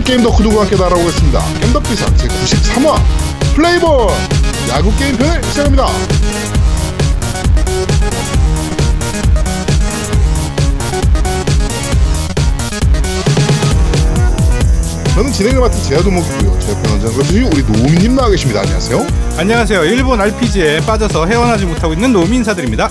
오늘의 게임 덕후들과 함께 날아오겠습니다. 겜덕비상 제93화 플레이볼 야구 게임 편을 시작합니다. 저는 진행을 맡은 제야도목이고요. 제 옆에 원장님 우리 노미님 나와 계십니다. 안녕하세요. 안녕하세요. 일본 RPG에 빠져서 헤어나지 못하고 있는 노미 인사드립니다.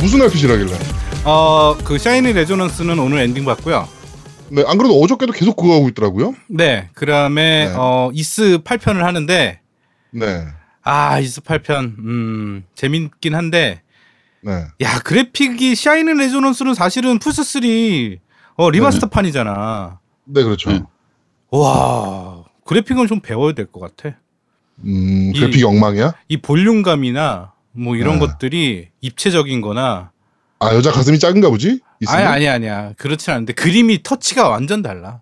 무슨 RPG라길래? 어, 그 샤이니 레조넌스는 오늘 엔딩 봤고요. 네, 안 그래도 어저께도 계속 그거 하고 있더라고요. 네, 그 다음에 네. 어 이스 8편을 하는데 네, 아 이스 8편 음 재밌긴 한데 네. 야 그래픽이 샤이니 레조넌스는 사실은 플스 3 어 remaster판이잖아. 네, 그렇죠. 음. 와 그래픽은 좀 배워야 될 것 같아. 음, 이- 그래픽 엉망이야? 이 볼륨감이나 뭐 이런 네. 것들이 입체적인 거나 아, 여자 가슴이 작은가 보지? 아니 아니 아니야 그렇진 않은데 그림이 터치가 완전 달라.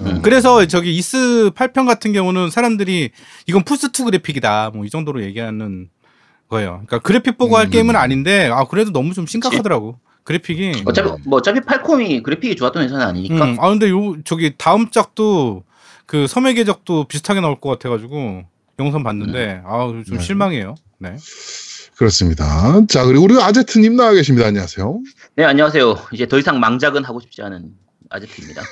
음. 그래서 저기 이스 8편 같은 경우는 사람들이 이건 플스2 그래픽이다 뭐 이 정도로 얘기하는 거예요. 그러니까 그래픽 보고 할 음. 게임은 아닌데 아 그래도 너무 좀 심각하더라고. 그래픽이. 어차피 뭐 어차피 팔콤이 그래픽이 좋았던 회사는 아니니까. 음, 아 근데 요 저기 다음 작도 그 섬의 계적도 비슷하게 나올 것 같아가지고 영상 봤는데 아좀 네. 실망해요. 네. 그렇습니다. 자, 그리고 우리 아제트님 나와 계십니다. 안녕하세요. 네 안녕하세요. 이제 더 이상 망작은 하고 싶지 않은 아제트입니다.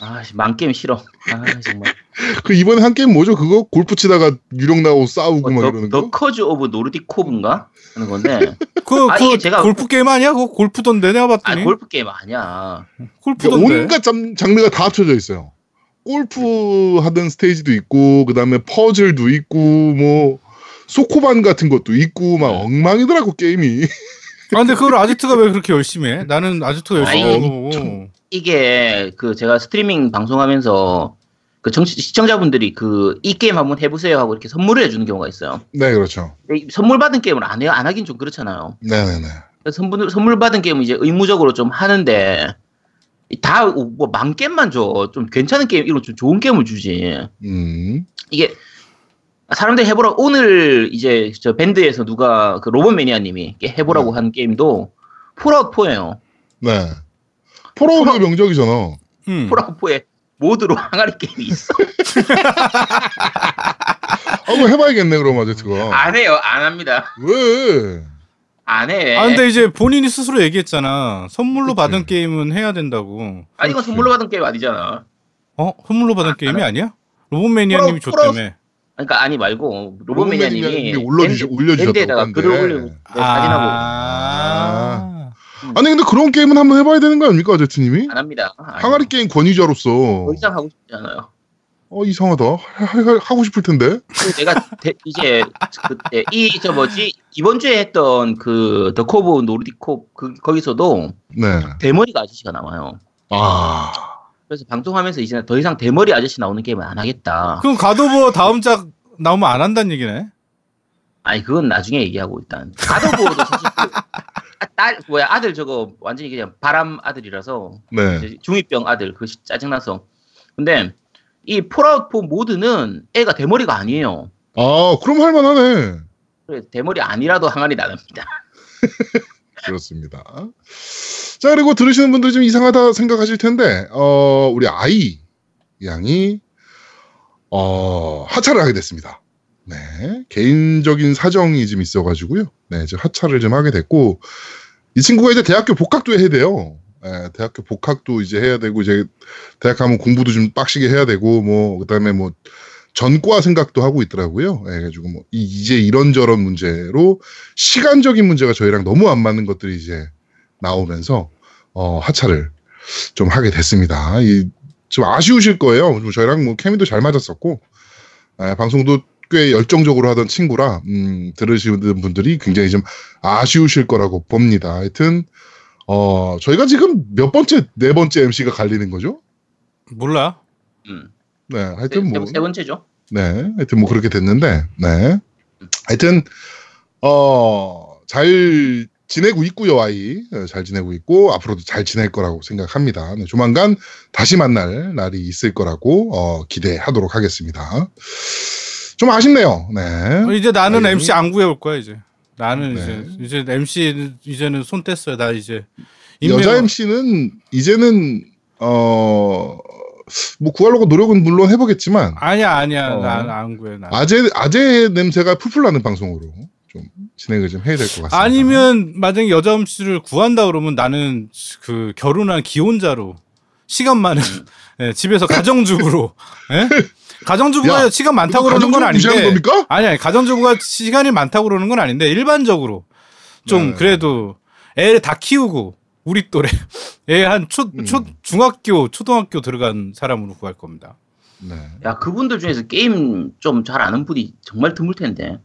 아 망게임 싫어. 아 정말. 그 이번에 한 게임 뭐죠? 그거 골프 치다가 유령 나오고 싸우고 막 뭐, 이러는 더, 거? The Curse of Nordic Cove인가 하는 건데. 그, 아, 그 제가- 골프 게임 아니야? 그거 골프던데 내가 아 봤더니 골프 게임 아니야. 골프던데. 그러니까 온갖 장, 장르가 다 합쳐져 있어요. 골프 하던 스테이지도 있고, 그 다음에 퍼즐도 있고, 뭐, 소코반 같은 것도 있고, 막 엉망이더라고, 게임이. 아 근데 그걸 아지트가 왜 그렇게 열심히 해? 나는 아지트가 열심히 아니, 하는 거고. 엄청- 이게 그 제가 스트리밍 방송하면서 그 정치, 시청자분들이 그 이 게임 한번 해보세요 하고 이렇게 선물을 해주는 경우가 있어요. 네, 그렇죠. 선물 받은 게임을 안 해요. 안 하긴 좀 그렇잖아요. 네네네. 그래서 선물, 선물 받은 게임은 이제 의무적으로 좀 하는데 다 뭐만 게임만 줘. 좀 괜찮은 게임 이런 좀 좋은 게임을 주지. 음. 이게 사람들이 해보라 오늘 이제 저 밴드에서 누가 그 로봇 매니아님이 이렇게 해보라고 네. 한 게임도 폴아웃 4예요. 네. 폴아웃이 명작이잖아. 음. 폴아웃 4에 모드로 항아리 게임이 있어. 아, 뭐 해봐야겠네, 그럼 아제트가. 안 해요. 안 합니다. 왜? 안 해. 아 근데 이제 본인이 스스로 얘기했잖아. 선물로 그치. 받은 게임은 해야 된다고. 아니 이건 선물로 받은 게임 아니잖아. 어? 선물로 받은 아, 게임이 안 아니야? 로봇 매니아님이 프로- 프로- 줬다며. 그러니까 아니 말고 로봇 로봇 매니아님이 매니아님이 올려주시- 올려주셨다고 밴드에다가 하는데. 글을 올리고 네, 사진하고 아. 아니, 근데 그런 게임은 한번 해봐야 되는 거 아닙니까, 아제트님이? 안 합니다. 아니, 항아리 게임 권위자로서. 더 이상 하고 싶지 않아요. 어, 이상하다. 하, 하, 하고 싶을 텐데. 그리고 내가 대- 이제 그때 이 저 뭐지 이번 주에 했던 그 The Cove Nordic 코 그 거기서도 네. 대머리가 아저씨가 나와요. 아. 그래서 방송하면서 이제 더 이상 대머리 아저씨 나오는 게임은 안 하겠다. 그럼 가도버 다음 작 나오면 안 한다는 얘기네. 아니 그건 나중에 얘기하고 일단 가도보도 사실 그, 아, 딸 뭐야 아들 저거 완전히 그냥 바람 아들이라서 네. 중이병 아들 그 짜증나서 근데 이 폴아웃 4 모드는 애가 대머리가 아니에요. 아, 그럼 할만하네. 그래, 대머리 아니라도 항아리 나눕니다. 그렇습니다. 자, 그리고 들으시는 분들이 좀 이상하다 생각하실 텐데, 어, 우리 아이 양이, 어, 하차를 하게 됐습니다. 네. 개인적인 사정이 좀 있어가지고요. 네, 이제 하차를 좀 하게 됐고, 이 친구가 이제 대학교 복학도 해야 돼요. 예, 대학교 복학도 이제 해야 되고, 이제 대학 가면 공부도 좀 빡시게 해야 되고, 뭐, 그 다음에 뭐, 전과 생각도 하고 있더라고요. 예, 그래가지고 뭐, 이- 이제 이런저런 문제로 시간적인 문제가 저희랑 너무 안 맞는 것들이 이제 나오면서, 어, 하차를 좀 하게 됐습니다. 이, 좀 아쉬우실 거예요. 좀 저희랑 뭐 케미도 잘 맞았었고, 예, 방송도 꽤 열정적으로 하던 친구라, 음, 들으시는 분들이 굉장히 좀 아쉬우실 거라고 봅니다. 하여튼, 어, 저희가 지금 몇 번째, 네 번째 MC가 갈리는 거죠? 몰라. 음. 네, 세, 하여튼 뭐. 세, 세 번째죠. 네, 하여튼 뭐 그렇게 됐는데, 네. 하여튼, 어, 잘 지내고 있고요, 아이. 네, 잘 지내고 있고, 앞으로도 잘 지낼 거라고 생각합니다. 네, 조만간 다시 만날 날이 있을 거라고, 어, 기대하도록 하겠습니다. 좀 아쉽네요, 네. 이제 나는 아이고. MC 안 구해올 거야 이제. 나는 네. 이제 이제 MC 이제는 손 뗐어요. 나 이제 여자 인맥을- MC는 이제는, 어, 뭐 구하려고 노력은 물론 해보겠지만 아니야 아니야 어. 난안 구해 나. 아재 아재 냄새가 풀풀 나는 방송으로 좀 진행을 좀 해야 될 것 같습니다. 아니면 만약에 여자 음 씨를 구한다 그러면 나는 그 결혼한 기혼자로 시간 많은 음. 예, 집에서 가정주부로 예? 가정주부가 야, 시간 많다고 그러는 건 아닌데? 아니 아니 가정주부가 시간이 많다고 그러는 건 아닌데 일반적으로 좀 네. 그래도 애를 다 키우고 우리 또래 애한초초 음. 중학교 초등학교 들어간 사람으로 구할 겁니다. 네. 야 그분들 중에서 게임 좀 잘 아는 분이 정말 드물 텐데.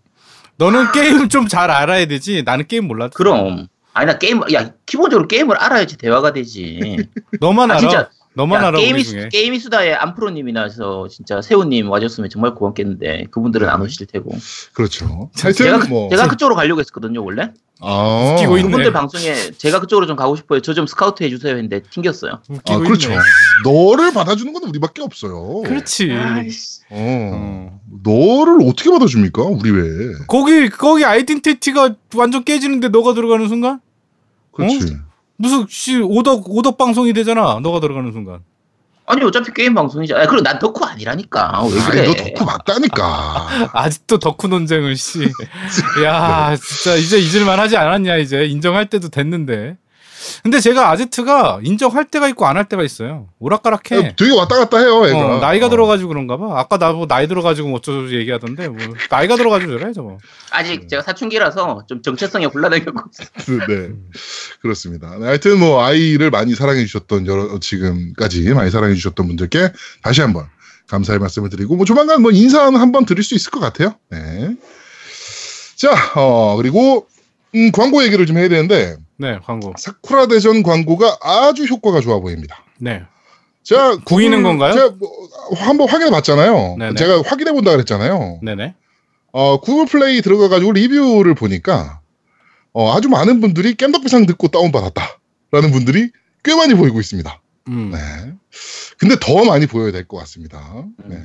너는 게임 좀 잘 알아야 되지. 나는 게임 몰라. 그럼 아니 나 게임 야 기본적으로 게임을 알아야지 대화가 되지. 너만 아, 알아. 진짜. 너만 야, 알아 게임이 우리 중에. 게임 이 수다의 안프로님이 나서 진짜 세훈님 와줬으면 정말 고맙겠는데 그분들은 안 오실 테고. 그렇죠. 제가 그, 뭐 제가 그쪽으로 가려고 했었거든요 원래. 아, 웃기고 있네. 그분들 방송에 제가 그쪽으로 좀 가고 싶어요. 저 좀 스카우트 해주세요 했는데 튕겼어요. 웃기고 아, 그렇죠. 있네. 너를 받아주는 건 우리밖에 없어요. 그렇지. 아이씨. 어. 어. 너를 어떻게 받아줍니까? 우리 왜? 거기 거기 아이덴티티가 완전 깨지는데 너가 들어가는 순간 그렇지. 무슨 씨 오덕 오덕 방송이 되잖아. 너가 들어가는 순간. 아니 어차피 게임 방송이지. 아 그리고 난 덕후 아니라니까. 왜 그래? 아니, 너 덕후 맞다니까. 아직도 덕후 논쟁을 씨. 야 진짜 이제 잊을만 하지 않았냐 이제 인정할 때도 됐는데. 근데 제가 아제트가 인정할 때가 있고 안 할 때가 있어요. 오락가락해. 되게 왔다 갔다 해요, 애가. 어, 나이가 어. 들어가지고 그런가 봐. 아까 나 뭐 나이 들어가지고 뭐 어쩌고 얘기하던데 뭐 나이가 들어가지고 저래 저거. 아직 제가 사춘기라서 좀 정체성에 곤란해갖고 있어요. 네. 그렇습니다. 네, 하여튼 뭐 아이를 많이 사랑해 주셨던 여러 지금까지 많이 사랑해 주셨던 분들께 다시 한번 감사의 말씀을 드리고 뭐 조만간 뭐 인사는 한번 드릴 수 있을 것 같아요. 네. 자, 어 그리고 음, 광고 얘기를 좀 해야 되는데 네 광고. 사쿠라 대전 광고가 아주 효과가 좋아 보입니다. 네. 제가 구이는 구글- 건가요? 제가 뭐 한번 확인해 봤잖아요. 네네. 제가 확인해 본다 그랬잖아요. 네네. 어, 구글 플레이 들어가 가지고 리뷰를 보니까, 어, 아주 많은 분들이 깸덕비상 듣고 다운 받았다. 라는 분들이 꽤 많이 보이고 있습니다. 음. 네. 근데 더 많이 보여야 될 것 같습니다. 네.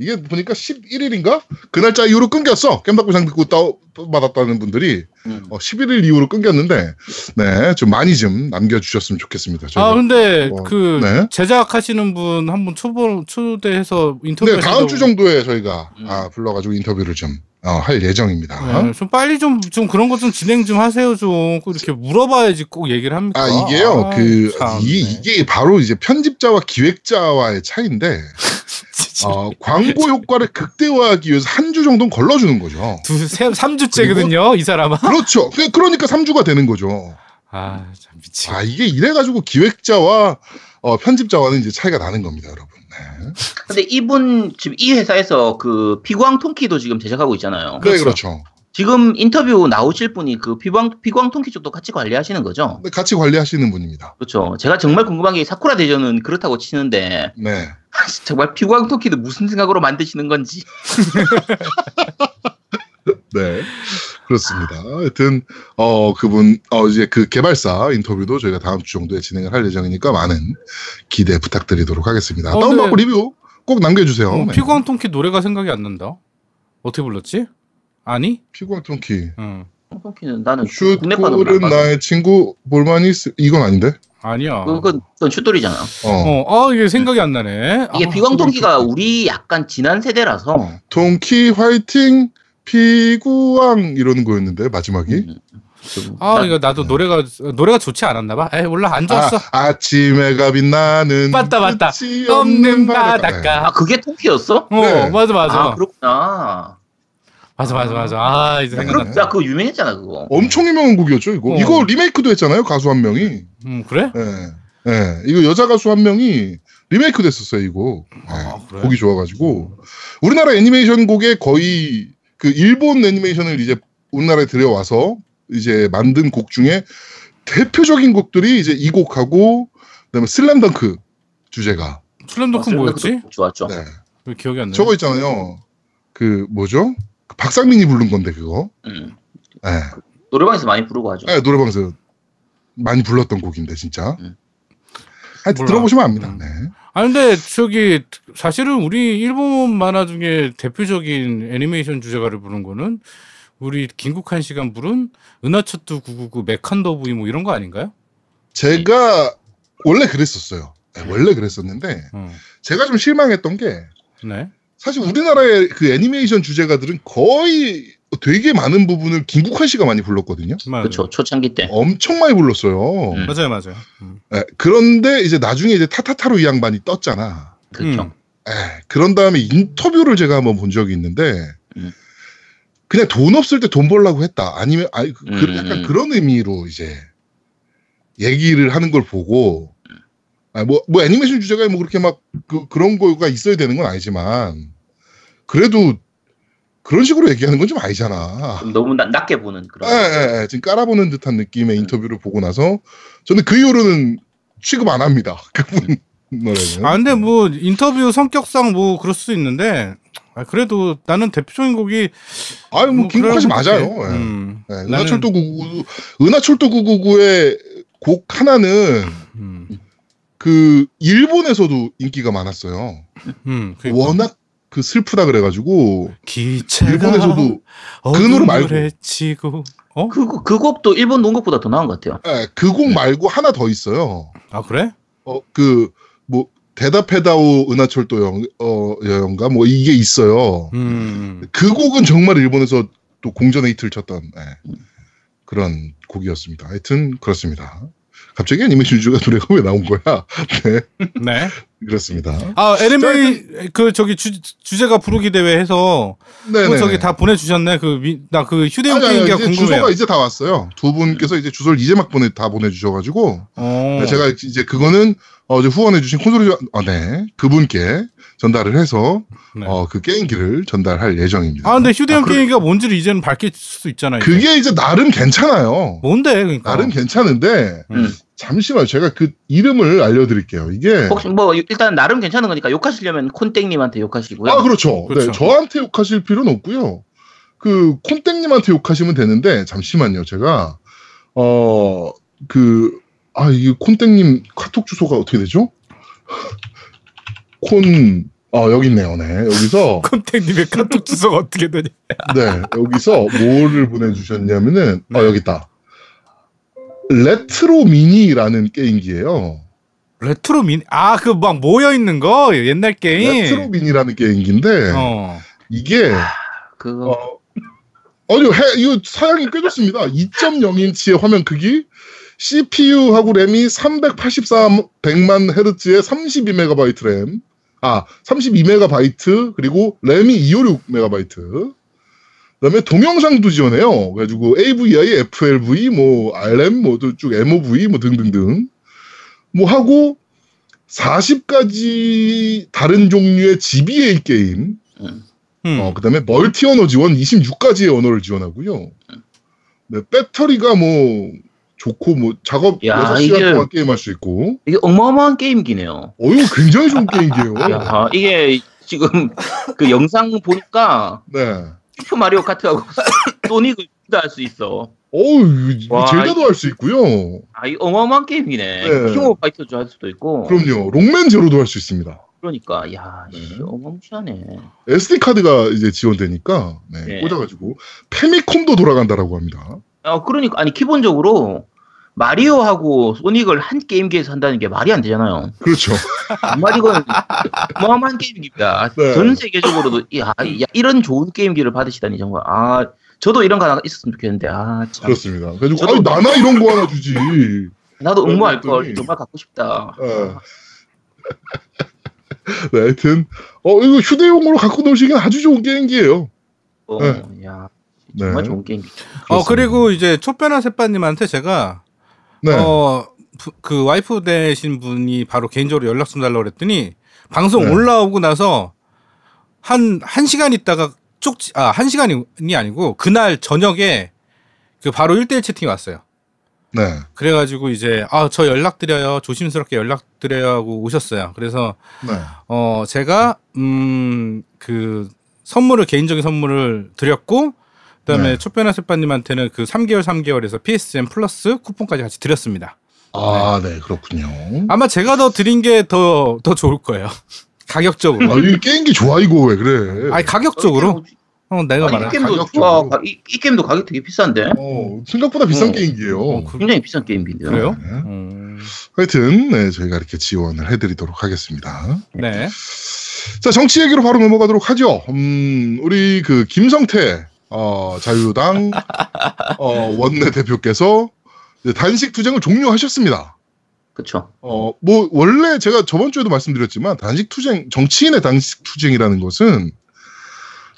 이게 보니까 11일인가? 그 날짜 이후로 끊겼어. 깸덕비상 듣고 다운받았다는 분들이, 음. 어, 11일 이후로 끊겼는데, 네. 좀 많이 좀 남겨주셨으면 좋겠습니다. 아 저희가. 근데 어, 그 네. 제작하시는 분 한 분 초보 초대해서 인터뷰 네, 다음 주 정도에 저희가, 음. 아, 불러가지고 인터뷰를 좀, 어, 할 예정입니다. 네, 좀 빨리 좀 좀 그런 거좀 진행 좀 하세요 좀꼭 이렇게 물어봐야지 꼭 얘기를 합니까? 아 이게요 아, 그 참, 이게, 네. 이게 바로 이제 편집자와 기획자와의 차이인데. 어, 광고 효과를 극대화하기 위해서 한 주 정도는 걸러주는 거죠. 두세 삼주째거든요 이 사람은. 그렇죠. 그- 그러니까 3주가 되는 거죠. 아 참 미치. 아 이게 이래가지고 기획자와 어, 편집자와는 이제 차이가 나는 겁니다, 여러분. 네, 근데 이분 지금 이 회사에서 그 피광 통키도 지금 제작하고 있잖아요. 네 그렇죠. 지금 인터뷰 나오실 분이 그 피광 피광 통키 쪽도 같이 관리하시는 거죠? 근데 같이 관리하시는 분입니다. 그렇죠. 제가 정말 궁금한 게 사쿠라 대전은 그렇다고 치는데 네. 정말 피광 통키도 무슨 생각으로 만드시는 건지. 네. 그렇습니다. 하여튼, 어, 그분, 어, 이제 그 개발사 인터뷰도 저희가 다음 주 정도에 진행을 할 예정이니까 많은 기대 부탁드리도록 하겠습니다. 어, 다운받고 네. 리뷰 꼭 남겨주세요. 어, 네. 피광 통키 노래가 생각이 안 난다. 어떻게 불렀지? 아니? 피광통키. 응. 통키는 나는 국내판으로 슛골은. 나의 친구, 볼만이, 있... 이건 아닌데? 아니야. 그건 그건 슛돌이잖아. 어. 어, 아 이게 생각이 안 나네. 이게 아, 피광 통키가 통키. 우리 약간 지난 세대라서 통키 화이팅, 피구왕, 이러는 거였는데, 마지막이. 음, 좀아 나- 이거 나도 노래가 노래가 좋지 않았나 봐. 에이 몰라 안 좋았어. 아, 아침에 가 빛나는. 맞다, 맞다. 없는 바닷가. 바닷가. 아 그게 통키였어? 어 네. 맞아 맞아 아 그렇구나. 맞아 맞아 맞아. 아 이제 네. 생각났다. 그거 유명했잖아 그거. 엄청 유명한 곡이었죠, 이거. 어. 이거 리메이크도 했잖아요, 가수 한 명이. 음 그래? 예. 예. 이거 여자 가수 한 명이 리메이크 됐었어요, 이거. 예. 아, 그래? 곡이 좋아가지고. 우리나라 애니메이션 곡에 거의 그 일본 애니메이션을 이제 우리나라에 들여와서 이제 만든 곡 중에 대표적인 곡들이 이제 이 곡하고 그다음에 슬램덩크 주제가. 슬램덩크 뭐였지? 좋았죠. 네. 왜 기억이 안 나. 저거 있잖아요. 그 뭐죠? 그 박상민이 부른 건데 그거. 음. 예. 노래방에서 많이 부르고 하죠. 예, 노래방에서 많이 불렀던 곡인데 진짜. 음. 하여튼 몰라. 들어보시면 압니다. 음. 네. 아 근데 저기 사실은 우리 일본 만화 중에 대표적인 애니메이션 주제가를 부른 거는 우리 김국한 씨가 부른 은하철도 999 메칸더브이 뭐 이런 거 아닌가요? 제가 원래 그랬었어요. 네, 원래 그랬었는데 어. 제가 좀 실망했던 게 네. 사실 우리나라의 그 애니메이션 주제가들은 거의 되게 많은 부분을 김국환 씨가 많이 불렀거든요. 맞아요. 그렇죠. 초창기 때. 엄청 많이 불렀어요. 음. 맞아요, 맞아요. 음. 예, 그런데 이제 나중에 이제 타타타로 이 양반이 떴잖아. 그렇죠. 음. 예, 그런 다음에 인터뷰를 제가 한번 본 적이 있는데 음. 그냥 돈 없을 때 돈 벌라고 했다. 아니면 아니 그, 그 음, 약간 음. 그런 의미로 이제 얘기를 하는 걸 보고 아, 뭐, 뭐 애니메이션 주제가 뭐 그렇게 막 그, 그런 거가 있어야 되는 건 아니지만 그래도 그런 식으로 얘기하는 건 좀 아니잖아. 좀 너무 낮, 낮게 보는 그런. 예, 예, 예. 지금 깔아보는 듯한 느낌의 인터뷰를 보고 나서 저는 그 이후로는 취급 안 합니다. 그분 노래는. 아 근데 뭐 인터뷰 성격상 뭐 그럴 수 있는데 아, 그래도 나는 대표적인 곡이 아유, 뭐, 뭐 김국환 씨 그런 맞아요. 예. 음. 네, 나는- 은하철도 999, 은하철도 999의 곡 하나는 음. 그 일본에서도 인기가 많았어요. 음. 그러니까. 워낙 그 슬프다 그래가지고 일본에서도 그 노래 어둠을 말고. 헤치고 어? 그, 그 곡도 일본 농곡보다 더 나은 것 같아요. 예, 그곡 말고 하나 더 있어요. 아 그래? 어, 그뭐 대답해다오 은하철도 영, 어, 뭐 이게 있어요. 음. 그 곡은 정말 일본에서 또 공전에 히트를 쳤던 예, 그런 곡이었습니다. 하여튼 그렇습니다. 갑자기 애니메이션 주가 노래가 왜 나온 거야? 네, 네. 그렇습니다. 아 LMA 그 저기 주, 주제가 부르기 대회 해서 네네. 그거 저기 다 보내주셨네. 그 나 그 휴대용 게임기가 이제 궁금해요. 주소가 이제 다 왔어요. 두 분께서 이제 주소를 이제 막 보내 다 보내주셔가지고 어. 네, 제가 이제 그거는 어제 후원해주신 콘솔이 어, 네 그분께 전달을 해서 네. 어, 그 게임기를 전달할 예정입니다. 아 근데 휴대용 아, 그래- 게임기가 뭔지를 이제는 밝힐 수 있잖아요. 이제. 그게 이제 나름 괜찮아요. 뭔데 그러니까. 나름 괜찮은데 음. 잠시만 제가 그 이름을 알려드릴게요. 이게 혹시 뭐 일단 나름 괜찮은 거니까 욕하시려면 콘땡님한테 욕하시고요. 아 그렇죠. 그렇죠. 네, 저한테 욕하실 필요는 없고요. 그 콘땡님한테 욕하시면 되는데 잠시만요. 제가 어 그 아 이게 콘땡님 카톡 주소가 어떻게 되죠? 콘 아, 여기 있네요. 네. 여기서, 콘땡님의 카톡 주소가 어떻게 되냐? 네. 여기서 뭐를 보내주셨냐면은, 아, 네. 여기 있다. 레트로 미니라는 게임기예요 레트로 미니 아 그 막 모여 있는 거 옛날 게임. 레트로 미니라는 게임기인데, 어. 이게, 그거 어, 아니요, 해, 이거 사양이 꽤 좋습니다. 2.0인치의 화면 크기, CPU하고 램이 384 100만 헤르츠에 32메가바이트 램, 아, 32메가바이트, 그리고 램이 256메가바이트. 그다음에 동영상도 지원해요. 그래가지고 AVI, FLV, 뭐 RM, 뭐쭉 MOV, 뭐 등등등. 뭐 하고 40가지 다른 종류의 GBA 게임, 음. 음. 어, 그 다음에 멀티 언어 지원 26가지의 언어를 지원하고요. 네, 배터리가 뭐, 좋고, 뭐, 작업 야, 6시간 이게- 동안 게임할 수 있고. 이게 어마어마한 게임기네요. 어, 이거 굉장히 좋은 게임이에요. 야, 이게 지금 그 영상 보니까 네. 슈퍼 마리오 카트하고 소닉을 둘다할 수 있어. 어우, 젤다도 할 수 있고요. 아, 이 어마어마한 게임이네. 네. 킹 오브 파이터도 할 수도 있고. 그럼요. 록맨 제로도 할 수 있습니다. 그러니까 야, 네. 씨, 어마무시하네. SD 카드가 이제 지원되니까, 네, 네. 꽂아가지고, 패미콤도 돌아간다라고 합니다. 아, 그러니까 아니 기본적으로 마리오하고 소닉을 한 게임기에서 한다는 게 말이 안 되잖아요. 그렇죠. 정말 이건 어마어마한 게임기입니다. 네. 전 세계적으로도 야, 야, 이런 좋은 게임기를 받으시다니 정말 아 저도 이런 거 하나 있었으면 좋겠는데 아 참. 그렇습니다. 저도- 아니, 나나 이런 거 하나 주지. 나도 응모할 걸 정말 갖고 싶다. 예. 네, 하여튼, 어, 이거 휴대용으로 갖고 노시기엔 아주 좋은 게임기예요 어, 네. 야 네. 정말 좋은 게임기. 어 그리고 이제 촛변한 새빠님한테 제가 네. 어 그 와이프 되신 분이 바로 개인적으로 연락 좀 달라고 그랬더니 방송 네. 올라오고 나서 한 한 시간 있다가 쪽지 아 한 시간이 아니고 그날 저녁에 그 바로 1대1 채팅이 왔어요. 네. 그래가지고 이제 아 저 연락드려요 조심스럽게 연락드려요 하고 오셨어요. 그래서 네. 어 제가 음 그 선물을 개인적인 선물을 드렸고 그다음에 네. 새빠님한테는 그 3개월 3개월에서 PSN 플러스 쿠폰까지 같이 드렸습니다. 아, 네, 그렇군요. 아마 제가 더 드린 게 더 더 좋을 거예요. 가격적으로. 아, 이 게임기 좋아, 이거 왜 그래? 아니 가격적으로. 어 내가 아니, 이 말한. 게임도. 좋아. 이, 이 게임도 가격 되게 비싼데. 어, 생각보다 비싼 어. 게임기예요. 어, 그- 굉장히 비싼 게임인데요. 그래요? 네. 음. 하여튼 네, 저희가 이렇게 지원을 해드리도록 하겠습니다. 네. 자 정치 얘기로 바로 넘어가도록 하죠. 음, 우리 그 김성태 어, 자유당 어, 원내 대표께서 단식 투쟁을 종료하셨습니다. 그쵸. 어, 뭐 원래 제가 저번 주에도 말씀드렸지만 단식 투쟁 정치인의 단식 투쟁이라는 것은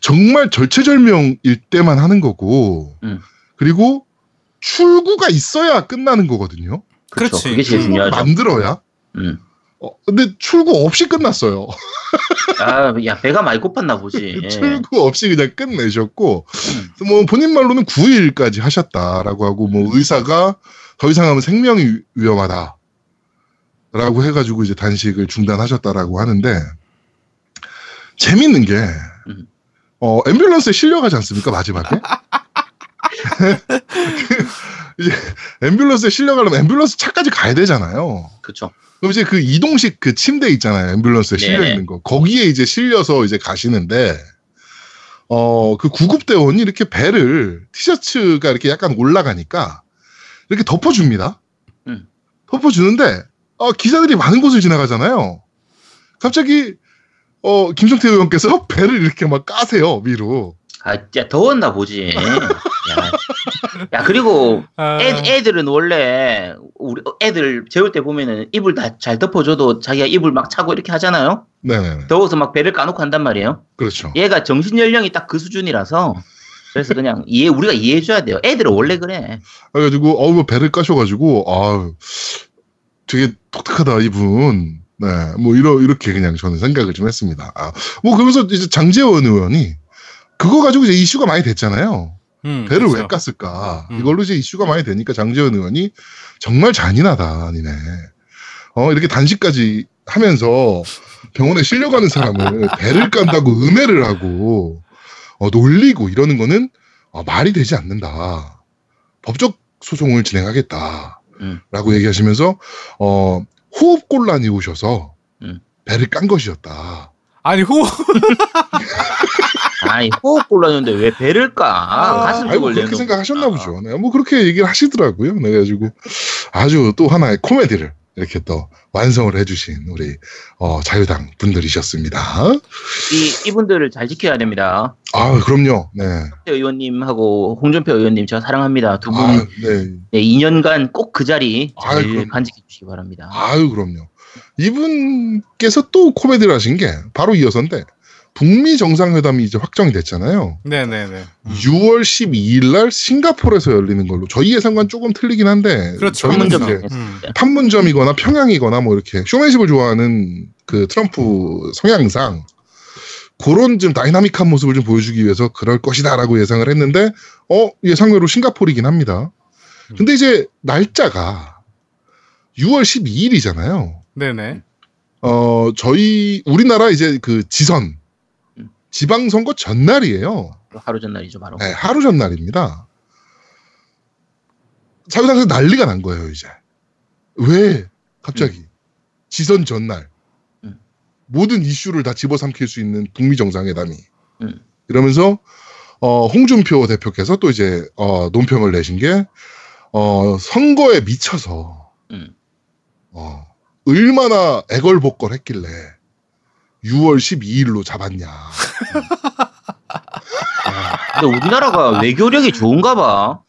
정말 절체절명일 때만 하는 거고 음. 그리고 출구가 있어야 끝나는 거거든요. 그렇지. 그게 제일 중요하죠. 만들어야. 음. 어, 근데 출구 없이 끝났어요. 아, 야, 배가 많이 고팠나 보지. 예. 출구 없이 그냥 끝내셨고, 음. 뭐 본인 말로는 9일까지 하셨다라고 하고, 뭐 의사가 더 이상 하면 생명이 위험하다. 라고 해가지고 이제 단식을 중단하셨다라고 하는데, 재밌는 게, 음. 어, 앰뷸런스에 실려가지 않습니까, 마지막에? 이제 앰뷸런스에 실려가려면 앰뷸런스 차까지 가야 되잖아요. 그쵸. 그럼 이제 그 이동식 그 침대 있잖아요. 앰뷸런스에 실려 네네. 있는 거. 거기에 이제 실려서 이제 가시는데, 어, 그 구급대원이 이렇게 배를, 티셔츠가 이렇게 약간 올라가니까, 이렇게 덮어줍니다. 음. 덮어주는데, 어, 기자들이 많은 곳을 지나가잖아요. 갑자기, 어, 김성태 의원께서 배를 이렇게 막 까세요, 위로. 아, 진짜 더웠나 보지. 야, 야, 그리고 아, 애, 애들은 원래 우리 애들 재울 때 보면은 이불 다 잘 덮어줘도 자기가 이불 막 차고 이렇게 하잖아요. 네네네. 더워서 막 배를 까놓고 한단 말이에요. 그렇죠. 얘가 정신 연령이 딱 그 수준이라서 그래서 그냥 이해 우리가 이해해줘야 돼요. 애들은 원래 그래. 그래가지고, 어우, 뭐 배를 까셔가지고, 아유, 되게 독특하다, 이분. 네, 뭐, 이러, 이렇게 그냥 저는 생각을 좀 했습니다. 아, 뭐, 그러면서 이제 장재원 의원이, 그거 가지고 이제 이슈가 많이 됐잖아요. 음, 배를 그렇죠. 왜 깠을까. 음. 이걸로 이제 이슈가 많이 되니까 장재원 의원이 정말 잔인하다, 니네. 어, 이렇게 단식까지 하면서 병원에 실려가는 사람을 배를 깐다고 음해를 하고, 어, 놀리고 이러는 거는 어, 말이 되지 않는다. 법적 소송을 진행하겠다. 음. 라고 얘기하시면서, 어, 호흡 곤란이 오셔서 음. 배를 깐 것이었다. 아니 호 아니 호흡 곤란했는데 왜 배를 까? 아, 가슴 쪽을 그렇게 내놓고. 생각하셨나 보죠. 네, 뭐 그렇게 얘기를 하시더라고요. 네, 그래가지고 아주 또 하나의 코미디를 이렇게 또 완성을 해주신 우리 어, 자유당 분들이셨습니다. 이 이분들을 잘 지켜야 됩니다. 아, 그럼요. 네. 의원님하고 홍준표 의원님 제가 사랑합니다. 두분 아, 네. 네, 2년간 꼭 그 자리 잘 아유, 그럼요. 간직해 주시기 바랍니다. 아유, 그럼요. 이분께서 또 코미디를 하신 게 바로 이어서인데 북미 정상회담이 이제 확정이 됐잖아요. 네네네. 6월 12일 날 싱가포르에서 열리는 걸로 저희 예상과는 조금 틀리긴 한데 그렇죠. 저희는 판문점 이제 음. 판문점이거나 평양이거나 뭐 이렇게 쇼맨십을 좋아하는 그 트럼프 성향상 그런 좀 다이나믹한 모습을 좀 보여주기 위해서 그럴 것이다라고 예상을 했는데 어 예상외로 싱가포르이긴 합니다. 근데 이제 날짜가 6월 12일이잖아요. 네네. 어 저희 우리나라 이제 그 지선 음. 지방선거 전날이에요. 하루 전날이죠 바로. 네, 하루 전날입니다. 자유당에서 난리가 난 거예요, 이제. 왜 갑자기 지선 전날 음. 모든 이슈를 다 집어삼킬 수 있는 북미 정상회담이 음. 이러면서 어, 홍준표 대표께서 또 이제 어, 논평을 내신 게 어, 선거에 미쳐서 음. 어, 얼마나 애걸복걸했길래 6월 12일로 잡았냐. 근데 우리나라가 외교력이 좋은가 봐.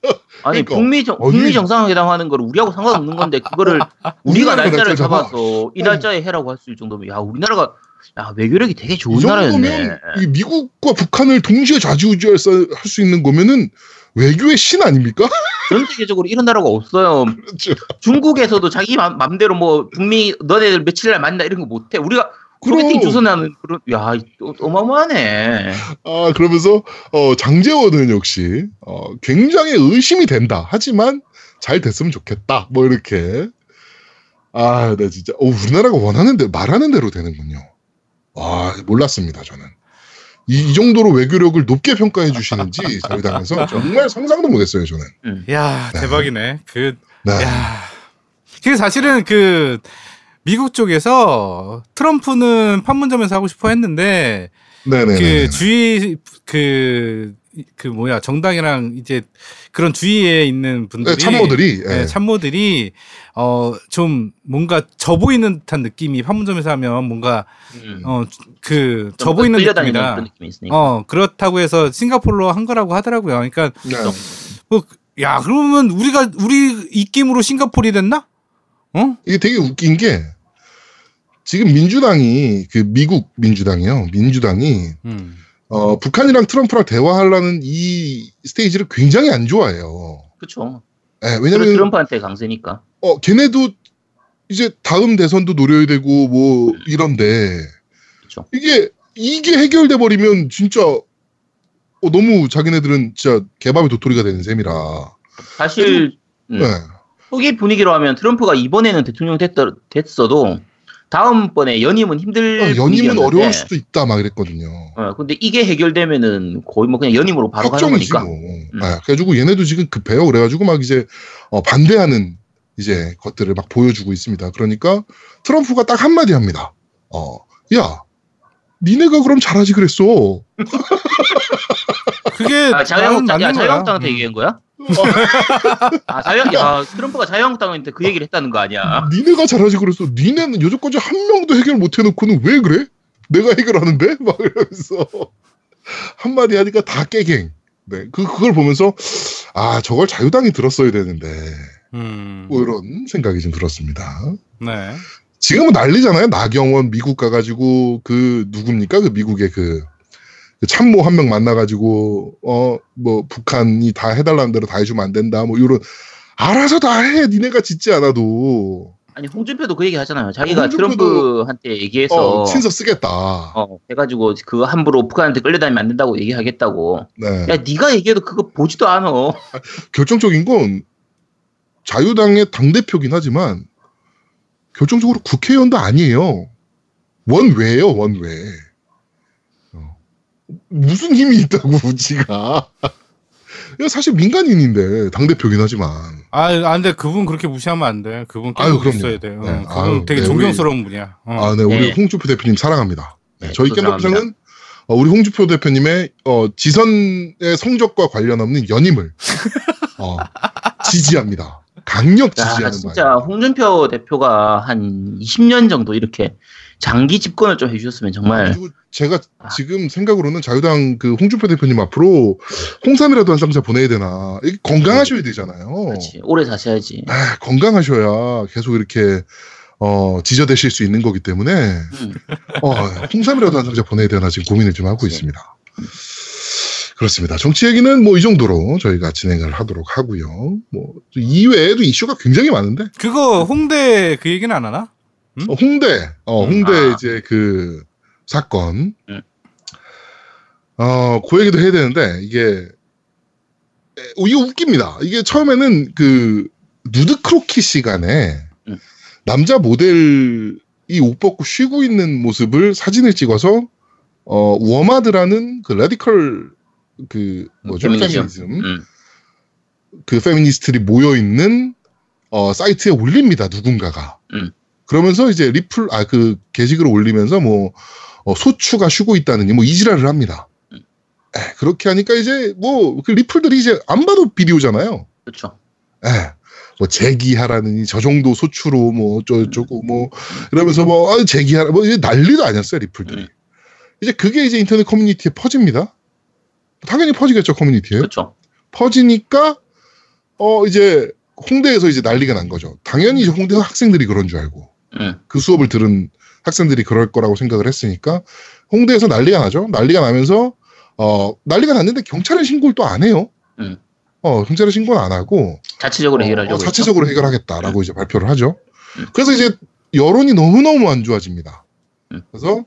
아니 그러니까. 북미 정, 어디- 북미 정상회담 하는 거를 우리하고 상관없는 건데 그거를 우리가 날짜를 날짜를 잡아. 잡아서 이 날짜에 해라고 할 수 있을 정도면 야 우리나라가 야 외교력이 되게 좋은 이 나라였네. 이 미국과 북한을 동시에 좌지우지할 수 있는 거면은 외교의 신 아닙니까? 전 세계적으로 이런 나라가 없어요. 그렇죠. 중국에서도 자기 맘, 맘대로 뭐 북미 너네들 며칠 날 만나 이런 거 못해. 우리가 소개팅 주선하는 그런 야 어- 어마어마하네. 아 그러면서 어, 장재원은 역시 어, 굉장히 의심이 된다. 하지만 잘 됐으면 좋겠다. 뭐 이렇게 아, 나 진짜 어, 우리나라가 원하는 대로 말하는 대로 되는군요. 와 몰랐습니다 저는. 이, 이 정도로 외교력을 높게 평가해 주시는지 자유당에서 정말 상상도 못했어요 저는. 야 대박이네. 그 네. 야. 그 사실은 그 미국 쪽에서 트럼프는 판문점에서 하고 싶어 했는데 네네. 그 주의 그그 뭐야 정당이랑 이제 그런 주위에 있는 분들이 네, 참모들이 예. 네, 참모들이 어 좀 뭔가 져 보이는 듯한 느낌이 판문점에서 하면 뭔가 음. 어그 보이는 끌려다니는 느낌이다. 어 그렇다고 해서 싱가폴로 한 거라고 하더라고요. 그러니까 네. 뭐 야 그러면 우리가 우리 입김으로 싱가폴이 됐나? 어? 이게 되게 웃긴 게 지금 민주당이 그 미국 민주당이요. 민주당이 음. 어, 북한이랑 트럼프랑 대화하려는 이 스테이지를 굉장히 안 좋아해요. 그렇죠. 예, 왜냐면 왜냐면 트럼프한테 강세니까. 어 걔네도 이제 다음 대선도 노려야 되고 뭐 이런데 그쵸. 이게 이게 해결돼 버리면 진짜 어, 너무 자기네들은 진짜 개밥의 도토리가 되는 셈이라. 사실 음. 네. 후기 분위기로 하면 트럼프가 이번에는 대통령 됐, 됐어도 다음번에 연임은 힘들 어, 연임은 분위기였는데, 어려울 수도 있다 막 이랬거든요. 어, 근데 이게 해결되면은 거의 뭐 그냥 연임으로 바로 가는 거니까. 뭐. 음. 네, 그래가지고 얘네도 지금 급해요. 그래가지고 막 이제 어, 반대하는 이제 것들을 막 보여주고 있습니다. 그러니까 트럼프가 딱 한마디 합니다. 어, 야, 니네가 그럼 잘하지 그랬어. 그게 아, 자유한국당. 자유한국당한테 음. 얘기한 거야? 아, 자유한국, 아, 트럼프가 자유한국당한테 그 얘기를 했다는 거 아니야? 니네가 잘하지 그랬어. 니네는 여태까지 한 명도 해결 못 해놓고는 왜 그래? 내가 해결하는데? 막 이러면서 한마디 하니까 다 깨갱. 네, 그 그걸 보면서 아 저걸 자유당이 들었어야 되는데 음. 뭐 이런 생각이 좀 들었습니다. 네. 지금은 난리잖아요. 나경원 미국 가가지고 그 누굽니까? 그 미국의 그, 그 참모 한 명 만나가지고 어 뭐 북한이 다 해달라는 대로 다 해주면 안 된다. 뭐 이런 알아서 다 해. 니네가 짓지 않아도 아니, 홍준표도 그 얘기 하잖아요. 자기가 트럼프한테 얘기해서, 어 어, 친서 쓰겠다. 해가지고 그 함부로 북한한테 끌려다니면 안 된다고 얘기하겠다고. 네. 야, 네가 얘기해도 그거 보지도 않아. 결정적인 건 자유당의 당 대표긴 하지만 결정적으로 국회의원도 아니에요. 원외예요, 원외. 어. 무슨 힘이 있다고 지가? 사실 민간인인데 당 대표긴 하지만 아, 안 돼. 그분 그렇게 무시하면 안 돼. 그분 아유, 계속 그럼요. 있어야 돼. 어, 네. 그분 아유, 되게 네, 존경스러운 분이야. 어. 아, 네, 우리 네. 홍주표 대표님 사랑합니다. 네, 네, 저희 겜덕비상은 어, 우리 홍주표 대표님의 어, 지선의 성적과 관련 없는 연임을 어, 지지합니다. 강력 야, 지지하는 진짜 바입니다. 홍준표 대표가 한 20년 정도 이렇게 장기 집권을 좀 해주셨으면 정말 그리고 제가 아. 지금 생각으로는 자유당 그 홍준표 대표님 앞으로 홍삼이라도 한 쌍자 보내야 되나. 이게 건강하셔야 되잖아요. 그렇지 오래 사셔야지. 아, 건강하셔야 계속 이렇게 어, 지저대실 수 있는 거기 때문에 음. 어, 홍삼이라도 한 상자 보내야 되나 지금 고민을 좀 하고 그치. 있습니다. 그렇습니다. 정치 얘기는 뭐 이 정도로 저희가 진행을 하도록 하고요. 뭐 이외에도 이슈가 굉장히 많은데 그거 홍대 그 얘기는 안 하나? 어, 홍대, 어, 홍대 아. 이제 그 사건. 음. 어, 그 얘기도 해야 되는데, 이게, 에, 어, 이거 웃깁니다. 이게 처음에는 그, 누드 크로키 시간에, 음. 남자 모델이 옷 벗고 쉬고 있는 모습을 사진을 찍어서, 어, 워마드라는 그 radical, 그, 뭐죠? 페미니즘. 페미니즘. 음. 그 페미니스트들이 모여 있는 어, 사이트에 올립니다. 누군가가. 음. 그러면서 이제 리플 아 그 게시글을 올리면서 뭐 어, 소추가 쉬고 있다느니 뭐 이지랄을 합니다. 음. 에, 그렇게 하니까 이제 뭐 그 리플들이 이제 안 봐도 비디오잖아요. 그렇죠. 에, 뭐 재기하라느니 저 정도 소추로 뭐 어쩌고 뭐 이러면서 뭐 아, 재기하라 뭐 이제 난리도 아니었어요 리플들이. 음. 이제 그게 이제 인터넷 커뮤니티에 퍼집니다. 당연히 퍼지겠죠 커뮤니티에. 그렇죠. 퍼지니까 어 이제 홍대에서 이제 난리가 난 거죠. 당연히 이제 홍대 학생들이 그런 줄 알고 음. 그 수업을 들은 학생들이 그럴 거라고 생각을 했으니까 홍대에서 난리가 나죠. 난리가 나면서 어 난리가 났는데 경찰에 신고를 또 안 해요. 음. 어 경찰에 신고는 안 하고 자체적으로 어, 해결하려고. 어, 했죠. 자체적으로 해결하겠다라고 이제 발표를 하죠. 음. 그래서 이제 여론이 너무 너무 안 좋아집니다. 음. 그래서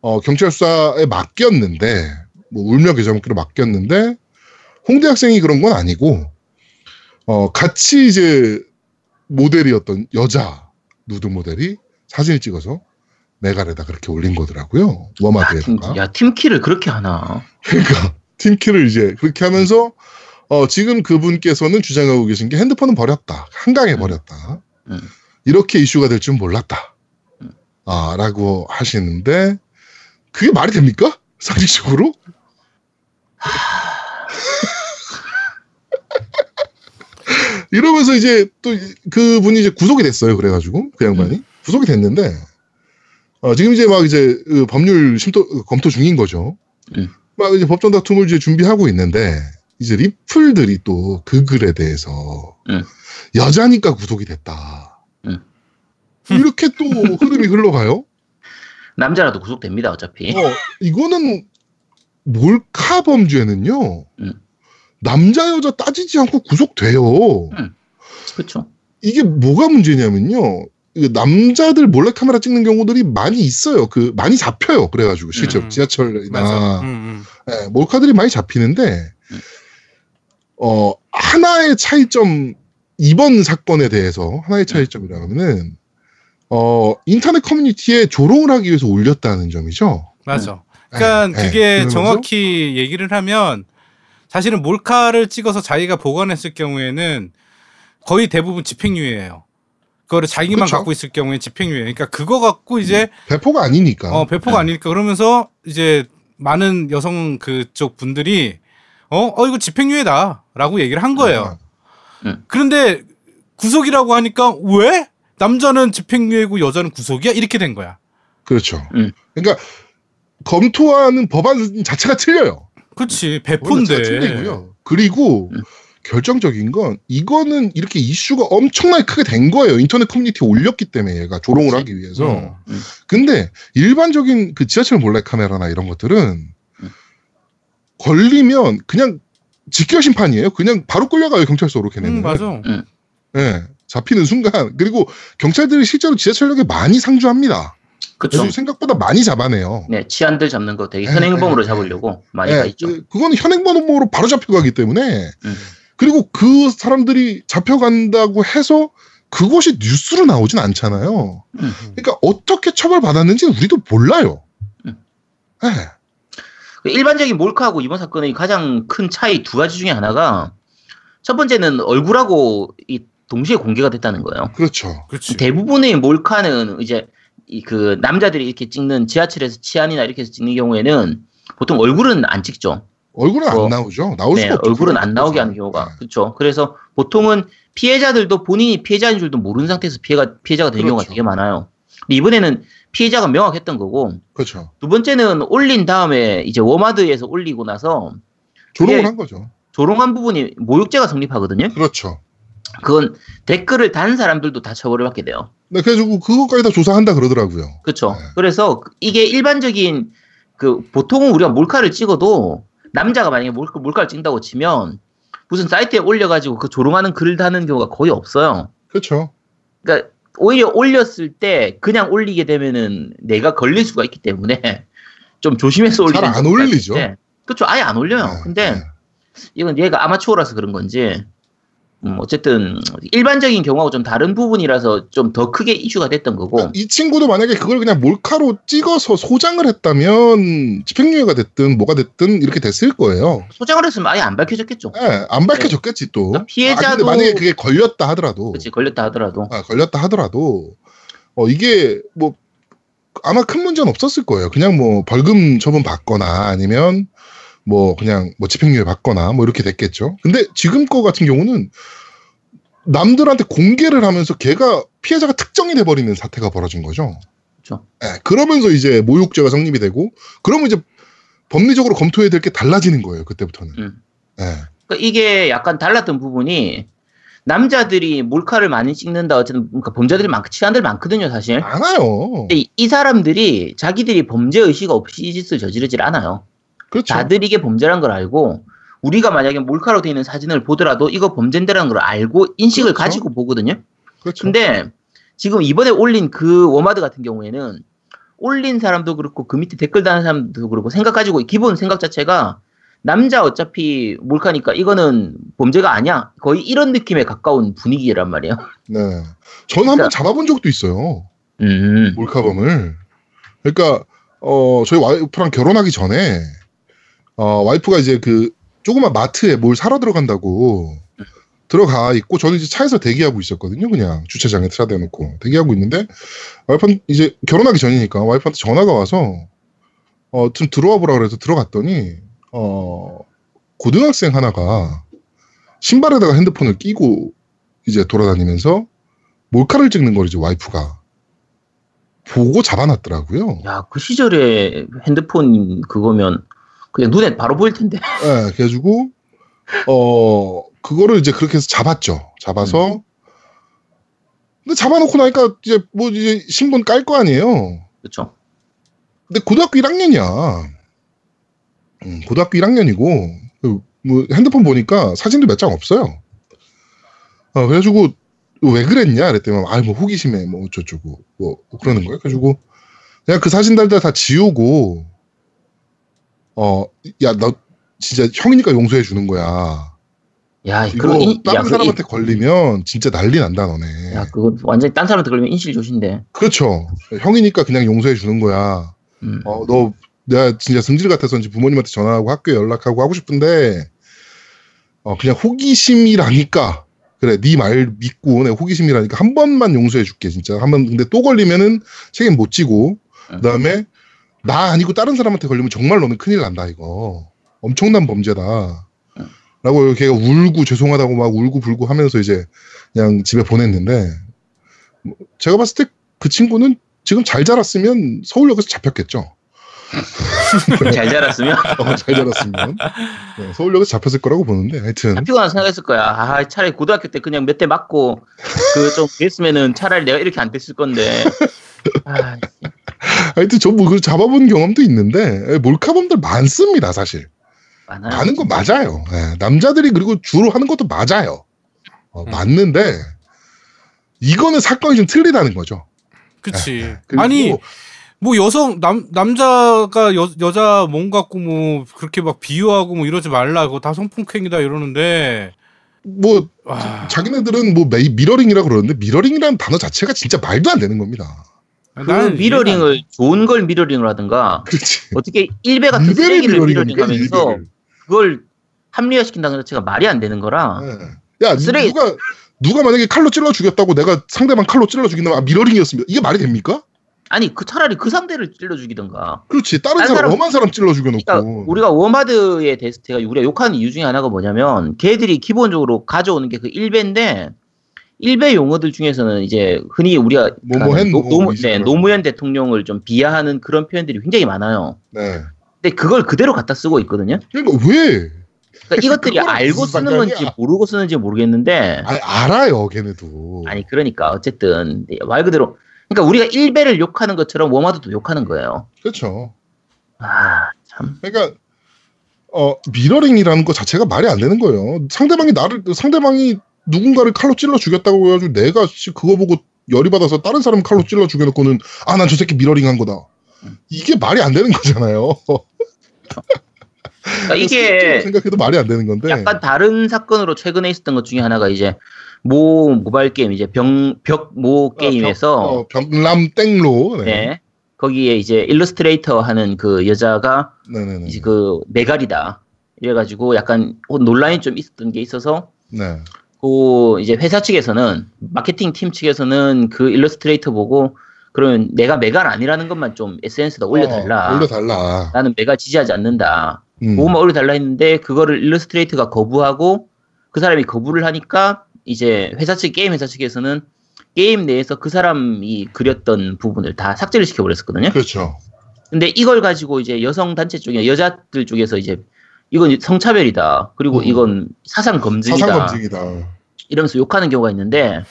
어, 경찰 수사에 맡겼는데 뭐 울며 겨자 먹기로 맡겼는데 홍대 학생이 그런 건 아니고 어, 같이 이제 모델이었던 여자 누드 모델이 사진을 찍어서 메갈에다 그렇게 올린 거더라고요. 워마드에다가. 야 팀키를 그렇게 하나. 그러니까 팀키를 이제 그렇게 하면서 어, 지금 그분께서는 주장하고 계신 게 핸드폰은 버렸다. 한강에 음. 버렸다. 음. 이렇게 이슈가 될 줄 몰랐다. 음. 아, 라고 하시는데 그게 말이 됩니까? 상식적으로? 이러면서 이제 또 그분이 이제 구속이 됐어요. 그래가지고 그 양반이 구속이 됐는데 어, 지금 이제 막 이제 그 법률 심도 검토 중인 거죠. 음. 막 이제 법정 다툼을 이제 준비하고 있는데 이제 리플들이 또 그 글에 대해서 음. 여자니까 구속이 됐다. 음. 이렇게 또 흐름이 흘러가요. 남자라도 구속됩니다 어차피. 어, 이거는 몰카 범죄는요. 음. 남자 여자 따지지 않고 구속돼요. 그렇죠. 이게 뭐가 문제냐면요. 남자들 몰래 카메라 찍는 경우들이 많이 있어요. 그 많이 잡혀요. 그래가지고 실제로 음. 지하철이나 맞아. 음, 음. 예, 몰카들이 많이 잡히는데 음. 어 하나의 차이점 이번 사건에 대해서 하나의 차이점이라면은 어 인터넷 커뮤니티에 조롱을 하기 위해서 올렸다는 점이죠. 맞아. 그러니까 예, 예. 그게 그러면서 정확히 얘기를 하면 사실은 몰카를 찍어서 자기가 보관했을 경우에는 거의 대부분 집행유예예요. 그거를 자기만 그쵸. 갖고 있을 경우에 집행유예. 그러니까 그거 갖고 이제 배포가 아니니까. 어, 배포가 아닐까 그러면서 이제 많은 여성 그쪽 분들이 어, 어 이거 집행유예다라고 얘기를 한 거예요. 음. 그런데 구속이라고 하니까 왜 남자는 집행유예고 여자는 구속이야 이렇게 된 거야. 그렇죠. 음. 그러니까 검토하는 법안 자체가 틀려요. 그렇지 배포인데. 틀리고요. 그리고 음. 결정적인 건 이거는 이렇게 이슈가 엄청나게 크게 된 거예요. 인터넷 커뮤니티에 올렸기 때문에 얘가 조롱을 그치. 하기 위해서. 음. 근데 일반적인 그 지하철 몰래 카메라나 이런 것들은 음. 걸리면 그냥 직결 심판이에요. 그냥 바로 끌려가요 경찰서로 걔네는. 음, 맞아. 예, 잡히는 순간 그리고 경찰들이 실제로 지하철역에 많이 상주합니다. 그렇죠. 생각보다 많이 잡아내요. 네, 치안들 잡는 거 되게 예, 현행범으로 예, 잡으려고 많이 예, 가 있죠. 그- 그거는 현행범으로 바로 잡혀가기 때문에 음. 그리고 그 사람들이 잡혀간다고 해서 그것이 뉴스로 나오진 않잖아요. 음. 그러니까 어떻게 처벌받았는지는 우리도 몰라요. 음. 그 일반적인 몰카하고 이번 사건의 가장 큰 차이 두 가지 중에 하나가 첫 번째는 얼굴하고 이 동시에 공개가 됐다는 거예요. 그렇죠. 그렇지. 대부분의 몰카는 이제 이그 남자들이 이렇게 찍는 지하철에서 치안이나 이렇게 해서 찍는 경우에는 보통 얼굴은 안 찍죠. 얼굴은 뭐, 안 나오죠. 나올 네, 수가 없죠. 얼굴은 안 나오게 하는 경우가 그렇죠. 그래서 보통은 피해자들도 본인이 피해자인 줄도 모르는 상태에서 피해가 피해자가 되는 경우가 그렇죠. 되게 많아요. 근데 이번에는 피해자가 명확했던 거고 그렇죠. 두 번째는 올린 다음에 이제 워마드에서 올리고 나서 조롱을 한 거죠. 조롱한 부분이 모욕죄가 성립하거든요. 그렇죠. 그건 댓글을 단 사람들도 다 처벌을 받게 돼요. 네, 그래가지고 그것까지 다 조사한다 그러더라고요. 그렇죠. 네. 그래서 이게 일반적인 그 보통은 우리가 몰카를 찍어도 남자가 만약에 몰카, 몰카를 찍는다고 치면 무슨 사이트에 올려가지고 그 조롱하는 글을 다는 경우가 거의 없어요. 그렇죠. 그러니까 오히려 올렸을 때 그냥 올리게 되면은 내가 걸릴 수가 있기 때문에 좀 조심해서 올리는 잘안 올리죠. 그렇죠. 아예 안 올려요. 네, 근데 네. 이건 얘가 아마추어라서 그런 건지 음, 어쨌든 일반적인 경우하고 좀 다른 부분이라서 좀 더 크게 이슈가 됐던 거고 이 친구도 만약에 그걸 그냥 몰카로 찍어서 소장을 했다면 집행유예가 됐든 뭐가 됐든 이렇게 됐을 거예요. 소장을 했으면 아예 안 밝혀졌겠죠. 예, 안 밝혀졌겠지 또. 그러니까 피해자도- 아, 근데 만약에 그게 걸렸다 하더라도, 그렇지 걸렸다 하더라도 아, 걸렸다 하더라도, 어, 이게 뭐 아마 큰 문제는 없었을 거예요. 그냥 뭐 벌금 처분 받거나 아니면 뭐 그냥 뭐 집행유예 받거나 뭐 이렇게 됐겠죠. 근데 지금 거 같은 경우는 남들한테 공개를 하면서 걔가 피해자가 특정이 돼버리는 사태가 벌어진 거죠. 그렇죠. 예, 그러면서 이제 모욕죄가 성립이 되고 그러면 이제 법리적으로 검토해야 될 게 달라지는 거예요. 그때부터는. 음. 예. 그러니까 이게 약간 달랐던 부분이 남자들이 몰카를 많이 찍는다 어쨌든 그러니까 범죄들이 많 치안들 많거든요 사실. 많아요. 이, 이 사람들이 자기들이 범죄 의식 없이 이 짓을 저지르질 않아요. 그렇죠. 다들 이게 범죄란 걸 알고 우리가 만약에 몰카로 되어 있는 사진을 보더라도 이거 범죄인데라는 걸 알고 인식을 그렇죠. 가지고 보거든요. 그렇죠. 근데 지금 이번에 올린 그 워마드 같은 경우에는 올린 사람도 그렇고 그 밑에 댓글 다는 사람도 그렇고 생각 가지고 기본 생각 자체가 남자 어차피 몰카니까 이거는 범죄가 아니야. 거의 이런 느낌에 가까운 분위기란 말이에요. 네. 저는 한번 그러니까- 잡아본 적도 있어요. 음. 몰카범을. 그러니까 어 저희 와이프랑 결혼하기 전에 어 와이프가 이제 그 조그만 마트에 뭘 사러 들어간다고 들어가 있고 저는 이제 차에서 대기하고 있었거든요. 그냥 주차장에 트라대 놓고 대기하고 있는데 와이프는 이제 결혼하기 전이니까 와이프한테 전화가 와서 어 좀 들어와 보라 그래서 들어갔더니 어 고등학생 하나가 신발에다가 핸드폰을 끼고 이제 돌아다니면서 몰카를 찍는 걸 이제 와이프가 보고 잡아놨더라고요. 야, 그 시절에 핸드폰 그거면 그냥 눈에 바로 보일 텐데. 예, 그래가지고 어 그거를 이제 그렇게 해서 잡았죠. 잡아서 근데 잡아놓고 나니까 이제 뭐 이제 신분 깔 거 아니에요. 그렇죠. 근데 고등학교 1학년이야. 음, 고등학교 1학년이고 뭐 핸드폰 보니까 사진도 몇 장 없어요. 어, 그래가지고 왜 그랬냐 그랬더니 아뭐 호기심에 뭐 어쩌고저쩌고 뭐 그러는 거예요. 그래가지고 내가 그 사진들다 다 지우고 어야너 진짜 형이니까 용서해 주는 거야. 야, 이거 인, 다른 야, 그거 사람한테 걸리면 진짜 난리 난다 너네. 야, 그거 완전히 딴 사람한테 걸리면 인실조신데. 그렇죠. 형이니까 그냥 용서해 주는 거야. 음. 어, 너 내가 진짜 승질 같아서인지 부모님한테 전화하고 학교에 연락하고 하고 싶은데 어, 그냥 호기심이라니까 그래 네 말 믿고 내 호기심이라니까 한 번만 용서해 줄게 진짜 한 번 근데 또 걸리면은 책임 못 지고 그다음에 나 아니고 다른 사람한테 걸리면 정말 너는 큰일 난다 이거 엄청난 범죄다 라고 걔가 울고 죄송하다고 막 울고 불고 하면서 이제 그냥 집에 보냈는데 뭐 제가 봤을 때 그 친구는 지금 잘 자랐으면 서울역에서 잡혔겠죠. 잘 자랐으면 어, 잘 자랐으면 네, 서울역에서 잡혔을 거라고 보는데 하여튼 잡히거나 생각했을 거야. 아, 차라리 고등학교 때 그냥 몇 대 맞고 그 좀 그랬으면은 차라리 내가 이렇게 안 됐을 건데. 아, 하여튼 저뭐 그 잡아본 경험도 있는데 예, 몰카범들 많습니다 사실. 많아요. 많은 건 맞아요. 예, 남자들이 그리고 주로 하는 것도 맞아요. 어, 음. 맞는데 이거는 사건이 좀 틀리다는 거죠. 그치. 그리고 아니 뭐 여성 남 남자가 여, 여자 몸 갖고 뭐 그렇게 막 비유하고 뭐 이러지 말라 그거 다 성폭행이다 이러는데. 뭐 와 자기네들은 뭐 메이, 미러링이라고 그러는데 미러링이라는 단어 자체가 진짜 말도 안 되는 겁니다 그 나는 미러링을 좋은 걸 미러링을 하든가 그렇지 어떻게 일베 같은 일베를 쓰레기를 미러링하면서. 그걸 합리화시킨다는 자체가 말이 안 되는 거라. 예. 야 쓰레기- 누가 누가 만약에 칼로 찔러 죽였다고 내가 상대방 칼로 찔러 죽인다면 아, 미러링이었습니다 이게 말이 됩니까? 아니 그 차라리 그 상대를 찔러 죽이든가. 그렇지 다른 다른 사람 엄한 사람 찔러 죽여놓고 그러니까 우리가 워마드에 대해서 제가 우리가 욕하는 이유 중에 하나가 뭐냐면 걔들이 기본적으로 가져오는 게 그 일베인데 일베 용어들 중에서는 이제 흔히 우리가 하는 했노, 노, 노무, 네, 노무현 대통령을 좀 비하하는 그런 표현들이 굉장히 많아요. 네. 근데 그걸 그대로 갖다 쓰고 있거든요. 그러니까 왜 그러니까 이것들이 알고 쓰는 건지? 모르고 쓰는지 모르겠는데 아, 알아요 걔네도 아니 그러니까 어쨌든 말 그대로 그러니까 우리가 일베를 욕하는 것처럼 워마드도 욕하는 거예요. 그렇죠 아 참. 그러니까 어 미러링이라는 것 자체가 말이 안 되는 거예요 상대방이 나를 상대방이 누군가를 칼로 찔러 죽였다고 해가지고 내가 씨 그거 보고 열이 받아서 다른 사람 칼로 찔러 죽여놓고는 아 난 저 새끼 미러링한 거다. 이게 말이 안 되는 거잖아요. 그러니까 이게 생각해도 말이 안 되는 건데. 약간 다른 사건으로 최근에 있었던 것 중에 하나가 이제 모 모바일 게임 이제 병벽모 게임에서 어, 벽람 땡로. 네. 네. 거기에 이제 일러스트레이터 하는 그 여자가 네네네 이제 그 메갈이다. 이래가지고 약간 논란이 좀 있었던 게 있어서 네. 그 이제 회사 측에서는 마케팅 팀 측에서는 그 일러스트레이터 보고 그러면 내가 메갈 아니라는 것만 좀 SNS에다 올려달라. 어, 올려달라 나는 메갈 지지하지 않는다. 음. 그것만 올려달라 했는데 그거를 일러스트레이터가 거부하고 그 사람이 거부를 하니까 이제 회사 측 게임 회사 측에서는 게임 내에서 그 사람이 그렸던 부분을 다 삭제를 시켜버렸었거든요. 그렇죠 근데 이걸 가지고 이제 여성 단체 쪽에 여자들 쪽에서 이제 이건 성차별이다. 그리고 음. 이건 사상 검증이다. 사상 검증이다 이러면서 욕하는 경우가 있는데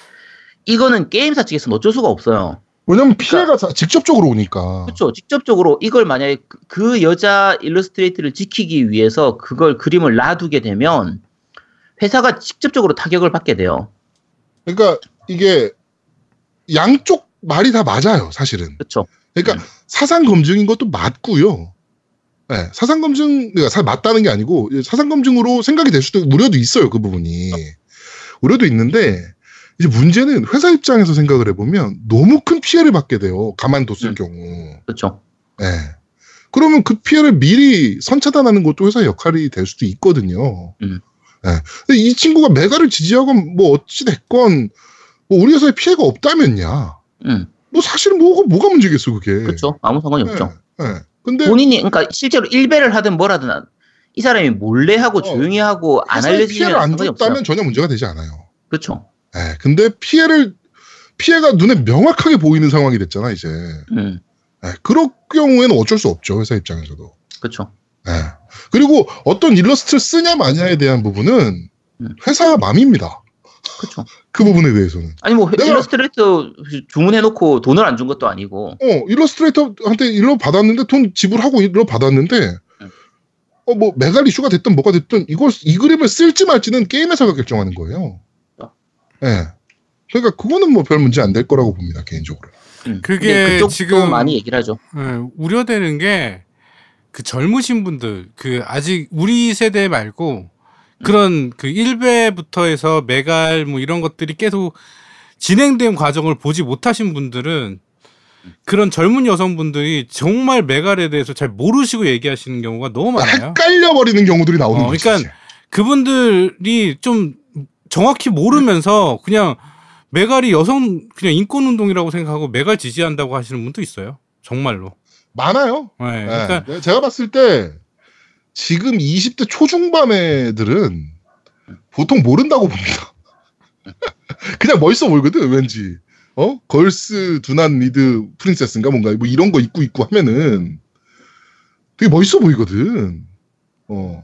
이거는 게임사 측에서는 어쩔 수가 없어요. 왜냐면 피해가 자- 직접적으로 오니까 그렇죠. 직접적으로 이걸 만약에 그- 그 여자 일러스트레이트를 지키기 위해서 그걸 그림을 놔두게 되면 회사가 직접적으로 타격을 받게 돼요. 그러니까 이게 양쪽 말이 다 맞아요, 사실은. 그렇죠. 그러니까 음. 사상 검증인 것도 맞고요. 네, 사상 검증 그러니까 사- 맞다는 게 아니고 사상 검증으로 생각이 될 수도 우려도 있어요, 그 부분이. 우려도 있는데 이제 문제는 회사 입장에서 생각을 해보면 너무 큰 피해를 받게 돼요. 가만뒀을 음. 경우. 그렇죠. 네. 그러면 그 피해를 미리 선차단하는 것도 회사의 역할이 될 수도 있거든요. 음. 네. 근데 이 친구가 메가를 지지하건 뭐 어찌 됐건 뭐 우리 회사에 피해가 없다면야. 음. 뭐 사실은 뭐가 뭐가 문제겠어 그게. 그렇죠. 아무 상관이 없죠. 네. 네. 근데 본인이 그러니까 실제로 일배를 하든 뭘 하든 이 사람이 몰래 하고 어, 조용히 하고 안 알려주면 피해를 안. 줬다면 전혀 문제가 되지 않아요. 그렇죠. 예, 근데 피해를 피해가 눈에 명확하게 보이는 상황이 됐잖아 이제. 음, 예, 그럴 경우에는 어쩔 수 없죠 회사 입장에서도. 그렇죠. 예. 그리고 어떤 일러스트를 쓰냐 마냐에 대한 부분은 음. 회사 맘입니다. 그렇죠. 그 부분에 대해서는. 아니 뭐 내가- 일러스트레이터 주문해놓고 돈을 안 준 것도 아니고. 어, 일러스트레이터한테 일러 받았는데 돈 지불하고 일러 받았는데 음. 어 뭐 메갈 이슈가 됐든 뭐가 됐든 이걸 이 그림을 쓸지 말지는 게임 회사가 결정하는 거예요. 어. 예. 그러니까 그거는 뭐 별 문제 안 될 거라고 봅니다 개인적으로. 음. 그게 그쪽도 지금- 많이 얘기를 하죠. 예, 우려되는 게 그 젊으신 분들 그 아직 우리 세대 말고 그런 그 1배부터 해서 메갈 뭐 이런 것들이 계속 진행된 과정을 보지 못하신 분들은 그런 젊은 여성분들이 정말 메갈에 대해서 잘 모르시고 얘기하시는 경우가 너무 많아요. 헷갈려 버리는 경우들이 나오는 어, 거죠. 그러니까 그분들이 좀 정확히 모르면서 그냥 메갈이 여성 그냥 인권 운동이라고 생각하고 메갈 지지한다고 하시는 분도 있어요. 정말로. 많아요. 네, 예. 그러니까 제가 봤을 때 지금 20대 초중반 애들은 보통 모른다고 봅니다. 그냥 멋있어 보이거든, 왠지. 어? Girls do not need princess인가 뭔가 뭐 이런 거 입고 입고 하면은 되게 멋있어 보이거든. 어.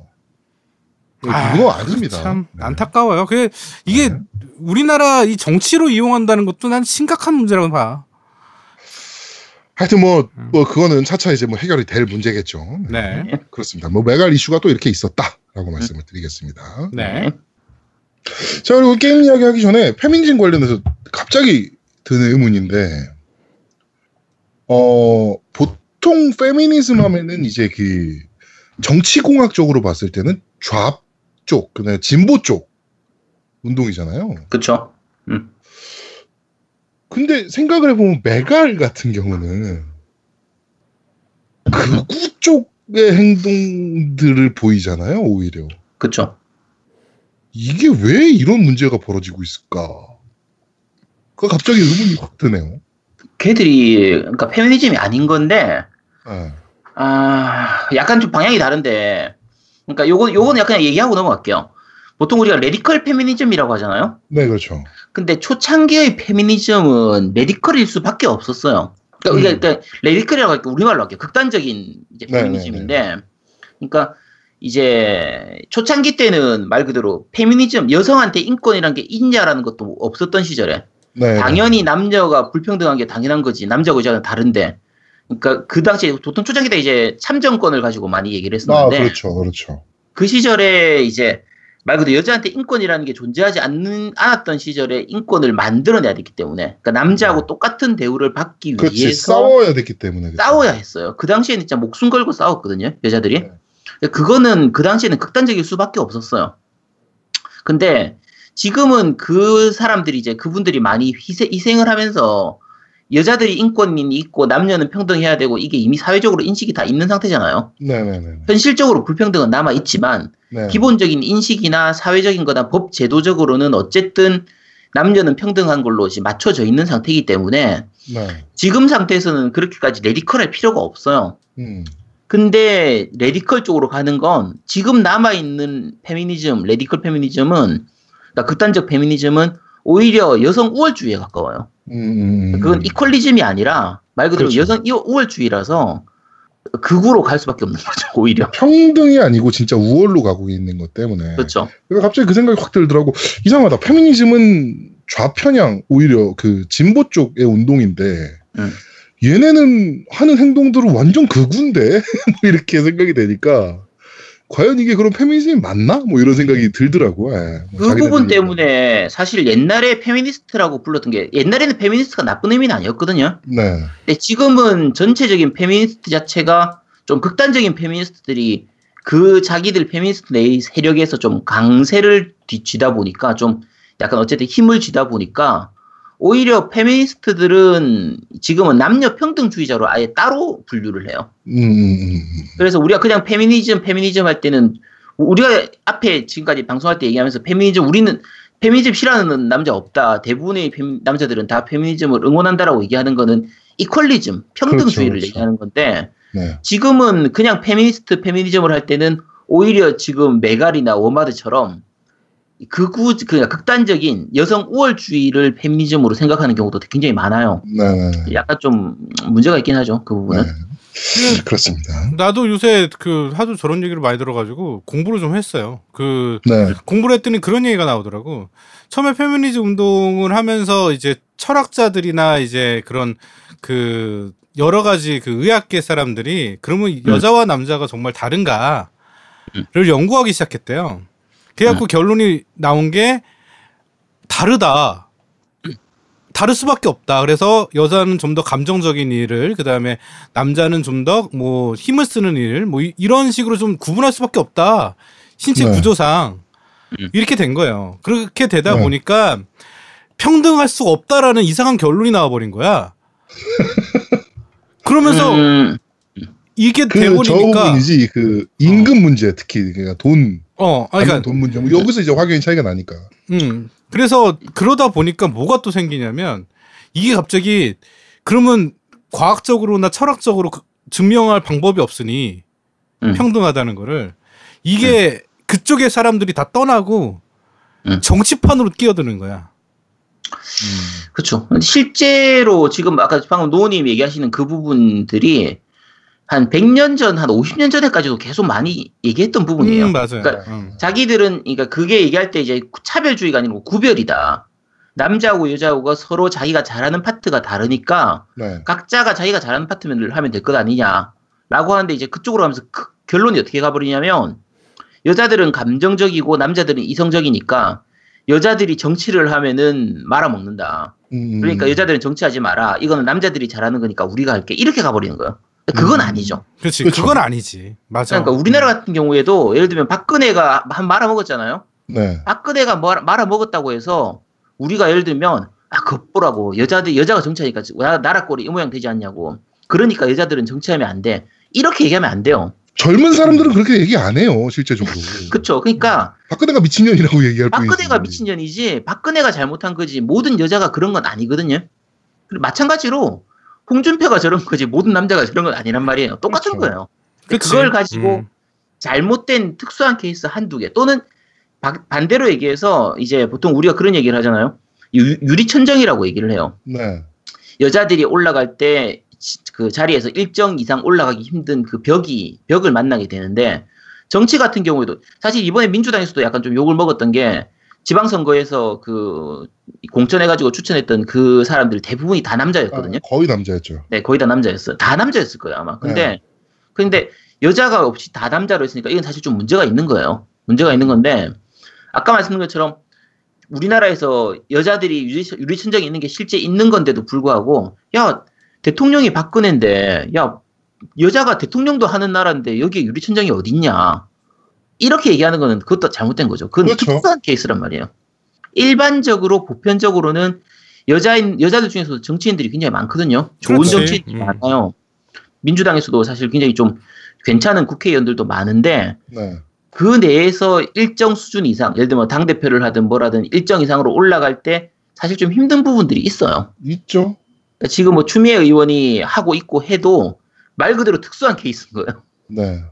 아, 그거 아닙니다. 참 네. 안타까워요. 그 이게 네. 우리나라 이 정치로 이용한다는 것도 난 심각한 문제라고 봐. 하여튼 뭐, 음. 뭐 그거는 차차 이제 뭐 해결이 될 문제겠죠. 네. 그렇습니다. 뭐 메갈 이슈가 또 이렇게 있었다라고 말씀을 드리겠습니다. 네. 자, 그리고 게임 이야기 하기 전에 페미니즘 관련해서 갑자기 드는 의문인데, 어, 보통 페미니즘 하면은 이제 그 정치공학적으로 봤을 때는 좌 쪽, 그다음에 진보 쪽 운동이잖아요. 그렇죠. 근데 생각을 해보면 메갈 같은 경우는 극우 쪽의 행동들을 보이잖아요, 오히려. 그렇죠. 이게 왜 이런 문제가 벌어지고 있을까? 그 갑자기 의문이 확 드네요. 걔들이 그러니까 페미니즘이 아닌 건데 예. 아 약간 좀 방향이 다른데 그러니까 요거 요거는 약간 얘기하고 넘어갈게요. 보통 우리가 radical 페미니즘이라고 하잖아요. 네, 그렇죠. 근데 초창기의 페미니즘은 radical일 수밖에 없었어요. 그러니까, 음. 그러니까 radical이라고 할게 우리말로 할게요. 극단적인 이제 네, 페미니즘인데, 그러니까 이제 초창기 때는 말 그대로 페미니즘 여성한테 인권이란 게 있냐라는 것도 없었던 시절에 네. 당연히 남녀가 불평등한 게 당연한 거지 남자고 여자는 다른데. 그러니까 그 당시에 보통 초창기 때 이제 참정권을 가지고 많이 얘기를 아, 했었는데 그렇죠, 그렇죠. 그 시절에 이제 말 그대로 여자한테 인권이라는 게 존재하지 않는, 않았던 시절에 인권을 만들어내야 됐기 때문에 그러니까 남자하고 똑같은 대우를 받기 음. 그렇지, 위해서 싸워야 됐기 때문에. 그렇죠. 싸워야 했어요. 그 당시에는 진짜 목숨 걸고 싸웠거든요, 여자들이. 네. 그거는 그 당시에는 극단적일 수밖에 없었어요. 근데 지금은 그 사람들이 이제 그분들이 많이 희생, 희생을 하면서 여자들이 인권이 있고 남녀는 평등해야 되고 이게 이미 사회적으로 인식이 다 있는 상태잖아요. 네네네. 현실적으로 불평등은 남아 있지만 네. 기본적인 인식이나 사회적인 거나 법 제도적으로는 어쨌든 남녀는 평등한 걸로 맞춰져 있는 상태이기 때문에 네. 지금 상태에서는 그렇게까지 radical할 필요가 없어요. 음. 근데 radical 쪽으로 가는 건 지금 남아 있는 페미니즘, radical 페미니즘은 그러니까 극단적 페미니즘은 오히려 여성 우월주의에 가까워요. 음, 음, 음. 그건 이퀄리즘이 아니라 말 그대로 그렇죠. 여성 이- 우월주의라서 극으로 갈 수밖에 없는 거죠. 오히려 평등이 아니고 진짜 우월로 가고 있는 것 때문에. 그렇죠. 그러니까 갑자기 그 생각이 확 들더라고. 이상하다. 페미니즘은 좌편향 오히려 그 진보 쪽의 운동인데 음. 얘네는 하는 행동들은 완전 극우인데 뭐 이렇게 생각이 되니까 과연 이게 그런 페미니즘이 맞나? 뭐 이런 생각이 들더라고. 예. 뭐 그 부분 때문에 사실 옛날에 페미니스트라고 불렀던 게 옛날에는 페미니스트가 나쁜 의미는 아니었거든요. 네. 근데 지금은 전체적인 페미니스트 자체가 좀 극단적인 페미니스트들이 그 자기들 페미니스트 내 세력에서 좀 강세를 뒤쥐다 보니까 좀 약간 어쨌든 힘을 쥐다 보니까 오히려 페미니스트들은 지금은 남녀 평등주의자로 아예 따로 분류를 해요. 음, 음, 음, 음. 그래서 우리가 그냥 페미니즘, 페미니즘 할 때는 우리가 앞에 지금까지 방송할 때 얘기하면서 페미니즘 우리는 페미니즘 싫어하는 남자 없다. 대부분의 페미- 남자들은 다 페미니즘을 응원한다라고 얘기하는 거는 equalism, 평등주의를 그렇죠, 그렇죠. 얘기하는 건데 네. 지금은 그냥 페미니스트, 페미니즘을 할 때는 오히려 지금 메갈이나 워마드처럼 극우 그냥 극단적인 여성 우월주의를 페미니즘으로 생각하는 경우도 굉장히 많아요. 네. 약간 좀 문제가 있긴 하죠 그 부분은. 네. 그렇습니다. 나도 요새 그 하도 저런 얘기를 많이 들어가지고 공부를 좀 했어요. 그 네. 공부를 했더니 그런 얘기가 나오더라고. 처음에 페미니즘 운동을 하면서 이제 철학자들이나 이제 그런 그 여러 가지 그 의학계 사람들이 그러면 여자와 남자가 정말 다른가를 연구하기 시작했대요. 그래갖고 결론이 나온 게 다르다. 다를 수밖에 없다. 그래서 여자는 좀 더 감정적인 일을, 그 다음에 남자는 좀 더 뭐 힘을 쓰는 일, 뭐 이- 이런 식으로 좀 구분할 수밖에 없다. 신체 네. 구조상. 음. 이렇게 된 거예요. 그렇게 되다 네. 보니까 평등할 수가 없다라는 이상한 결론이 나와버린 거야. 그러면서 음, 이게 그 돼버리니까 저 부분이지 그 임금 문제 특히 그러니까 돈, 어, 아니, 그러니까 돈 문제 뭐 여기서 이제 확연히 차이가 나니까. 음. 그래서 그러다 보니까 뭐가 또 생기냐면 이게 갑자기 그러면 과학적으로나 철학적으로 그- 증명할 방법이 없으니 음. 평등하다는 거를 이게 그쪽의 사람들이 다 떠나고 음. 정치판으로 끼어드는 거야. 그렇죠. 실제로 지금 아까 방금 노님 얘기하시는 그 부분들이 한 100년 전, 한 50년 전에까지도 계속 많이 얘기했던 부분이에요. 음, 맞아요. 그러니까 음. 자기들은 그러니까 그게 얘기할 때 이제 차별주의가 아니고 구별이다. 남자하고 여자하고가 서로 자기가 잘하는 파트가 다르니까 네. 각자가 자기가 잘하는 파트를 하면 될 것 아니냐라고 하는데 이제 그쪽으로 하면서 그 결론이 어떻게 가버리냐면 여자들은 감정적이고 남자들은 이성적이니까 여자들이 정치를 하면은 말아먹는다. 음, 그러니까 여자들은 정치하지 마라. 이거는 남자들이 잘하는 거니까 우리가 할게. 이렇게 가버리는 거예요. 그건 음. 아니죠. 그렇지. 그쵸. 그건 아니지. 맞아. 그러니까 우리나라 같은 경우에도 예를 들면 박근혜가 한 말아 먹었잖아요. 네. 박근혜가 말- 말아먹었다고 해서 우리가 예를 들면 아 겉보라고 여자들 여자가 정치하니까 나- 나라 꼴이 이 모양 되지 않냐고. 그러니까 여자들은 정치하면 안 돼. 이렇게 얘기하면 안 돼요. 젊은 사람들은 그렇게 얘기 안 해요 실제적으로. 그쵸? 그러니까 박근혜가 미친년이라고 얘기할 뿐이지. 박근혜가 미친년이지 박근혜가 잘못한 거지 모든 여자가 그런 건 아니거든요. 그리고 마찬가지로 홍준표가 저런 거지 모든 남자가 저런 건 아니란 말이에요. 똑같은 그렇죠. 거예요. 그걸 가지고 음. 잘못된 특수한 케이스 한두 개 또는 바- 반대로 얘기해서 이제 보통 우리가 그런 얘기를 하잖아요. 유, 유리천정이라고 얘기를 해요. 네. 여자들이 올라갈 때 그 자리에서 일정 이상 올라가기 힘든 그 벽이 벽을 만나게 되는데 정치 같은 경우에도 사실 이번에 민주당에서도 약간 좀 욕을 먹었던 게 지방선거에서 그 공천해가지고 추천했던 그 사람들 대부분이 다 남자였거든요. 아, 거의 남자였죠. 네, 거의 다 남자였어요. 다 남자였을 거예요, 아마. 근데, 근데 여자가 없이 다 남자로 했으니까 이건 사실 좀 문제가 있는 거예요. 문제가 있는 건데, 아까 말씀드린 것처럼 우리나라에서 여자들이 유리, 유리천정이 있는 게 실제 있는 건데도 불구하고, 야, 대통령이 박근혜인데, 야, 여자가 대통령도 하는 나라인데 여기에 유리천정이 어딨냐. 이렇게 얘기하는 거는 그것도 잘못된 거죠. 그건 그렇죠. 특수한 케이스란 말이에요. 일반적으로, 보편적으로는 여자인, 여자들 중에서도 정치인들이 굉장히 많거든요. 좋은 그렇지. 정치인들이 음. 많아요. 민주당에서도 사실 굉장히 좀 괜찮은 국회의원들도 많은데, 네. 그 내에서 일정 수준 이상, 예를 들면 당 대표를 하든 뭐라든 일정 이상으로 올라갈 때 사실 좀 힘든 부분들이 있어요. 있죠. 그러니까 지금 뭐 추미애 의원이 하고 있고 해도 말 그대로 특수한 케이스인 거예요. 네.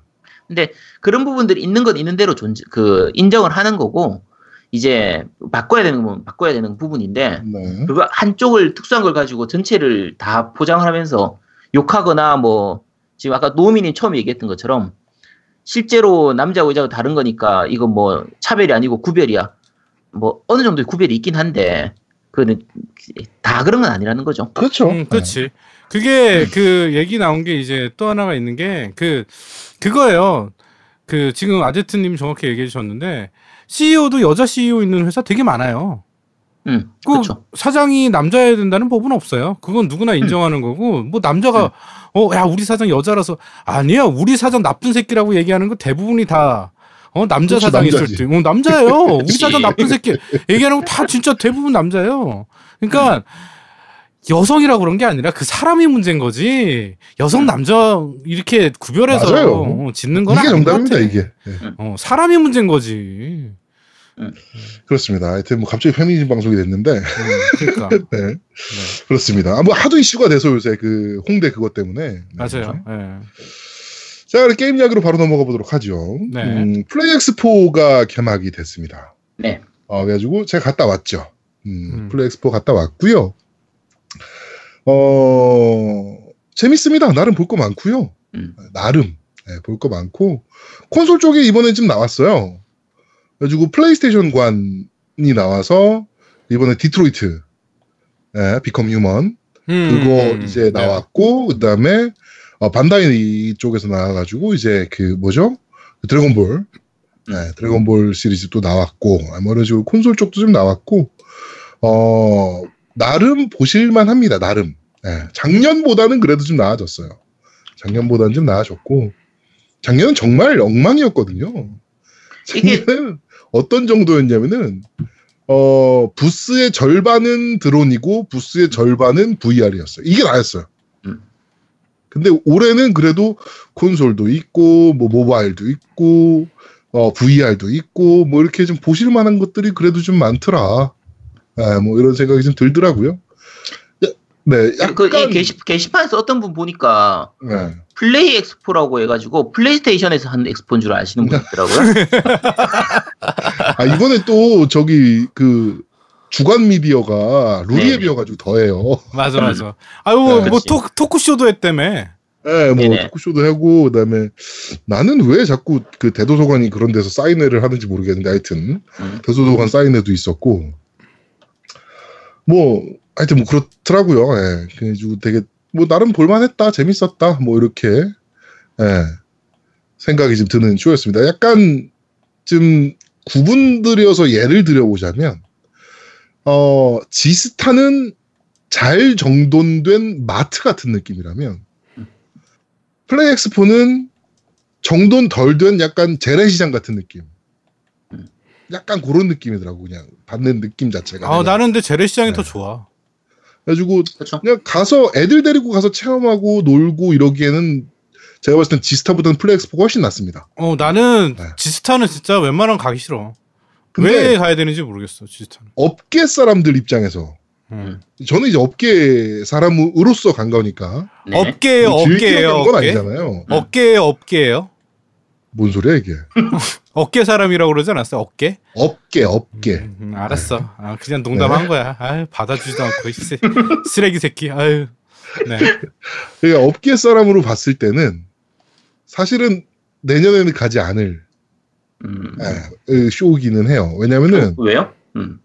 근데 그런 부분들이 있는 건 있는 대로 존재, 그, 인정을 하는 거고, 이제 바꿔야 되는 건 바꿔야 되는 부분인데, 네. 그거 한쪽을 특수한 걸 가지고 전체를 다 포장을 하면서 욕하거나 뭐, 지금 아까 노미님 처음 얘기했던 것처럼, 실제로 남자하고 여자가 다른 거니까, 이건 뭐, 차별이 아니고 구별이야. 뭐, 어느 정도의 구별이 있긴 한데, 그는 다 그런 건 아니라는 거죠. 그렇죠. 음, 그렇지. 그게 그 얘기 나온 게 이제 또 하나가 있는 게 그 그거예요. 그 지금 아제트님 정확히 얘기해 주셨는데 CEO도 여자 CEO 있는 회사 되게 많아요. 음, 그. 사장이 남자여야 된다는 법은 없어요. 그건 누구나 인정하는 거고 뭐 남자가 어야 우리 사장 여자라서 아니야 우리 사장 나쁜 새끼라고 얘기하는 거 대부분이 다 어 남자 그렇지, 사장 있을 남자지. 때, 어 남자예요. 우리 사장 나쁜 새끼 얘기하는 거 다 진짜 대부분 남자예요. 그러니까 여성이라고 그런 게 아니라 그 사람이 문제인 거지. 여성 남자 이렇게 구별해서 맞아요. 어, 짓는 건 이게 정답입니다 같아. 이게. 네. 어 사람이 문제인 거지. 그렇습니다. 하여튼 뭐 갑자기 페미니즘 방송이 됐는데 음, 그러니까 네. 그렇습니다. 아, 뭐 하도 이슈가 돼서 요새 그 홍대 그것 때문에. 네. 맞아요. 예. 자, 그럼 게임 이야기로 바로 넘어가 보도록 하죠. 네. 음, 플레이 엑스포가 개막이 됐습니다. 네. 어, 그래가지고 제가 갔다 왔죠. 음, 음. 플레이 엑스포 갔다 왔고요. 어, 재밌습니다. 나름 볼 거 많고요. 음. 나름 네, 볼거 많고 콘솔 쪽에 이번에 좀 나왔어요. 그래가지고 플레이스테이션 관이 나와서 이번에 Detroit, 네, Become Human 음, 그거 음, 이제 네. 나왔고 그다음에 어, 반다이 쪽에서 나와가지고 이제 그 뭐죠 드래곤볼 네, 드래곤볼 시리즈 또 나왔고 아, 뭐 콘솔 쪽도 좀 나왔고 어 나름 보실만 합니다 나름 네, 작년보다는 그래도 좀 나아졌어요 작년보다는 좀 나아졌고 작년은 정말 엉망이었거든요 작년은 어떤 정도였냐면은 어 부스의 절반은 드론이고 부스의 절반은 VR이었어요. 이게 나였어요. 음. 근데 올해는 그래도 콘솔도 있고 뭐 모바일도 있고 어 VR도 있고 뭐 이렇게 좀 보실 만한 것들이 그래도 좀 많더라. 아, 뭐 이런 생각이 좀 들더라고요. 야- 네, 약간 그이 게시, 게시판에서 어떤 분 보니까 네. 플레이 엑스포라고 해가지고 플레이스테이션에서 한 엑스포인 줄 아시는 분 있더라고요. 아 이번에 또 저기 그 주간 미디어가 루리앱이어가지고 더해요. 맞아 맞아. 아유 네, 뭐. 토, 토크쇼도 했다며. 네, 뭐 네네. 토크쇼도 하고 그다음에 나는 왜 자꾸 그 대도서관이 그런 데서 사인회를 하는지 모르겠는데 하여튼 음. 대도서관 사인회도 있었고 뭐 하여튼 뭐 그렇더라고요. 예. 그래가지고 되게 뭐 나름 볼만했다, 재밌었다, 뭐 이렇게 예, 생각이 좀 드는 쇼였습니다. 약간 좀 구분들여서 예를 들어보자면 어 지스타는 잘 정돈된 마트 같은 느낌이라면 플레이 엑스포는 정돈 덜 된 약간 재래시장 같은 느낌. 음. 약간 그런 느낌이더라고 그냥 받는 느낌 자체가. 아. 나는 근데 재래시장이 네. 더 좋아. 그래가지고 그렇죠. 그냥 가서 애들 데리고 가서 체험하고 놀고 이러기에는 제가 봤을 땐 지스타보다는 플레이 엑스포가 훨씬 낫습니다. 어 나는 네. 지스타는 진짜 웬만하면 가기 싫어. 왜 가야 되는지 모르겠어 지스타는. 업계 사람들 입장에서 음. 저는 이제 업계 사람으로서 간 거니까 네. 업계예요 뭐 업계예요 간건 업계. 아니잖아요. 업계예요 업계예요. 뭔 소리야 이게? 업계 사람이라고 그러지 않았어요? 업계? 업계 업계. 음, 음, 알았어. 아, 그냥 농담한 네. 거야. 아유, 받아주지도 않고 이 쓰- 쓰레기 새끼. 아유. 네. 그러니까 업계 사람으로 봤을 때는 사실은 내년에는 가지 않을 음. 예, 쇼기는 해요. 왜냐면은 왜요? 음.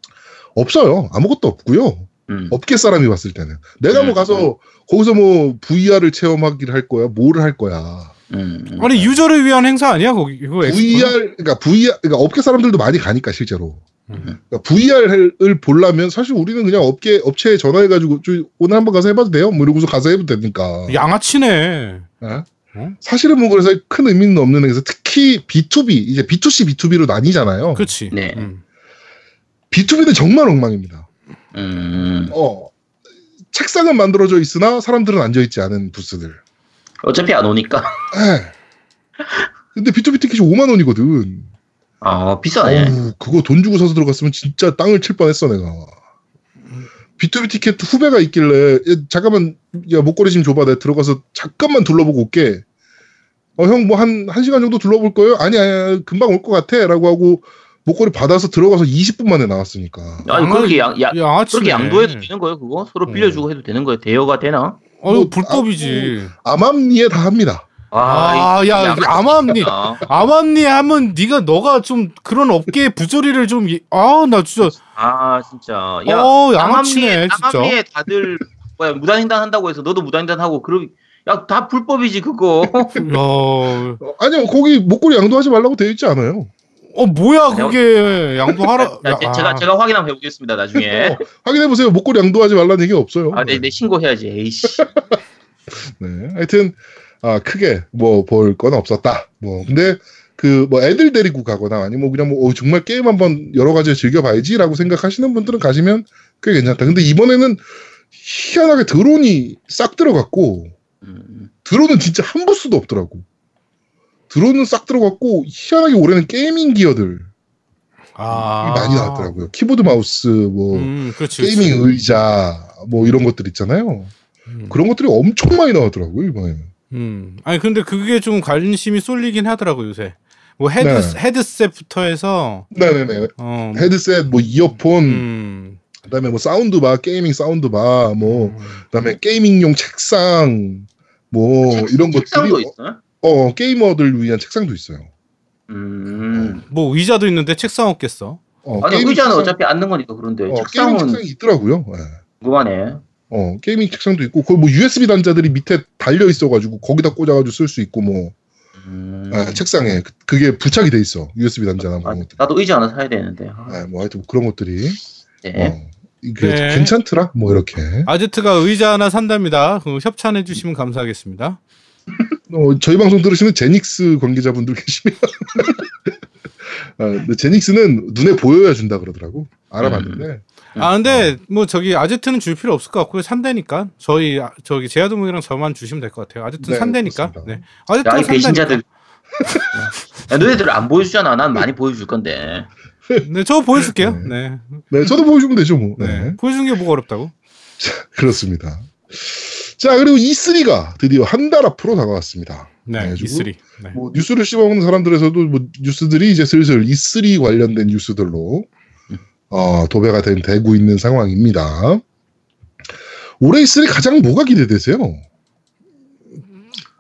없어요. 아무것도 없고요. 음. 업계 사람이 봤을 때는 내가 뭐 음, 가서 거기서 뭐 VR을 체험하기를 할 거야, 뭐를 할 거야. 음. 아니 유저를 위한 행사 아니야 거기 이거? VR 그러니까 VR 그러니까 업계 사람들도 많이 가니까 실제로. 음. 그러니까 VR을 보려면 사실 우리는 그냥 업계 업체에 전화해가지고 저 오늘 한번 가서 해봐도 돼요? 뭐 이러고서 가서 해도 되니까. 양아치네. 예? 어? 사실은 뭐 그래서 큰 의미는 없는 행사. 특히 B2B 이제 B2C B2B로 나뉘잖아요. 그렇지. 네. 음. B2B는 정말 엉망입니다. 음. 어 책상은 만들어져 있으나 사람들은 앉아 있지 않은 부스들. 어차피 안 오니까. 에. 근데 B2B 티켓이 5만 원이거든. 아 비싸네. 어우, 그거 돈 주고 사서 들어갔으면 진짜 땅을 칠 뻔했어 내가. B2B 티켓 후배가 있길래 야, 잠깐만 야 목걸이 좀 줘봐 내가 들어가서 잠깐만 둘러보고 올게. 어 형 뭐 한 한 시간 정도 둘러볼 거예요? 아니 아니 금방 올 것 같아라고 하고 목걸이 받아서 들어가서 20분 만에 나왔으니까. 아니 그렇게 양, 야, 양아치네. 그렇게 양도해도 되는 거예요 그거? 서로 음. 빌려주고 해도 되는 거예요? 대여가 되나? 어 뭐, 불법이지. 암암리에 다 합니다. 아, 이- 야, 양- 암암리. 아, 암암리 하면 네가 너가 좀 그런 업계 부조리를 좀 아 나 진짜 아 진짜. 야 어 양아치네 남암리에- 진짜. 남암리에 다들 뭐야 무단횡단 한다고 해서 너도 무단횡단 하고 그럼 야 다 불법이지 그거. 야, 어, 아니요 거기 목걸이 양도하지 말라고 되어 있지 않아요. 어 뭐야 그게 양도하라. 야, 제- 제가 제가 확인 한번 해보겠습니다 나중에. 어, 확인해 보세요. 목걸이 양도하지 말라는 얘기 없어요. 아, 내, 내 신고해야지. 에이씨. 네. 하여튼 아 크게 뭐 볼 건 없었다. 뭐 근데 그 뭐 애들 데리고 가거나 아니면 뭐 그냥 뭐 어, 정말 게임 한번 여러 가지 즐겨봐야지라고 생각하시는 분들은 가시면 꽤 괜찮다. 근데 이번에는 희한하게 드론이 싹 들어갔고 음, 드론은 진짜 한 부스도 없더라고. 드론은 싹 들어갔고 희한하게 올해는 gaming gear들 아 많이 나왔더라고요. 키보드 마우스 뭐 음, 그렇지. 게이밍 의자 뭐 이런 것들 있잖아요. 음. 그런 것들이 엄청 많이 나왔더라고요 이번에. 음. 아니 근데 그게 좀 관심이 쏠리긴 하더라고 요새. 뭐 헤드 네. 헤드셋부터 해서 네네네. 어 헤드셋, 뭐 이어폰, 음. 그다음에 뭐 sound bar, gaming sound bar, 뭐 음. 그다음에 gaming용 책상, 뭐 책- 이런 것들이 책상도 있어요? 어 게이머들 위한 책상도 있어요. 음. 뭐 의자도 있는데 책상 없겠어. 어, 아니 의자는 책상- 어차피 앉는 거니까 그런데 어, gaming 책상은 책상이 있더라고요. 예. 궁금하네. 어 gaming 책상도 있고 거기 뭐 USB 단자들이 밑에 달려 있어가지고 거기다 꽂아가지고 쓸 수 있고 뭐 음. 예, 책상에 그- 그게 부착이 돼 있어 USB 단자나 뭐 아. 나도 의자 하나 사야 되는데. 아, 예, 뭐 하여튼 그런 것들이 네. 어, 이게 네. 괜찮더라 뭐 이렇게. 아제트가 의자 하나 산답니다. 그 협찬해 주시면 감사하겠습니다. 어, 저희 방송 들으시는 제닉스 관계자분들 계시면 아, 제닉스는 눈에 보여야 준다 그러더라고 알아봤는데 아 근데 뭐 저기 아제트는 줄 필요 없을 것 같고요. 산대니까 저희 아, 저기 제아도목이랑 저만 주시면 될 것 같아요. 아제트는 네, 산대니까. 그렇습니다. 네. 야, 산다니까. 배신자들. 야, 너희들 안 보여주잖아. 난 많이 보여줄 건데. 네, 저 보여줄게요. 네. 네. 네 저도 보여주면 되죠 뭐 네. 네. 보여주는 게 뭐가 어렵다고? 그렇습니다 자 그리고 E3가 드디어 한 달 앞으로 다가왔습니다 네, 그래가지고 E3. 네. 뭐 뉴스를 씹어먹는 사람들에서도 뭐 뉴스들이 이제 슬슬 E3 관련된 뉴스들로 어, 도배가 된, 되고 있는 상황입니다. 올해 E3 가장 뭐가 기대되세요?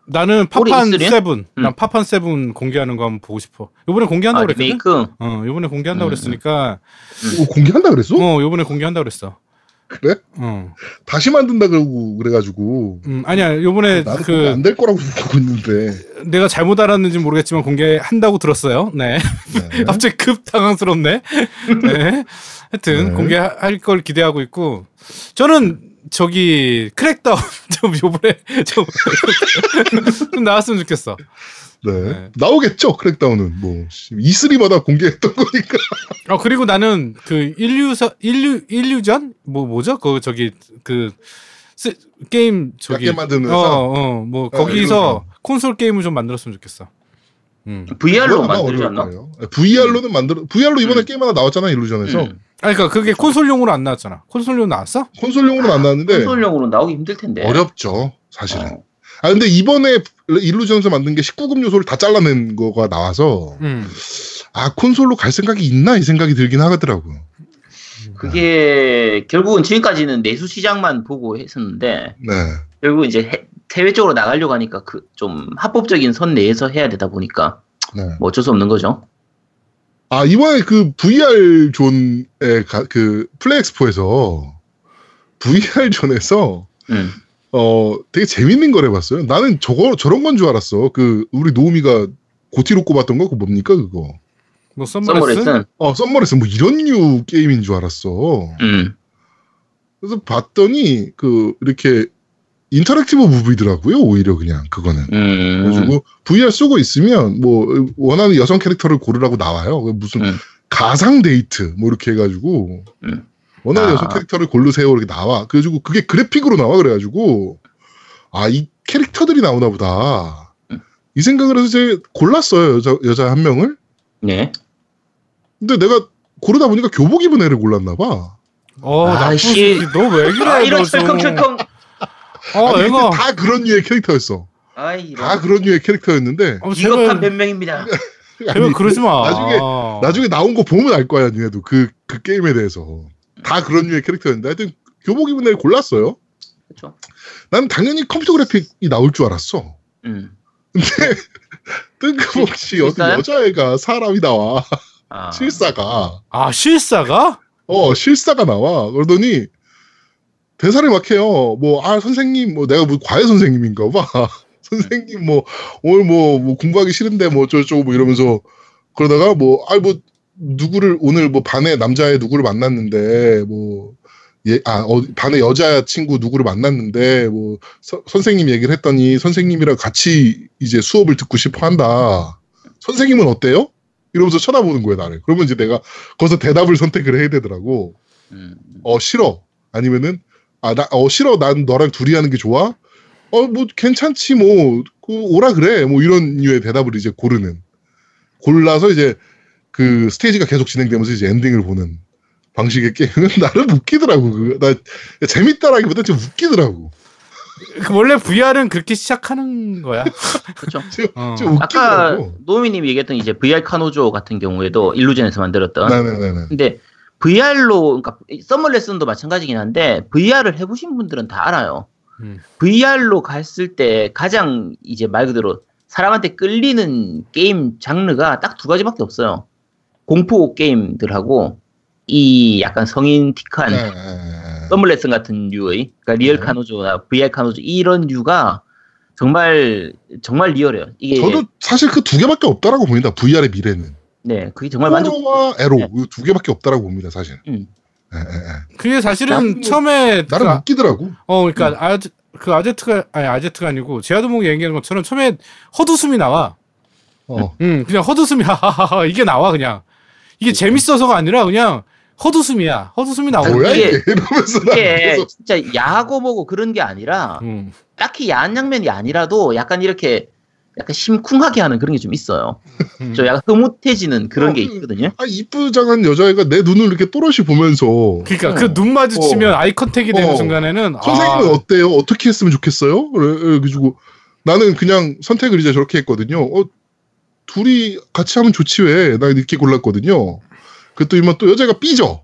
나는 파판 E3? 세븐. 난 음. 파판 세븐 공개하는 거 한번 보고 싶어. 요번에 공개한다고 아, 그랬거든. 리메이크. 어, 요번에 공개한다고 음, 그랬으니까 어, 공개한다 그랬어? 어, 요번에 공개한다고 그랬어. 그래? 어. 다시 만든다 그러고 그래가지고 음, 아니야. 요번에 나는 그 그... 안 될 거라고 보고 있는데 내가 잘못 알았는지 모르겠지만 공개한다고 들었어요. 네. 네. 갑자기 급 당황스럽네. 네. 하여튼 네. 공개할 걸 기대하고 있고 저는 저기 Crackdown 좀 요번에 좀, 좀 나왔으면 좋겠어. 네. 네. 나오겠죠 Crackdown은 뭐 E3마다 공개했던 거니까 어 그리고 나는 그 인류서 인류 인류전 뭐 뭐죠? 그 저기 그 스- 게임 저기 만드는 회사 어어뭐 어, 거기서 Illusion. 콘솔 게임을 좀 만들었으면 좋겠어. 음. VR로 만들지 않나? 거예요. VR로는 만들어 VR로 이번에 음. 게임 하나 나왔잖아 Illusion에서 음. 아니 그러니까 그게 콘솔용으로 안 나왔잖아. 콘솔용 나왔어? 콘솔용으로는 안 나왔는데 콘솔용으로 나오기 힘들 텐데. 어렵죠 사실은. 어. 아 근데 이번에 Illusion에서 만든 게 19금 요소를 다 잘라낸 거가 나와서 음. 아 콘솔로 갈 생각이 있나 이 생각이 들긴 하더라고. 그게 결국은 지금까지는 내수 시장만 보고 했었는데 네. 결국 이제 해, 해외 쪽으로 나가려고 하니까 그 좀 합법적인 선 내에서 해야 되다 보니까 네. 뭐 어쩔 수 없는 거죠. 아 이번에 그 VR 존의 가- 그 플레이엑스포에서 VR 존에서 음. 어 되게 재밌는 걸 해봤어요. 나는 저거 저런 건 줄 알았어. 그 우리 노우미가 GOTY로 꼽았던 거 그거 뭡니까 그거? 뭐? Summer Lesson. 어 Summer Lesson 뭐 이런 류 게임인 줄 알았어. 음. 그래서 봤더니 그 이렇게 interactive movie더라고요. 오히려 그냥 그거는. 음. 그래가지고 VR 쓰고 있으면 뭐 원하는 여성 캐릭터를 고르라고 나와요. 그 무슨 음. 가상 데이트 뭐 이렇게 해가지고 음. 원하는 아. 여성 캐릭터를 고르세요 이렇게 나와. 그래가지고 그게 그래픽으로 나와 그래가지고 아 이 캐릭터들이 나오나 보다. 음. 이 생각을 해서 이제 골랐어요 여자 여자 한 명을. 네. 근데 내가 고르다 보니까 교복 입은 애를 골랐나 봐. 어. 새끼. 너왜 그래? 아 이런. 철컹철컹. 어, 애가. 다 그런 류의 캐릭터였어. 아이 다 그런 류의 캐릭터였는데 어, 제발, 변명입니다. 제발 아니, 그러지 마. 나중에 나중에 나온 거 보면 알 거야, 니네도 그, 그 게임에 대해서. 다 그런 류의 캐릭터였는데, 하여튼, 교복 입은 애를 골랐어요. 그렇죠. 나는 당연히 컴퓨터 그래픽이 나올 줄 알았어. 음. 근데, 뜬금없이 어떤? 여자애가 사람이 나와. 아. 실사가. 아 실사가? 어, 실사가 나와. 그러더니, 대사를 막 해요. 뭐, 아, 선생님, 뭐, 내가 뭐, 과외 선생님인가 봐. 선생님, 뭐, 오늘 뭐, 뭐 공부하기 싫은데, 뭐, 어쩌고 저쩌고, 뭐, 이러면서, 그러다가, 뭐, 아, 뭐, 누구를, 오늘 뭐, 반에 남자애 누구를 만났는데, 뭐, 예, 아, 어, 반에 여자 친구 누구를 만났는데, 뭐, 서- 선생님 얘기를 했더니, 선생님이랑 같이 이제 수업을 듣고 싶어 한다. 선생님은 어때요? 이러면서 쳐다보는 거예요, 나를. 그러면 이제 내가 거기서 대답을 선택을 해야 되더라고. 음. 어 싫어 아니면은 아 나 어 싫어 난 너랑 둘이 하는 게 좋아 어 뭐 괜찮지 뭐 그, 오라 그래 뭐 이런 류의 대답을 이제 고르는 골라서 이제 그 스테이지가 계속 진행되면서 이제 엔딩을 보는 방식의 게임은 나름 웃기더라고 그나 재밌다라기보다 좀 웃기더라고 그 원래 VR은 그렇게 시작하는 거야. 그렇죠. 어. 아까. 노미님이 얘기했던 이제 VR 카노조 같은 경우에도 Illusion에서 만들었던. 네네네네. 근데 VR로 그러니까 Summer Lesson도 마찬가지긴 한데 VR을 해보신 분들은 다 알아요. 음. VR로 갔을 때 가장 이제 말 그대로 사람한테 끌리는 게임 장르가 딱 두 가지밖에 없어요. 공포 게임들하고 이 약간 성인 틱한 네, 네, 네. Summer Lesson 같은 류의 그러니까 리얼 네. 카노조나 VR 카노조 이런 류가 정말 정말 리얼해요. 이게 저도 사실 그 두 개밖에 없다라고 봅니다. VR의 미래는. 네 그게 정말 만족. 호러와 에로 네. 이두 개밖에 없다라고 봅니다. 사실. 음. 그게 사실은 나름- 처음에 나름 그, 웃기더라고. 어 그러니까 아제, 그 아제트가 아니 아제트가 아니고 제아도목이 얘기하는 것처럼 처음에 헛웃음이 나와. 어. 음 그냥 헛웃음이 하하하 이게 나와 그냥 이게 재밌어서가 아니라 그냥 헛웃음이야. 헛웃음이 나오는 뭐야 이게- 이게 진짜 야하고 뭐고 그런 게 아니라 음. 딱히 야한 장면이 아니라도 약간 이렇게 약간 심쿵하게 하는 그런 게 좀 있어요. 음. 저 약간 흐뭇해지는 그런 어, 게 그- 있거든요. 아 이쁘장한 여자애가 내 눈을 이렇게 또렷이 보면서 그러니까 어. 그눈 마주치면 아이 컨택이 되는 어. 순간에는 선생님은 아, 어때요? 어떻게 했으면 좋겠어요? 그래- 그래가지고 나는 그냥 선택을 이제 저렇게 했거든요. 어, 둘이 같이 하면 좋지 왜? 나 이렇게 골랐거든요. 그랬더니 또 여자가 삐져.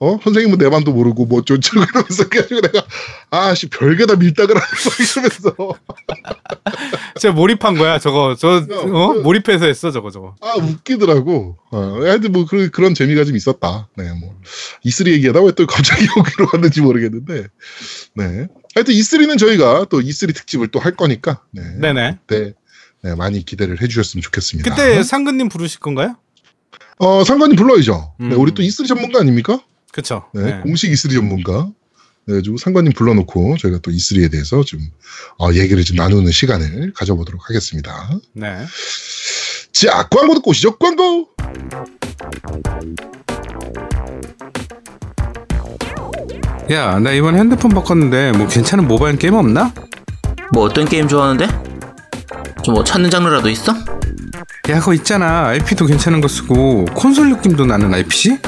어? 선생님은 내 맘도 모르고 뭐 어쩌고 이러면서 그래가지고 내가 아씨 별게 다 밀당을 하는 거 이러면서 진짜 몰입한 거야 저거 저 어? 그- 몰입해서 했어 저거 저거. 아 웃기더라고. 어, 하여튼 뭐 그런 그런 재미가 좀 있었다. 네, 뭐 E3 얘기하다 왜 또 갑자기 여기로 왔는지 모르겠는데, 네. 하여튼 E3는 저희가 또 E3 특집을 또 할 거니까, 네. 네네. 네, 네, 많이 기대를 해주셨으면 좋겠습니다. 그때 상근님 부르실 건가요? 어 상관님 불러야죠. 네, 음. 우리 또 E3 전문가 아닙니까? 그쵸. 네, 네. 공식 E3 전문가. 네, 가지고 상관님 불러놓고 저희가 또 E3에 대해서 좀 어, 얘기를 좀 나누는 시간을 가져보도록 하겠습니다. 네. 자, 광고 듣고 오시죠. 광고. 야, 나 이번 핸드폰 바꿨는데 뭐 괜찮은 모바일 게임 없나? 뭐 어떤 게임 좋아하는데? 좀 뭐 찾는 장르라도 있어? 야, 그거 있잖아. IP도 괜찮은 거 쓰고 콘솔 느낌도 나는 IPC?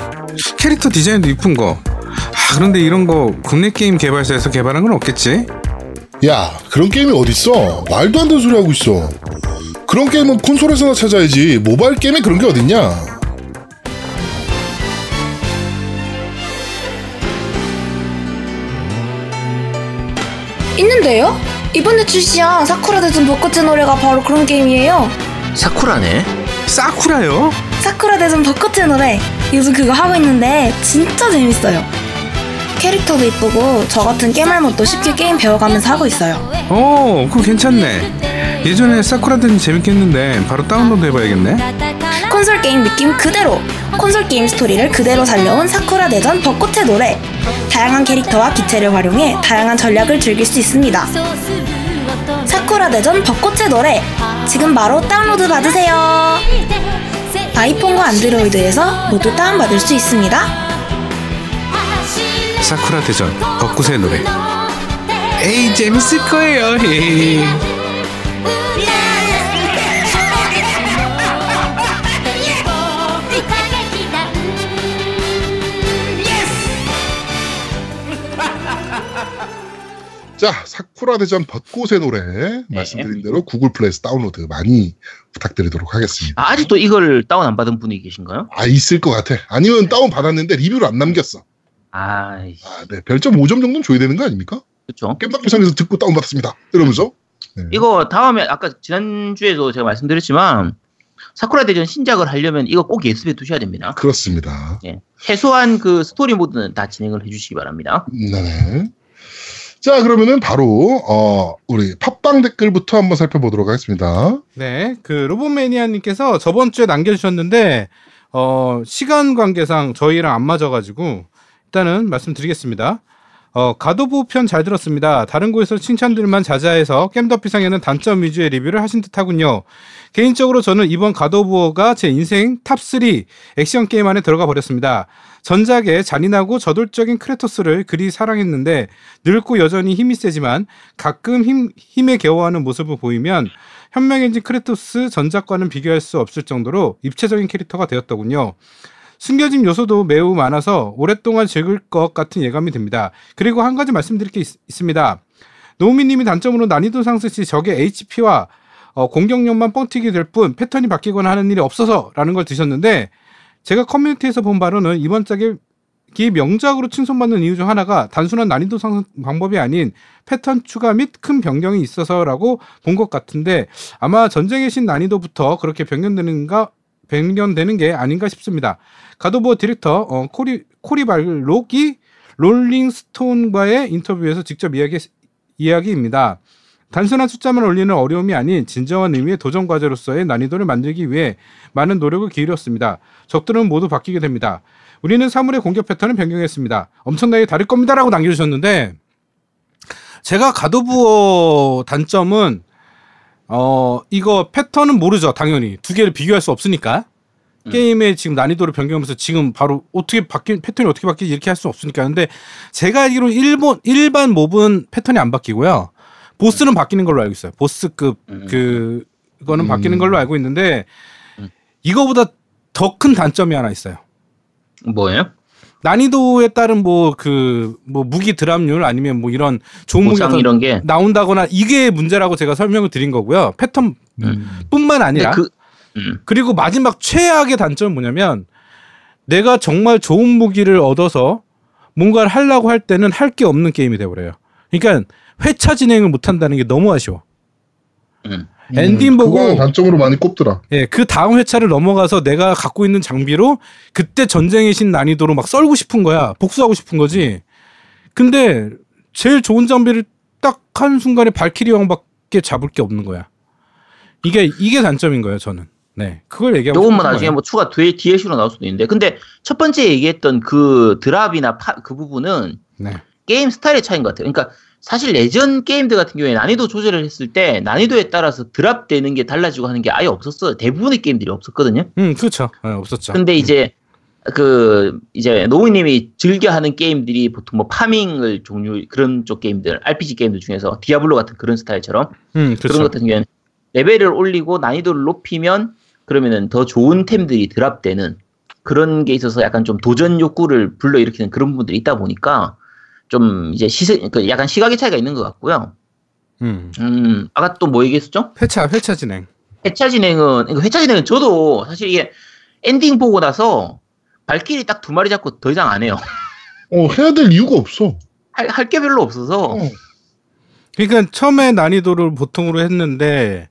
캐릭터 디자인도 이쁜 거. 아, 그런데 이런 거 국내 게임 개발사에서 개발한 건 없겠지? 야, 그런 게임이 어딨어? 말도 안 되는 소리 하고 있어. 그런 게임은 콘솔에서나 찾아야지. 모바일 게임에 그런 게 어딨냐? 있는데요? 이번에 출시한 사쿠라 대전 벚꽃의 노래가 바로 그런 게임이에요. 사쿠라네. 사쿠라요? 사쿠라 대전 벚꽃의 노래. 요즘 그거 하고 있는데 진짜 재밌어요. 캐릭터도 이쁘고 저 같은 겜알못도 쉽게 게임 배워가면서 하고 있어요. 어, 그거 괜찮네. 예전에 사쿠라 는 재밌게 했는데 바로 다운로드 해봐야겠네. 콘솔 게임 느낌 그대로 콘솔 게임 스토리를 그대로 살려온 사쿠라 대전 벚꽃의 노래. 다양한 캐릭터와 기체를 활용해 다양한 전략을 즐길 수 있습니다. 사쿠라 대전 벚꽃의 노래. 지금 바로 다운로드 받으세요. 아이폰과 안드로이드에서 모두 다운받을 수 있습니다. 사쿠라 대전 벚꽃의 노래. 에이 재밌을 거예요. 에이. 자, 사쿠라 대전 벚꽃의 노래 말씀드린 대로 구글 플레이에서 다운로드 많이 부탁드리도록 하겠습니다. 아, 아직도 이걸 다운 안 받은 분이 계신가요? 아, 있을 것 같아. 아니면 다운 받았는데 리뷰를 안 남겼어. 아, 아, 네. 별점 5점 정도는 줘야 되는 거 아닙니까? 그렇죠. 겜덕비상에서 듣고 다운 받았습니다. 이러면서. 네. 이거 다음에 아까 지난주에도 제가 말씀드렸지만 사쿠라 대전 신작을 하려면 이거 꼭 예습해 두셔야 됩니다. 그렇습니다. 예. 최소한 그 스토리 모드는 다 진행을 해주시기 바랍니다. 네. 자, 그러면은 바로 어, 우리 팟빵 댓글부터 한번 살펴보도록 하겠습니다. 네, 그 로봇매니아님께서 저번 주에 남겨주셨는데 어, 시간 관계상 저희랑 안 맞아가지고 일단은 말씀드리겠습니다. 어, God of War 편 잘 들었습니다. 다른 곳에서 칭찬들만 자자해서 겜덕비상에는 단점 위주의 리뷰를 하신 듯 하군요. 개인적으로 저는 이번 God of War가 제 인생 top 3 액션 게임 안에 들어가 버렸습니다. 전작의 잔인하고 저돌적인 크레토스를 그리 사랑했는데 늙고 여전히 힘이 세지만 가끔 힘, 힘에 겨워하는 모습을 보이면 현명해진 크레토스 전작과는 비교할 수 없을 정도로 입체적인 캐릭터가 되었더군요. 숨겨진 요소도 매우 많아서 오랫동안 즐길 것 같은 예감이 듭니다. 그리고 한 가지 말씀드릴 게 있, 습니다 노우미님이 단점으로 난이도 상승 시 적의 HP와 어, 공격력만 뻥튀기 될 뿐 패턴이 바뀌거나 하는 일이 없어서라는 걸 드셨는데 제가 커뮤니티에서 본 바로는 이번 짝이 명작으로 칭송받는 이유 중 하나가 단순한 난이도 상승 방법이 아닌 패턴 추가 및 큰 변경이 있어서라고 본 것 같은데 아마 전쟁의 신 난이도부터 그렇게 변경되는가 변경되는 게 아닌가 싶습니다. God of War 디렉터 어, 코리 코리 발록이 롤링스톤과의 인터뷰에서 직접 이야기 이야기입니다. 단순한 숫자만 올리는 어려움이 아닌 진정한 의미의 도전 과제로서의 난이도를 만들기 위해 많은 노력을 기울였습니다. 적들은 모두 바뀌게 됩니다. 우리는 사물의 공격 패턴을 변경했습니다. 엄청나게 다를 겁니다라고 남겨주셨는데 제가 가도부어 단점은 어 이거 패턴은 모르죠 당연히 두 개를 비교할 수 없으니까 음. 게임의 지금 난이도를 변경하면서 지금 바로 어떻게 바뀐 패턴이 어떻게 바뀌지 이렇게 할 수 없으니까 근데 제가 알기로 일본 일반 몹은 패턴이 안 바뀌고요 보스는 바뀌는 걸로 알고 있어요 보스급 음. 그 그거는 음. 바뀌는 걸로 알고 있는데 음. 이거보다 더 큰 단점이 하나 있어요 뭐예요? 난이도에 따른 뭐그 뭐 무기 드랍률 아니면 뭐 이런 좋은 무기가 이런 게. 나온다거나 이게 문제라고 제가 설명을 드린 거고요. 패턴 뿐만 근데 아니라 그, 음. 그리고 마지막 최악의 단점은 뭐냐면 내가 정말 좋은 무기를 얻어서 뭔가를 하려고 할 때는 할 게 없는 게임이 돼버려요. 그러니까 회차 진행을 못 한다는 게 너무 아쉬워. 음. 엔딩 보고- 그거 단점으로 많이 꼽더라. 예, 그 다음 회차를 넘어가서 내가 갖고 있는 장비로 그때 전쟁의 신 난이도로 막 썰고 싶은 거야. 복수하고 싶은 거지. 근데 제일 좋은 장비를 딱 한 순간에 발키리 왕밖에 잡을 게 없는 거야. 이게 이게 단점인 거예요, 저는. 네. 그걸 얘기하고 요건 뭐 나중에 거예요. 뭐 추가 뒤에 DLC로 나올 수도 있는데 근데 첫 번째 얘기했던 그 드랍이나 파, 그 부분은 네. 게임 스타일의 차이인 것 같아요. 그러니까 사실 예전 게임들 같은 경우에 난이도 조절을 했을 때 난이도에 따라서 드랍되는 게 달라지고 하는 게 아예 없었어요. 대부분의 게임들이 없었거든요. 음, 그렇죠. 네, 없었죠. 근데 이제 그 이제 노우님이 즐겨 하는 게임들이 보통 뭐 파밍을 종류 그런 쪽 게임들 RPG 게임들 중에서 디아블로 같은 그런 스타일처럼 음, 그런 그렇죠. 것 같은 경우에는 레벨을 올리고 난이도를 높이면 그러면은 더 좋은 템들이 드랍되는 그런 게 있어서 약간 좀 도전 욕구를 불러일으키는 그런 부분들이 있다 보니까 좀 이제 시세 그 약간 시각의 차이가 있는 것 같고요. 음. 음 아까 또 뭐 얘기했었죠? 회차 회차 진행. 회차 진행은 그러니까 회차 진행은 저도 사실 이게 엔딩 보고 나서 발길이 딱 두 마리 잡고 더 이상 안 해요. 어, 해야 될 이유가 없어. 할게 별로 없어서 어. 그러니까 처음에 난이도를 보통으로 했는데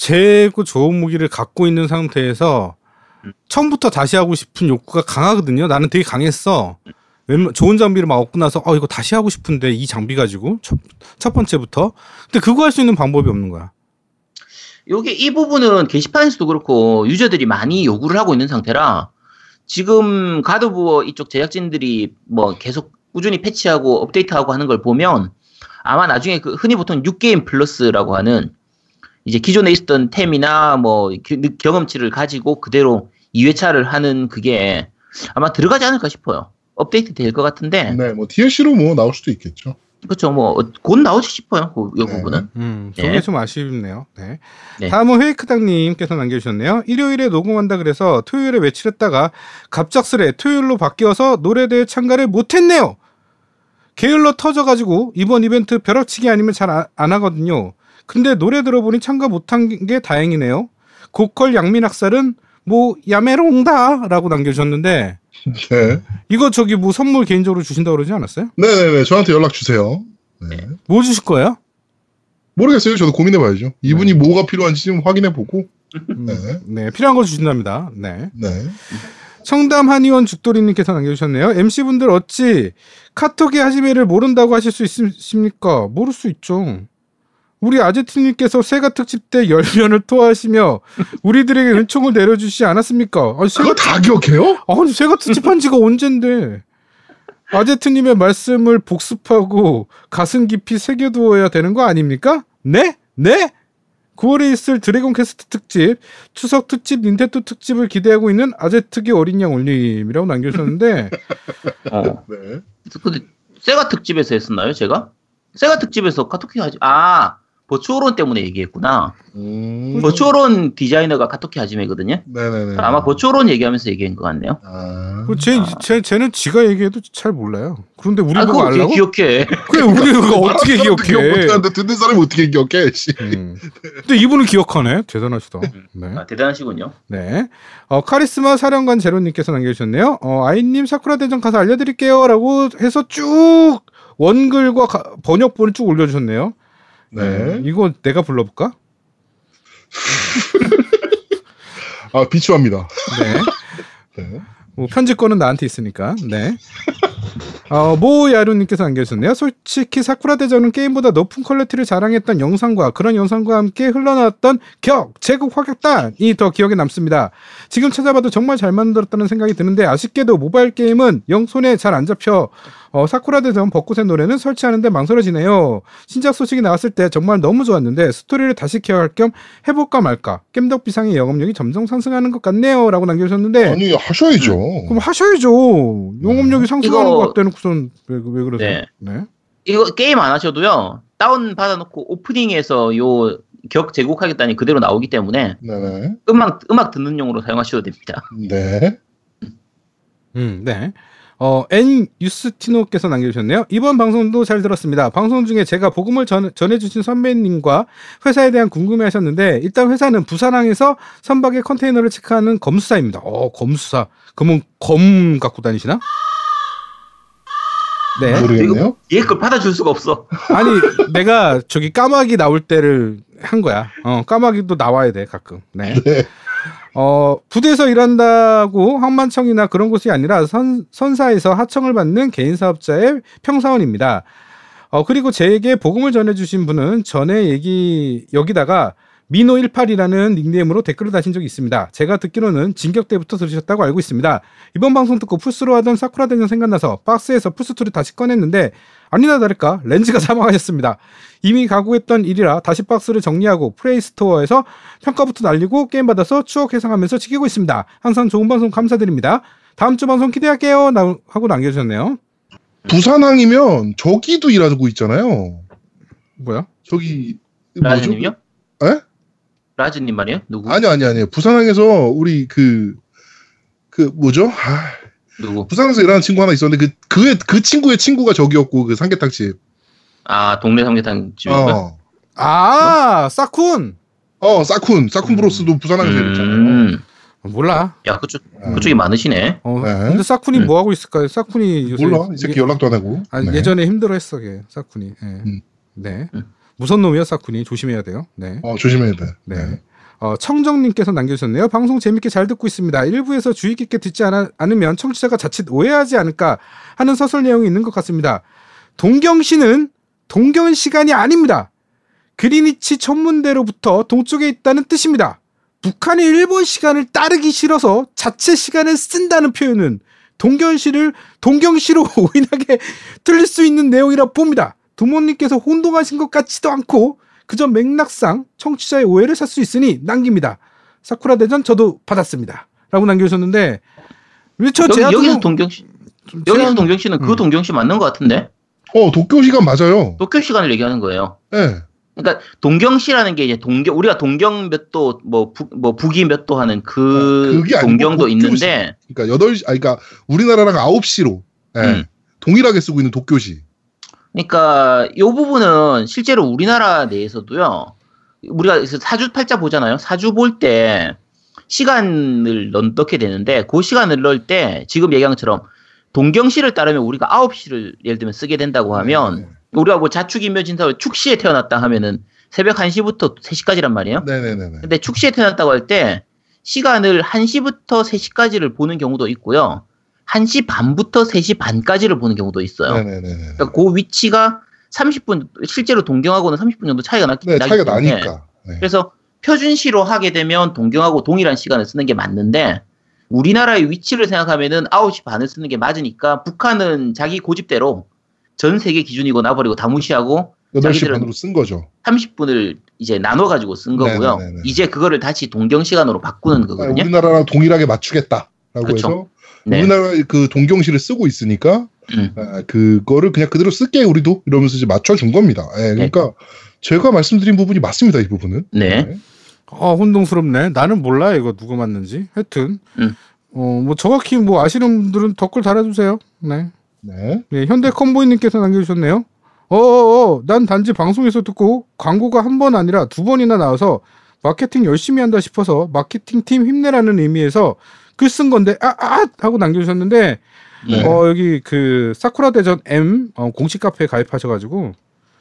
재고 좋은 무기를 갖고 있는 상태에서 음. 처음부터 다시 하고 싶은 욕구가 강하거든요. 나는 되게 강했어. 좋은 장비를 막 얻고 나서 어 이거 다시 하고 싶은데 이 장비 가지고 첫, 첫 번째부터. 근데 그거 할 수 있는 방법이 없는 거야. 요게 이 부분은 게시판에서도 그렇고 유저들이 많이 요구를 하고 있는 상태라 지금 가드부어 이쪽 제작진들이 뭐 계속 꾸준히 패치하고 업데이트하고 하는 걸 보면 아마 나중에 그 흔히 보통 6게임 플러스라고 하는 이제 기존에 있었던 템이나 뭐 기- 경험치를 가지고 그대로 2회차를 하는 그게 아마 들어가지 않을까 싶어요. 업데이트 될 것 같은데 네, 뭐 DLC로 뭐 나올 수도 있겠죠. 그렇죠. 뭐 곧 나오지 싶어요. 그, 이 네. 부분은. 음, 예. 그게 좀 아쉽네요. 네. 네. 다음은 회이크당님께서 남겨주셨네요. 일요일에 녹음한다 그래서 토요일에 외출했다가 갑작스레 토요일로 바뀌어서 노래대회 참가를 못했네요. 게을러 터져가지고 이번 이벤트 벼락치기 아니면 잘 안 하거든요. 근데 노래 들어보니 참가 못한 게 다행이네요. 고컬 양민학살은 뭐 야메롱다라고 남겨주셨는데 네. 이거 저기 뭐 선물 개인적으로 주신다고 그러지 않았어요? 네네네. 저한테 연락 주세요. 네. 뭐 주실 거예요? 모르겠어요. 저도 고민해봐야죠. 이분이 뭐가 필요한지 좀 확인해보고. 네. 네, 필요한 거 주신답니다. 네. 네. 청담 한의원 죽돌이님께서 남겨주셨네요. MC분들 어찌 카톡의 하지메를 모른다고 하실 수 있으십니까? 모를 수 있죠. 우리 아제트님께서 세가 특집 때 열면을 토하시며 우리들에게 은총을 내려주시지 않았습니까? 아니, 세가, 그거 다 기억해요? 아니, 세가 특집 한 지가 언젠데. 아제트님의 말씀을 복습하고 가슴 깊이 새겨두어야 되는 거 아닙니까? 네? 네? 9월에 있을 드래곤 퀘스트 특집, 추석 특집, 닌텐도 특집을 기대하고 있는 아제트계 어린 양 올림이라고 남겨주셨는데, 어. 네. 근데 세가 특집에서 했었나요, 제가? 세가 특집에서 카톡이 하지. 아, 버추어론 때문에 얘기했구나. 음. 버추어론 디자이너가 카토키 하지메거든요. 네네네. 아마 버추어론 얘기하면서 얘기한 것 같네요. 아. 그 쟤, 쟤, 쟤는 지가 얘기해도 잘 몰라요. 그런데 우리 아, 보고 알라고? 기억해? 그래, 우리 가 어떻게 사람도 기억 기억해? 못하는데 듣는 사람이 어떻게 기억해? 씨. 음. 근데 이분은 기억하네. 대단하시다. 네. 아, 대단하시군요. 네. 어, 카리스마 사령관 제로님께서 남겨주셨네요. 어, 아이님 사쿠라 대전 가서 알려드릴게요. 라고 해서 쭉 원글과 가- 번역본을 쭉 올려주셨네요. 네. 이거 내가 불러볼까? 아 비추합니다. 네. 네. 뭐 편집권은 나한테 있으니까. 네. 어, 모야루님께서 남겨주셨네요. 솔직히 사쿠라 대전은 게임보다 높은 퀄리티를 자랑했던 영상과 그런 영상과 함께 흘러나왔던 격, 제국 화격단이 더 기억에 남습니다. 지금 찾아봐도 정말 잘 만들었다는 생각이 드는데 아쉽게도 모바일 게임은 영 손에 잘 안 잡혀 어, 사쿠라 대전 벚꽃의 노래는 설치하는데 망설여지네요. 신작 소식이 나왔을 때 정말 너무 좋았는데 스토리를 다시 기억할 겸 해볼까 말까. 겜덕 비상의 영업력이 점점 상승하는 것 같네요. 라고 남겨주셨는데 아니 하셔야죠. 그럼 하셔야죠. 영업력이 상승하는 이거- 것 같다놓고선 왜, 왜 그러세요? 네. 네. 이거 게임 안 하셔도요. 다운 받아놓고 오프닝에서 요 격 제곡하겠다니 그대로 나오기 때문에 네네. 음악 음악 듣는 용으로 사용하셔도 됩니다. 네. 음, 네. 어, N 유스티노께서 남겨주셨네요. 이번 방송도 잘 들었습니다. 방송 중에 제가 복음을 전, 전해주신 선배님과 회사에 대한 궁금해 하셨는데, 일단 회사는 부산항에서 선박의 컨테이너를 체크하는 검수사입니다. 어, 검수사. 그러면 검 갖고 다니시나? 네. 모르겠네요. 얘 걸 받아줄 수가 없어. 아니, 내가 저기 까마귀 나올 때를 한 거야. 어, 까마귀도 나와야 돼, 가끔. 네. 네. 어, 부대에서 일한다고 항만청이나 그런 곳이 아니라 선, 선사에서 하청을 받는 개인 사업자의 평사원입니다. 어, 그리고 제게 복음을 전해주신 분은 전에 얘기, 여기다가 미노18이라는 닉네임으로 댓글을 다신 적이 있습니다. 제가 듣기로는 진격 때부터 들으셨다고 알고 있습니다. 이번 방송 듣고 플스로 하던 사쿠라 대전 생각나서 박스에서 플스2를 다시 꺼냈는데 아니나 다를까 렌즈가 사망하셨습니다. 이미 각오했던 일이라 다시 박스를 정리하고 플레이 스토어에서 평가부터 날리고 게임 받아서 추억 회상하면서 즐기고 있습니다. 항상 좋은 방송 감사드립니다. 다음 주 방송 기대할게요. 나- 하고 남겨주셨네요. 부산항이면 저기도 일하고 있잖아요. 뭐야? 저기 뭐죠? 라즈님요? 에? 라즈님 말이에요? 누구? 아니 아니 아니. 부산항에서 우리 그 그 뭐죠? 아, 누구? 부산에서 일하는 친구 하나 있었는데 그 그의 그 친구의 친구가 저기였고 그 삼계탕 집. 아 동네 삼계탕 집인가? 어. 아, 사쿤! 어, 사쿤. 사쿤 브로스도 부산항에서 일했잖아요. 음, 몰라. 야 그쪽 그쪽이 많으시네. 어, 네. 근데 사쿤이 음. 뭐 하고 있을까요? 사쿤이 요새 몰라. 이 새끼 예, 연락도 안 하고. 아, 네. 예전에 힘들어 했어, 걔. 사쿤이. 예. 음. 네. 음. 무선 놈이야, 사쿤이. 조심해야 돼요. 네. 어, 조심해야 돼. 네. 어, 청정님께서 남겨주셨네요. 방송 재밌게 잘 듣고 있습니다. 일부에서 주의 깊게 듣지 않, 않으면 청취자가 자칫 오해하지 않을까 하는 서술 내용이 있는 것 같습니다. 동경 시는 동경 시간이 아닙니다. 그리니치 천문대로부터 동쪽에 있다는 뜻입니다. 북한이 일본 시간을 따르기 싫어서 자체 시간을 쓴다는 표현은 동경시를 동경시로 오인하게 틀릴 수 있는 내용이라 봅니다. 부모님께서 혼동하신 것 같지도 않고 그저 맥락상 청취자의 오해를 살 수 있으니 남깁니다. 사쿠라 대전 저도 받았습니다. 라고 남겨주셨는데 왜저 여기, 제가 여기서 좀- 동경시 좀 여기서 동경시는 그 음. 동경시 맞는 것 같은데 어, 도쿄 시간 맞아요. 도쿄 시간을 얘기하는 거예요. 예. 그러니까 동경시라는 게 이제 동경 우리가 동경 몇 도 뭐 뭐 북이 몇 도 하는 그 어, 동경도. 있는데 그러니까 8시, 아, 그러니까 우리나라랑 9시로 예. 음. 동일하게 쓰고 있는 도쿄시. 그러니까 이 부분은 실제로 우리나라 내에서도요. 우리가 그래서 사주 팔자 보잖아요. 사주 볼 때 시간을 넣- 넣게 되는데 그 시간을 넣을 때 지금 얘기한 것처럼 동경시를 따르면 우리가 9시를 예를 들면 쓰게 된다고 하면 네. 우리가 뭐 자축인묘진사로 축시에 태어났다 하면은 새벽 1시부터 3시까지란 말이에요. 네네네네. 근데 축시에 태어났다고 할 때 시간을 1시부터 3시까지를 보는 경우도 있고요. 1시 반부터 3시 반까지를 보는 경우도 있어요. 네네네네. 그러니까 그 위치가 30분 실제로 동경하고는 30분 정도 차이가 나, 네, 나기 차이가 때문에 나니까. 네. 그래서 표준시로 하게 되면 동경하고 동일한 시간을 쓰는 게 맞는데 우리나라의 위치를 생각하면은 9시 반을 쓰는 게 맞으니까 북한은 자기 고집대로 전 세계 기준이고 나버리고 다 무시하고 8시 자기들은- 반으로 쓴 거죠. 30분을 이제 나눠 가지고 쓴 거고요. 네네네네. 이제 그거를 다시 동경 시간으로 바꾸는 아, 거거든요. 우리나라랑 동일하게 맞추겠다라고 그렇죠. 해서 네. 우리나라 그 동경시를 쓰고 있으니까 음. 아, 그거를 그냥 그대로 쓸게 우리도 이러면서 이제 맞춰준 겁니다. 예, 네. 그러니까 제가 말씀드린 부분이 맞습니다. 이 부분은. 네. 어, 혼동스럽네. 나는 몰라 이거 누구 맞는지. 하여튼 음. 어, 뭐 정확히 뭐 아시는 분들은 댓글 달아주세요. 네. 네. 네, 현대 컴보이님께서 남겨주셨네요. 어어어, 난 단지 방송에서 듣고 광고가 한 번 아니라 두 번이나 나와서 마케팅 열심히 한다 싶어서 마케팅 팀 힘내라는 의미에서 글 쓴 건데 아, 아 하고 남겨주셨는데 네. 어 여기 그 사쿠라 대전 M 어, 공식 카페에 가입하셔가지고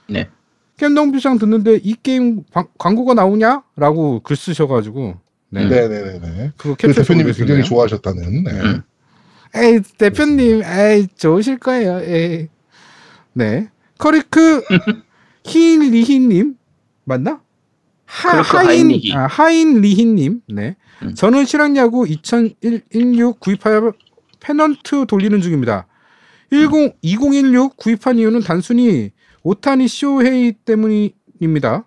네. 겜동비상 듣는데 이 게임 광, 광고가 나오냐라고 글 쓰셔가지고 네, 음. 네네네. 그거 그 대표님이. 굉장히 좋아하셨다는. 네. 음. 에이 대표님 에이 좋으실 거예요 에이 네 커리크 히리히님 맞나 하, 하인 하인 리히. 아, 하인 리히님 네 음. 저는 실학야구 2016 구입하여 페넌트 돌리는 중입니다 10 2016 구입한 이유는 단순히 오타니 쇼헤이 때문입니다.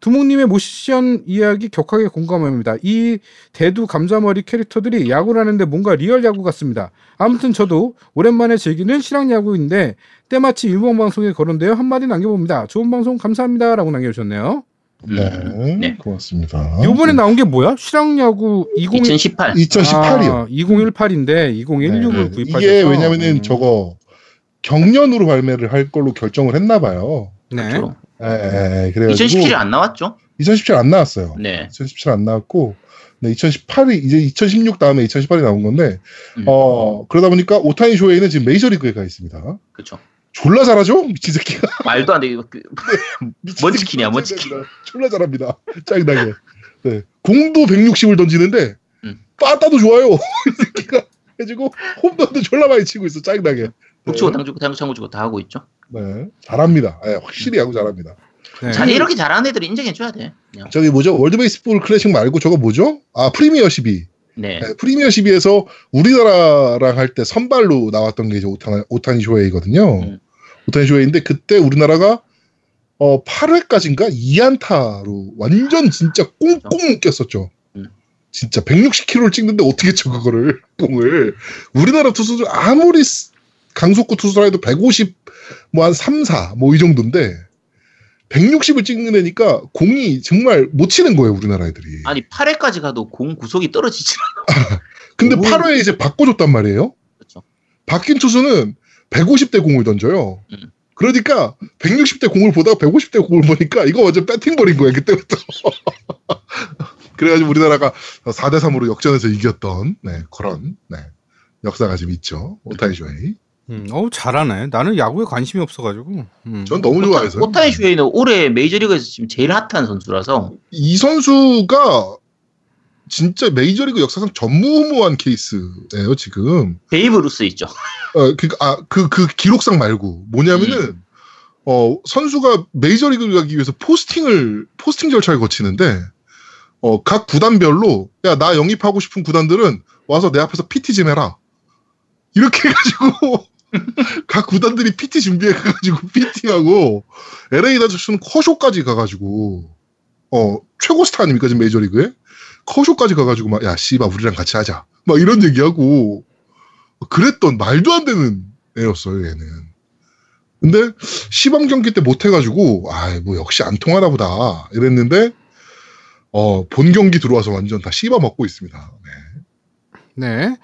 두목님의 모션 이야기 격하게 공감합니다. 이 대두 감자머리 캐릭터들이 야구를 하는데 뭔가 리얼 야구 같습니다. 아무튼 저도 오랜만에 즐기는 실황 야구인데 때마침 일본 방송에 거론되어 한마디 남겨봅니다. 좋은 방송 감사합니다라고 남겨주셨네요. 네. 네. 고맙습니다. 이번에 나온 게 뭐야? 실황 야구 20 2018. 2018이요. 아, 2018인데 2016을 네. 구입하셔서 이게 왜냐면은 음. 저거 격년으로 발매를 할 걸로 결정을 했나 봐요. 네. 그렇죠. 예. 그래가지고 2017이 안 나왔죠? 2017 안 나왔어요. 네. 2017 안 나왔고 네, 2018이 이제 2016 다음에 2018이 나온 건데 음. 어 그러다 보니까 오타니 쇼헤이는 지금 메이저리그에 가 있습니다. 그렇죠. 졸라 잘하죠 미친 새끼가. 말도 안 돼. 이거 그, 뭔 치킨이야, 뭔 치킨. 졸라 잘합니다. 짜증나게. 네. 공도 160을 던지는데 음. 빠따도 좋아요. 이 새끼가 해주고 홈런도 졸라 많이 치고 있어. 짜증나게. 북치고 당주고 당구 창구 주고 다 하고 있죠. 네. 잘합니다. 네, 확실히 야구 잘합니다. 네. 자, 이렇게 잘하는 애들이 인정해줘야 돼. 그냥. 저기 뭐죠? 월드 베이스볼 클래식 말고 저거 뭐죠? 아 프리미어 12. 네. 네, 프리미어 12에서 우리나라랑 할 때 선발로 나왔던 게 이제 오타니, 오타니 쇼헤이거든요. 음. 오타니 쇼헤이인데 그때 우리나라가 어 8회까지인가 2안타로 완전 진짜 꽁꽁 묶였었죠. 음. 진짜 160km를 찍는데 어떻게 쳐 그거를 공을 우리나라 투수들 아무리 스- 강속구 투수라 해도 150 뭐 한 3, 4 뭐 이 정도인데 160을 찍는 애니까 공이 정말 못 치는 거예요 우리나라 애들이. 아니 8회까지 가도 공 구속이 떨어지질 않아. 근데 오. 8회에 이제 바꿔줬단 말이에요. 그렇죠. 바뀐 투수는 150대 공을 던져요. 음. 그러니까 160대 공을 보다가 150대 공을 보니까 이거 완전 배팅 버린 거예요 그때부터. 그래가지고 우리나라가 4대 3으로 역전해서 이겼던 네, 그런 네, 역사가 지금 있죠. 오타니 쇼헤이. 음, 어우 잘하네. 나는 야구에 관심이 없어가지고. 음. 전 너무 좋아해서. 오타니 쇼헤이는 올해 메이저리그에서 지금 제일 핫한 선수라서 이 선수가 진짜 메이저리그 역사상 전무후무한 케이스예요 지금. 베이브 루스 있죠. 어, 그, 아, 그, 그 기록상 말고, 뭐냐면은, 어, 선수가 메이저리그를 가기 위해서 포스팅을, 포스팅 절차를 거치는데, 어, 각 구단별로, 야, 나 영입하고 싶은 구단들은 와서 내 앞에서 PT 좀 해라. 이렇게 해가지고, 각 구단들이 PT 준비해 가지고, PT하고, LA 다저스는 커쇼까지 가가지고, 어, 최고 스타 아닙니까, 지금 메이저리그에? 커쇼까지 가가지고, 막, 야, 씨발, 우리랑 같이 하자. 막 이런 얘기하고, 그랬던 말도 안 되는 애였어요, 얘는. 근데 시범 경기 때 못 해가지고 아, 뭐 역시 안 통하나 보다 이랬는데 어, 본 경기 들어와서 완전 다 씹어 먹고 있습니다. 네. 네.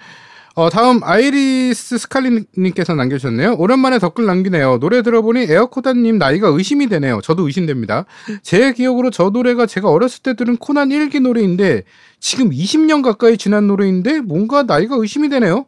어, 다음 아이리스 스칼리님께서 남겨주셨네요. 오랜만에 댓글 남기네요. 노래 들어보니 에어코다님 나이가 의심이 되네요. 저도 의심됩니다. 제 기억으로 저 노래가 제가 어렸을 때 들은 코난 1기 노래인데 지금 20년 가까이 지난 노래인데 뭔가 나이가 의심이 되네요.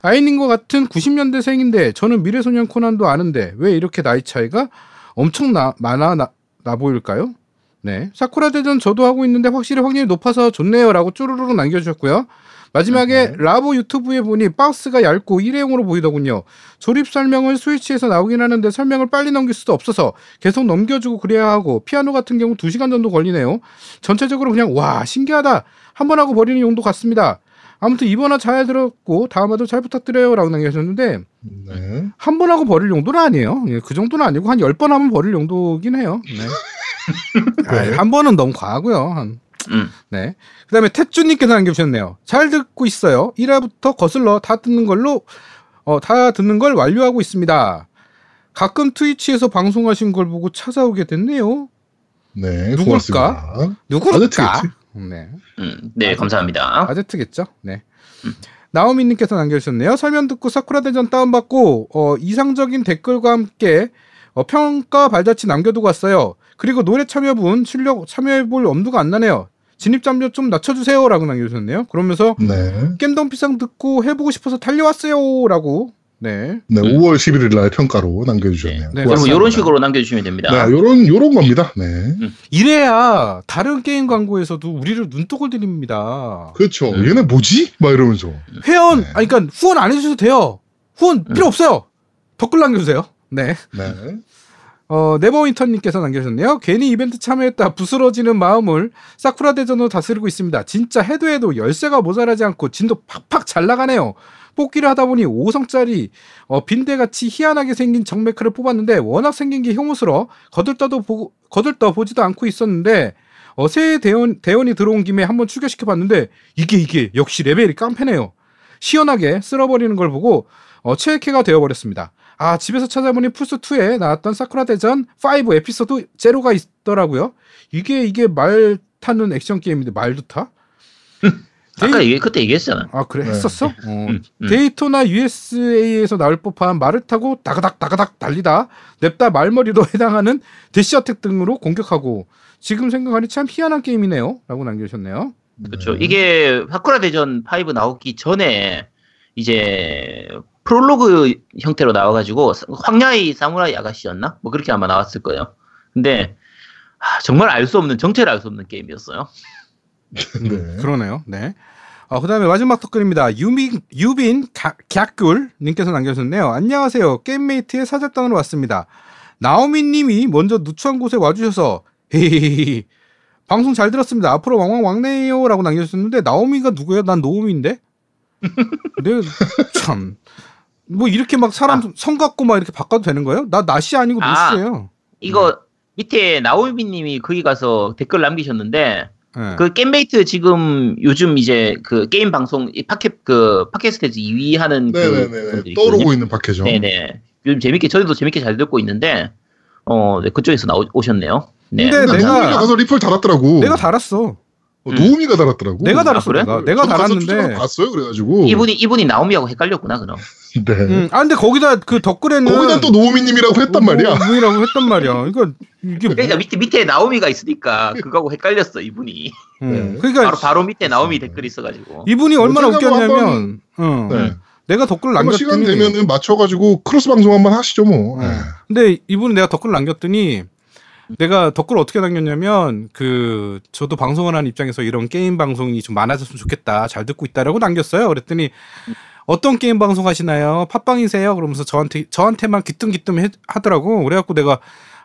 아이님과 같은 90년대생인데 저는 미래소년 코난도 아는데 왜 이렇게 나이 차이가 엄청 나, 많아 나, 나 보일까요? 네. 사쿠라 대전 저도 하고 있는데 확실히 확률이 높아서 좋네요. 라고 쭈루루루 남겨주셨고요. 마지막에 네. 라보 유튜브에 보니 박스가 얇고 일회용으로 보이더군요. 조립 설명을 스위치에서 나오긴 하는데 설명을 빨리 넘길 수도 없어서 계속 넘겨주고 그래야 하고 피아노 같은 경우 2시간 정도 걸리네요. 전체적으로 그냥 와 신기하다. 한 번 하고 버리는 용도 같습니다. 아무튼 이번화 잘 들었고 다음화도 잘 부탁드려요 라고 남겨주셨는데 네. 한번 하고 버릴 용도는 아니에요. 예, 그 정도는 아니고 한 열 번 하면 버릴 용도긴 해요. 네. 아이, 한 번은 너무 과하고요. 한 음. 네. 그 다음에 태쭈님께서 남겨주셨네요. 잘 듣고 있어요. 1화부터 거슬러 다 듣는 걸로, 어, 다 듣는 걸 완료하고 있습니다. 가끔 트위치에서 방송하신 걸 보고 찾아오게 됐네요. 네, 누굴까? 고맙습니다. 누구일까? 아제트겠지? 네. 음, 네, 감사합니다. 아제트겠죠. 네. 나오미님께서 남겨주셨네요. 설명 듣고 사쿠라 대전 다운받고 어, 이상적인 댓글과 함께 어, 평가 발자취 남겨두고 왔어요. 그리고 노래 참여분 실력 참여해볼 엄두가 안 나네요. 진입 잠료 좀 낮춰주세요라고 남겨주셨네요. 그러면서 네. 겜덤비상 듣고 해보고 싶어서 달려왔어요라고. 네. 네, 5월 11일 날 평가로 남겨주셨네요. 네, 고맙습니다. 이런 식으로 남겨주시면 됩니다. 네, 요런, 요런 겁니다. 네. 이래야 다른 게임 광고에서도 우리를 눈독을 들입니다. 그렇죠. 음. 얘네 뭐지? 막 이러면서. 회원, 네. 아니 그러니까 후원 안 해주셔도 돼요. 후원 필요 없어요. 댓글 남겨주세요. 네. 네. 어, 네버윈터님께서 남겨주셨네요. 괜히 이벤트 참여했다 부스러지는 마음을 사쿠라 대전으로 다스리고 있습니다. 진짜 해도 해도 열쇠가 모자라지 않고 진도 팍팍 잘 나가네요. 뽑기를 하다 보니 5성짜리 어, 빈대같이 희한하게 생긴 정메크를 뽑았는데 워낙 생긴 게 혐오스러 거들떠도 보고 거들떠 보지도 않고 있었는데 어, 새 대원, 대원이 들어온 김에 한번 추격시켜 봤는데 이게 이게 역시 레벨이 깡패네요. 시원하게 쓸어버리는 걸 보고 어, 체액해가 되어버렸습니다. 아 집에서 찾아보니 플스 2에 나왔던 사쿠라 대전 5 에피소드 제로가 있더라고요. 이게 이게 말 타는 액션 게임인데 말도 타? 아까 얘기, 그때 얘기했잖아. 아 그래 네. 했었어? 어. 음, 음. 데이토나 USA에서 나올 법한 말을 타고 다가닥 다가닥 달리다 냅다 말머리로 해당하는 dash attack 등으로 공격하고 지금 생각하니 참 희한한 게임이네요. 라고 남겨주셨네요. 그렇죠. 네. 이게 사쿠라 대전 5 나오기 전에 이제 프롤로그 형태로 나와가지고 황야의 사무라이 아가씨였나? 뭐 그렇게 아마 나왔을 거예요. 근데 아, 정말 알 수 없는 정체를 알 수 없는 게임이었어요. 네. 그러네요. 네. 어, 그 다음에 마지막 댓글입니다. 유빈, 유빈 갸꿀님께서 남겨주셨네요. 안녕하세요. 게임메이트의 사절단으로 왔습니다. 나오미님이 먼저 누추한 곳에 와주셔서 헤헤헤 방송 잘 들었습니다. 앞으로 왕왕 왕래요 라고 남겨주셨는데 나오미가 누구예요? 난 노우미인데? 근데 참. 뭐 이렇게 막 사람 성 갖고 막 이렇게 바꿔도 되는 거예요? 나 나시 아니고 아. 노시예요. 이거 밑에 나오미님이 거기 가서 댓글 남기셨는데 네. 그 게임메이트 지금 요즘 이제 그 게임 방송 이 팟캐 그 팟캐스트에서 2위 하는 그 네네네. 분들이 있거든요. 떠오르고 있는 팟캐죠. 네네. 요즘 재밌게 저희도 재밌게 잘 듣고 있는데 어 네, 그쪽에서 나오 오셨네요. 네. 근데 내가- 가서 리플 달았더라고. 내가 달았어. 어, 노우미가 달았더라고. 내가 달았어. 그래? 내가 내가 저 가서 달았는데. 봤어요. 그래가지고. 이분이 이분이 나오미하고 헷갈렸구나 그럼. 네. 음, 아 근데 거기다 그 덧글에는 거기다 또 노우미님이라고 했단 말이야. 뭐라고 했단 말이야. 이거 이게 뭐- 그러니까 밑에 밑에 나오미가 있으니까 그거하고 헷갈렸어 이분이. 음, 네. 그러니까 바로 바로 밑에 나오미 댓글이 있어가지고. 이분이 얼마나 어쩌다 뭐 웃겼냐면, 어, 네. 내가 댓글을 한번 시간 남겼더니, 되면은 맞춰가지고 크로스 방송 한번 하시죠 뭐. 네. 네. 근데 이분이 내가 댓글을 남겼더니 내가 댓글 어떻게 남겼냐면 그 저도 방송을 하는 입장에서 이런 게임 방송이 좀 많아졌으면 좋겠다 잘 듣고 있다라고 남겼어요. 그랬더니 어떤 게임 방송 하시나요? 팟빵이세요? 그러면서 저한테 저한테만 기뜸기뜸 해- 하더라고. 그래갖고 내가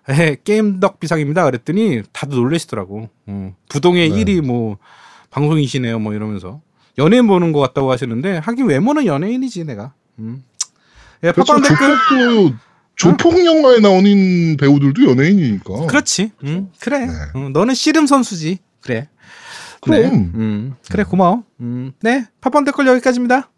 에 겜덕비상입니다. 그랬더니 다들 놀라시더라고. 어, 부동의 네. 1위 뭐 방송이시네요. 뭐 이러면서 연예인 보는 것 같다고 하시는데 하긴 외모는 연예인이지 내가. 음. 예, 그렇죠. 팟빵 댓글 조폭 영화에 나오는 배우들도 연예인이니까. 그렇지. 음, 그래. 네. 어, 너는 씨름 선수지. 그래. 그럼. 네. 음, 그래 고마워. 음, 네. 팟빵 댓글 여기까지입니다.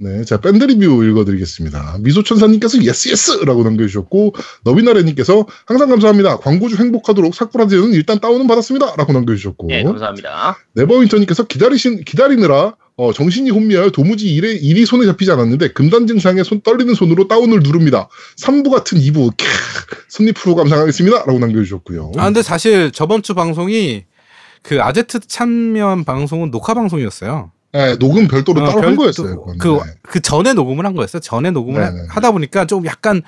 네, 자 밴드 리뷰 읽어드리겠습니다. 미소천사님께서 yes yes 라고 남겨주셨고 너비나래님께서 항상 감사합니다. 광고주 행복하도록 사쿠라제는 일단 다운은 받았습니다 라고 남겨주셨고 네 감사합니다. 네버윈터님께서 기다리신 기다리느라 어, 정신이 혼미하여 도무지 일에, 일이 손에 잡히지 않았는데 금단 증상에 손 떨리는 손으로 다운을 누릅니다. 3부 같은 2부 캬, 손님 프로 감상하겠습니다 라고 남겨주셨고요. 아 근데 사실 저번 주 방송이 그 아제트 참여한 방송은 녹화 방송이었어요. 네, 녹음 별도로 어, 따로 한 별도- 거였어요. 그건. 그, 네. 그 전에 녹음을 한 거였어요. 전에 녹음을 네네. 하- 하다 보니까 좀 약간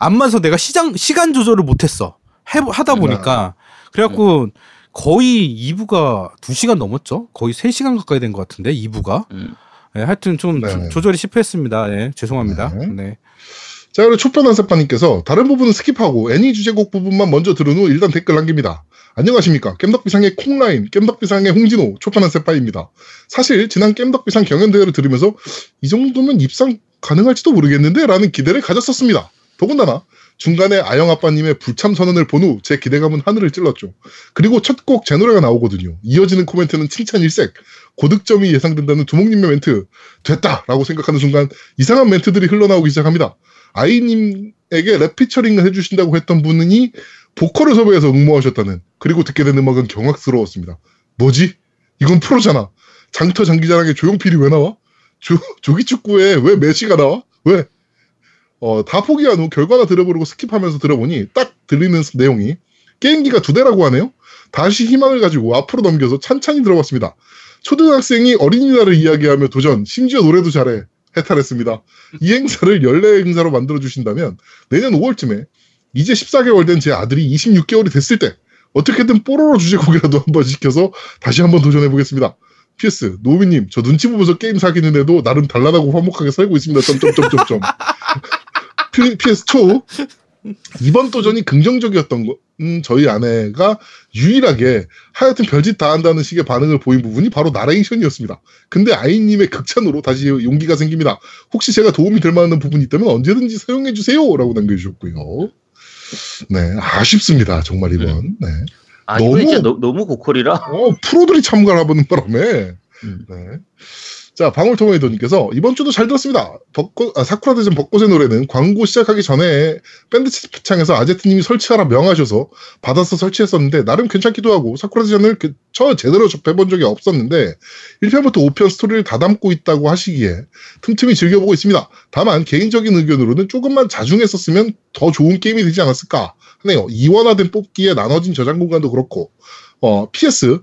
안 맞아서 내가 시장, 시간 조절을 못했어. 해, 하다 보니까. 그래갖고 거의 2부가 2시간 넘었죠? 거의 3시간 가까이 된 것 같은데, 2부가. 음. 예, 하여튼 좀 네네. 조, 절이 실패했습니다. 예, 죄송합니다. 네. 네. 자, 그리고 초편한세파님께서 다른 부분은 skip하고 애니 주제곡 부분만 먼저 들은 후 일단 댓글 남깁니다. 안녕하십니까. 겜덕비상의 콩라인, 겜덕비상의 홍진호, 초편한세파입니다. 사실 지난 겜덕비상 경연대회를 들으면서 이 정도면 입상 가능할지도 모르겠는데 라는 기대를 가졌었습니다. 더군다나 중간에 아영 아빠님의 불참 선언을 본 후 제 기대감은 하늘을 찔렀죠. 그리고 첫 곡 제 노래가 나오거든요. 이어지는 코멘트는 칭찬 일색, 고득점이 예상된다는 두목님의 멘트, 됐다라고 생각하는 순간 이상한 멘트들이 흘러나오기 시작합니다. 아이님에게 랩 피처링을 해주신다고 했던 분이 보컬을 섭외해서 응모하셨다는 그리고 듣게 된 음악은 경악스러웠습니다. 뭐지? 이건 프로잖아. 장터 장기자랑에 조용필이 왜 나와? 조, 조기축구에 왜 메시가 나와? 왜? 어, 다 포기한 후 결과나 들어보려고 skip하면서 들어보니 딱 들리는 내용이 게임기가 두 대라고 하네요. 다시 희망을 가지고 앞으로 넘겨서 찬찬히 들어봤습니다. 초등학생이 어린이날을 이야기하며 도전, 심지어 노래도 잘해. 해탈했습니다. 이 행사를 연례 행사로 만들어 주신다면 내년 5월쯤에 이제 14개월 된 제 아들이 26개월이 됐을 때 어떻게든 뽀로로 주제곡이라도 한번 시켜서 다시 한번 도전해 보겠습니다. PS 노비님 저 눈치 보면서 게임 사귀는데도 나름 단란하고 화목하게 살고 있습니다. 점점점점점. PS 초 이번 도전이 긍정적이었던 거, 음, 저희 아내가 유일하게 하여튼 별짓 다 한다는 식의 반응을 보인 부분이 바로 나레이션이었습니다. 근데 아이님의 극찬으로 다시 용기가 생깁니다. 혹시 제가 도움이 될 만한 부분이 있다면 언제든지 사용해 주세요. 라고 남겨주셨고요. 네, 아쉽습니다. 정말 이번. 네. 아, 너무- 진짜 너, 너무 고퀄이라. 어, 프로들이 참가를 하는 바람에. 음. 네. 자, 방울토마토님께서 이번 주도 잘 들었습니다. 벚꽃, 아, 사쿠라 대전 벚꽃의 노래는 광고 시작하기 전에 밴드 채팅창에서 아제트님이 설치하라 명하셔서 받아서 설치했었는데 나름 괜찮기도 하고 사쿠라 대전을 그, 저 제대로 접해본 적이 없었는데 1편부터 5편 스토리를 다 담고 있다고 하시기에 틈틈이 즐겨보고 있습니다. 다만 개인적인 의견으로는 조금만 자중했었으면 더 좋은 게임이 되지 않았을까 하네요. 이원화된 뽑기에 나눠진 저장 공간도 그렇고 어, PS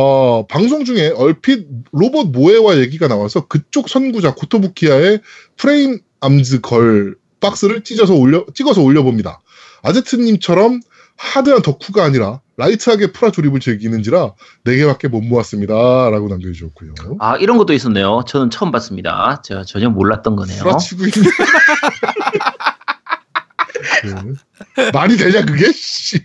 어, 방송 중에 얼핏 로봇 모에화 얘기가 나와서 그쪽 선구자 고토부키야의 프레임 암즈 걸 박스를 찢어서 올려, 찍어서 올려봅니다. 아제트님처럼 hard한 덕후가 아니라 light하게 프라 조립을 즐기는지라 4개밖에 못 모았습니다. 라고 남겨주셨고요. 아, 이런 것도 있었네요. 저는 처음 봤습니다. 제가 전혀 몰랐던 거네요. 프라 치고 있네. 네. 말이 되냐, 그게? 씨.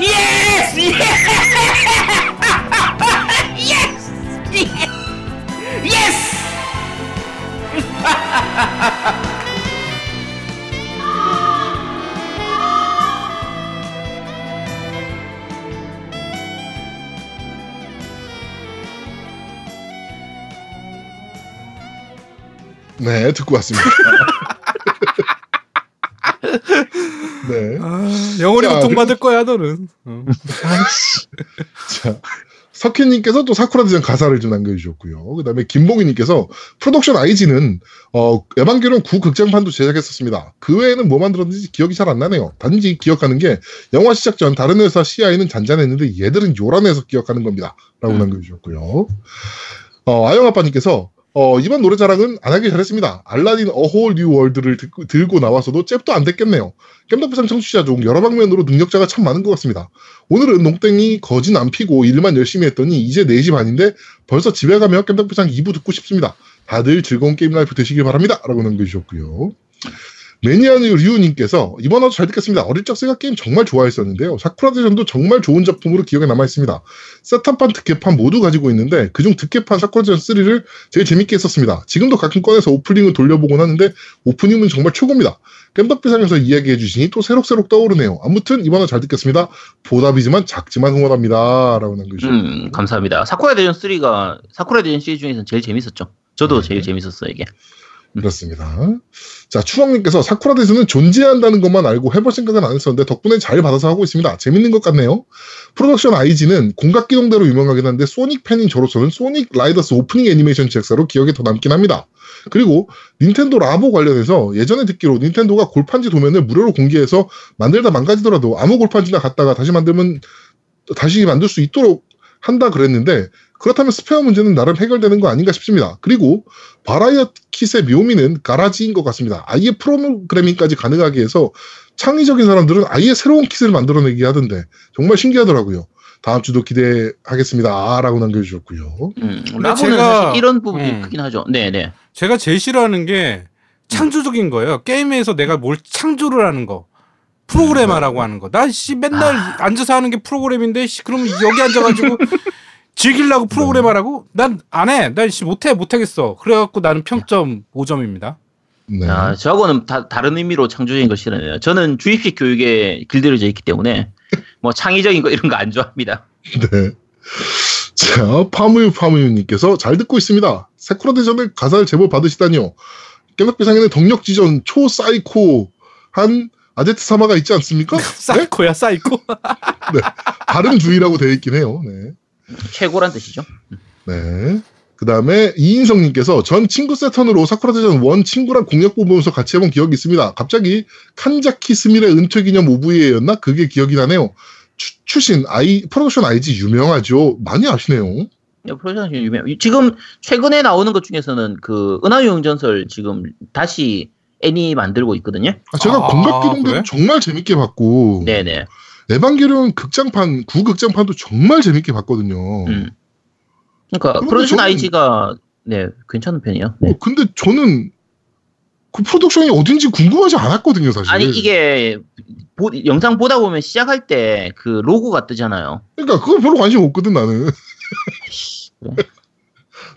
Yes! Yes! Yes! Yes! Nej, jag tog bara 네. 네. 아, 영원히 자, 고통받을 거야, 너는. 어. 자, 석희님께서 또 사쿠라 대전 가사를 좀 남겨주셨고요. 그 다음에 김봉희님께서 프로덕션 IG는 어, 에반게리온 구극장판도 제작했었습니다. 그 외에는 뭐 만들었는지 기억이 잘 안 나네요. 단지 기억하는 게 영화 시작 전 다른 회사 CI는 잔잔했는데 얘들은 요란해서 기억하는 겁니다. 라고 음. 남겨주셨고요. 어, 아영아빠님께서 어, 이번 노래 자랑은 안 하길 잘했습니다. 알라딘 A Whole New World를 들고 나와서도 잽도 안 됐겠네요. 겜덕비상 청취자 중 여러 방면으로 능력자가 참 많은 것 같습니다. 오늘은 농땡이 거진 안 피고 일만 열심히 했더니 이제 4시 반인데 벌써 집에 가면 겜덕비상 2부 듣고 싶습니다. 다들 즐거운 게임 life 되시길 바랍니다. 라고 남겨주셨고요. 매니아의 류님께서 이번 화도 잘 듣겠습니다. 어릴 적 세가 게임 정말 좋아했었는데요. 사쿠라 대전도 정말 좋은 작품으로 기억에 남아있습니다. 새턴판 드캐판 모두 가지고 있는데 그중 드캐판 사쿠라 대전 3를 제일 재밌게 했었습니다. 지금도 가끔 꺼내서 오프닝을 돌려보곤 하는데 오프닝은 정말 최고입니다. 겜덕비상에서 이야기해 주시니 또 새록새록 떠오르네요. 아무튼 이번 화 잘 듣겠습니다. 보답이지만 작지만 응원합니다. 라고 남겨주셨고 음, 감사합니다. 사쿠라 대전 3가 사쿠라 대전 시리즈 중에서는 제일 재밌었죠. 저도 네. 제일 재밌었어요, 이게. 그렇습니다. 자, 추왕님께서 사쿠라 대전은 존재한다는 것만 알고 해볼 생각은 안 했었는데 덕분에 잘 받아서 하고 있습니다. 재밌는 것 같네요. 프로덕션 IG는 공각기동대로 유명하긴 한데 소닉 팬인 저로서는 소닉 라이더스 오프닝 애니메이션 제작사로 기억에 더 남긴 합니다. 그리고 닌텐도 라보 관련해서 예전에 듣기로 닌텐도가 골판지 도면을 무료로 공개해서 만들다 망가지더라도 아무 골판지나 갖다가 다시 만들면 다시 만들 수 있도록 한다 그랬는데 그렇다면 스페어 문제는 나름 해결되는 거 아닌가 싶습니다. 그리고 바라이어 킷의 묘미는 가라지인 것 같습니다. 아예 프로그래밍까지 가능하게 해서 창의적인 사람들은 아예 새로운 킷을 만들어내게 하던데 정말 신기하더라고요. 다음 주도 기대하겠습니다. 라고 남겨주셨고요. 음, 근데 라보는 제가- 사실 이런 부분이 음. 크긴 하죠. 네, 네. 제가 제일 싫어하는 게 창조적인 거예요. 게임에서 내가 뭘 창조를 하는 거. 프로그래머라고 하는 거. 나 씨 맨날 앉아서 하는 게 프로그램인데 씨 그럼 여기 앉아가지고 즐기려고 프로그래머라고? 난 안 해. 난 씨 못해 못하겠어. 그래갖고 나는 평점 5점입니다. 네. 아, 저하고는 다, 다른 의미로 창조적인 걸 싫어해요. 저는 주입식 교육에 길들여져 있기 때문에 뭐 창의적인 거 이런 거 안 좋아합니다. 네. 자, 파무유 파무유님께서 잘 듣고 있습니다. 사쿠라 대전을 가사를 제법 받으시다니요. 겜덕비상에는 덕력 지존 초 最高한 아제트 様가 있지 않습니까? 네? 最高야 最高. 발음 주의라고 되어 있긴 해요. 네. 최고란 뜻이죠. 네. 그 다음에 이인성님께서 전 친구 새턴으로 사쿠라 대전 원 친구랑 공략본 보면서 같이 해본 기억이 있습니다. 갑자기 칸자키 스미레 은퇴 기념 OVA였나? 그게 기억이 나네요. 추, 추신 아이 프로덕션 IG 유명하죠. 많이 아시네요. 프로젝트 유명. 지금 최근에 나오는 것 중에서는 그 은하영웅 전설 지금 다시 애니 만들고 있거든요. 아, 제가 아, 공각기동대도 그래? 정말 재밌게 봤고 네네. 에반게리온 극장판 구극장판도 정말 재밌게 봤거든요. 음. 그러니까 저는- 아이지가 네 괜찮은 편이에요. 네. 어, 근데 저는 그 프로덕션이 어딘지 궁금하지 않았거든요, 사실. 아니 이게 보- 영상 보다 보면 시작할 때 그 로고가 뜨잖아요. 그러니까 그거 별로 관심 없거든 나는. 그래?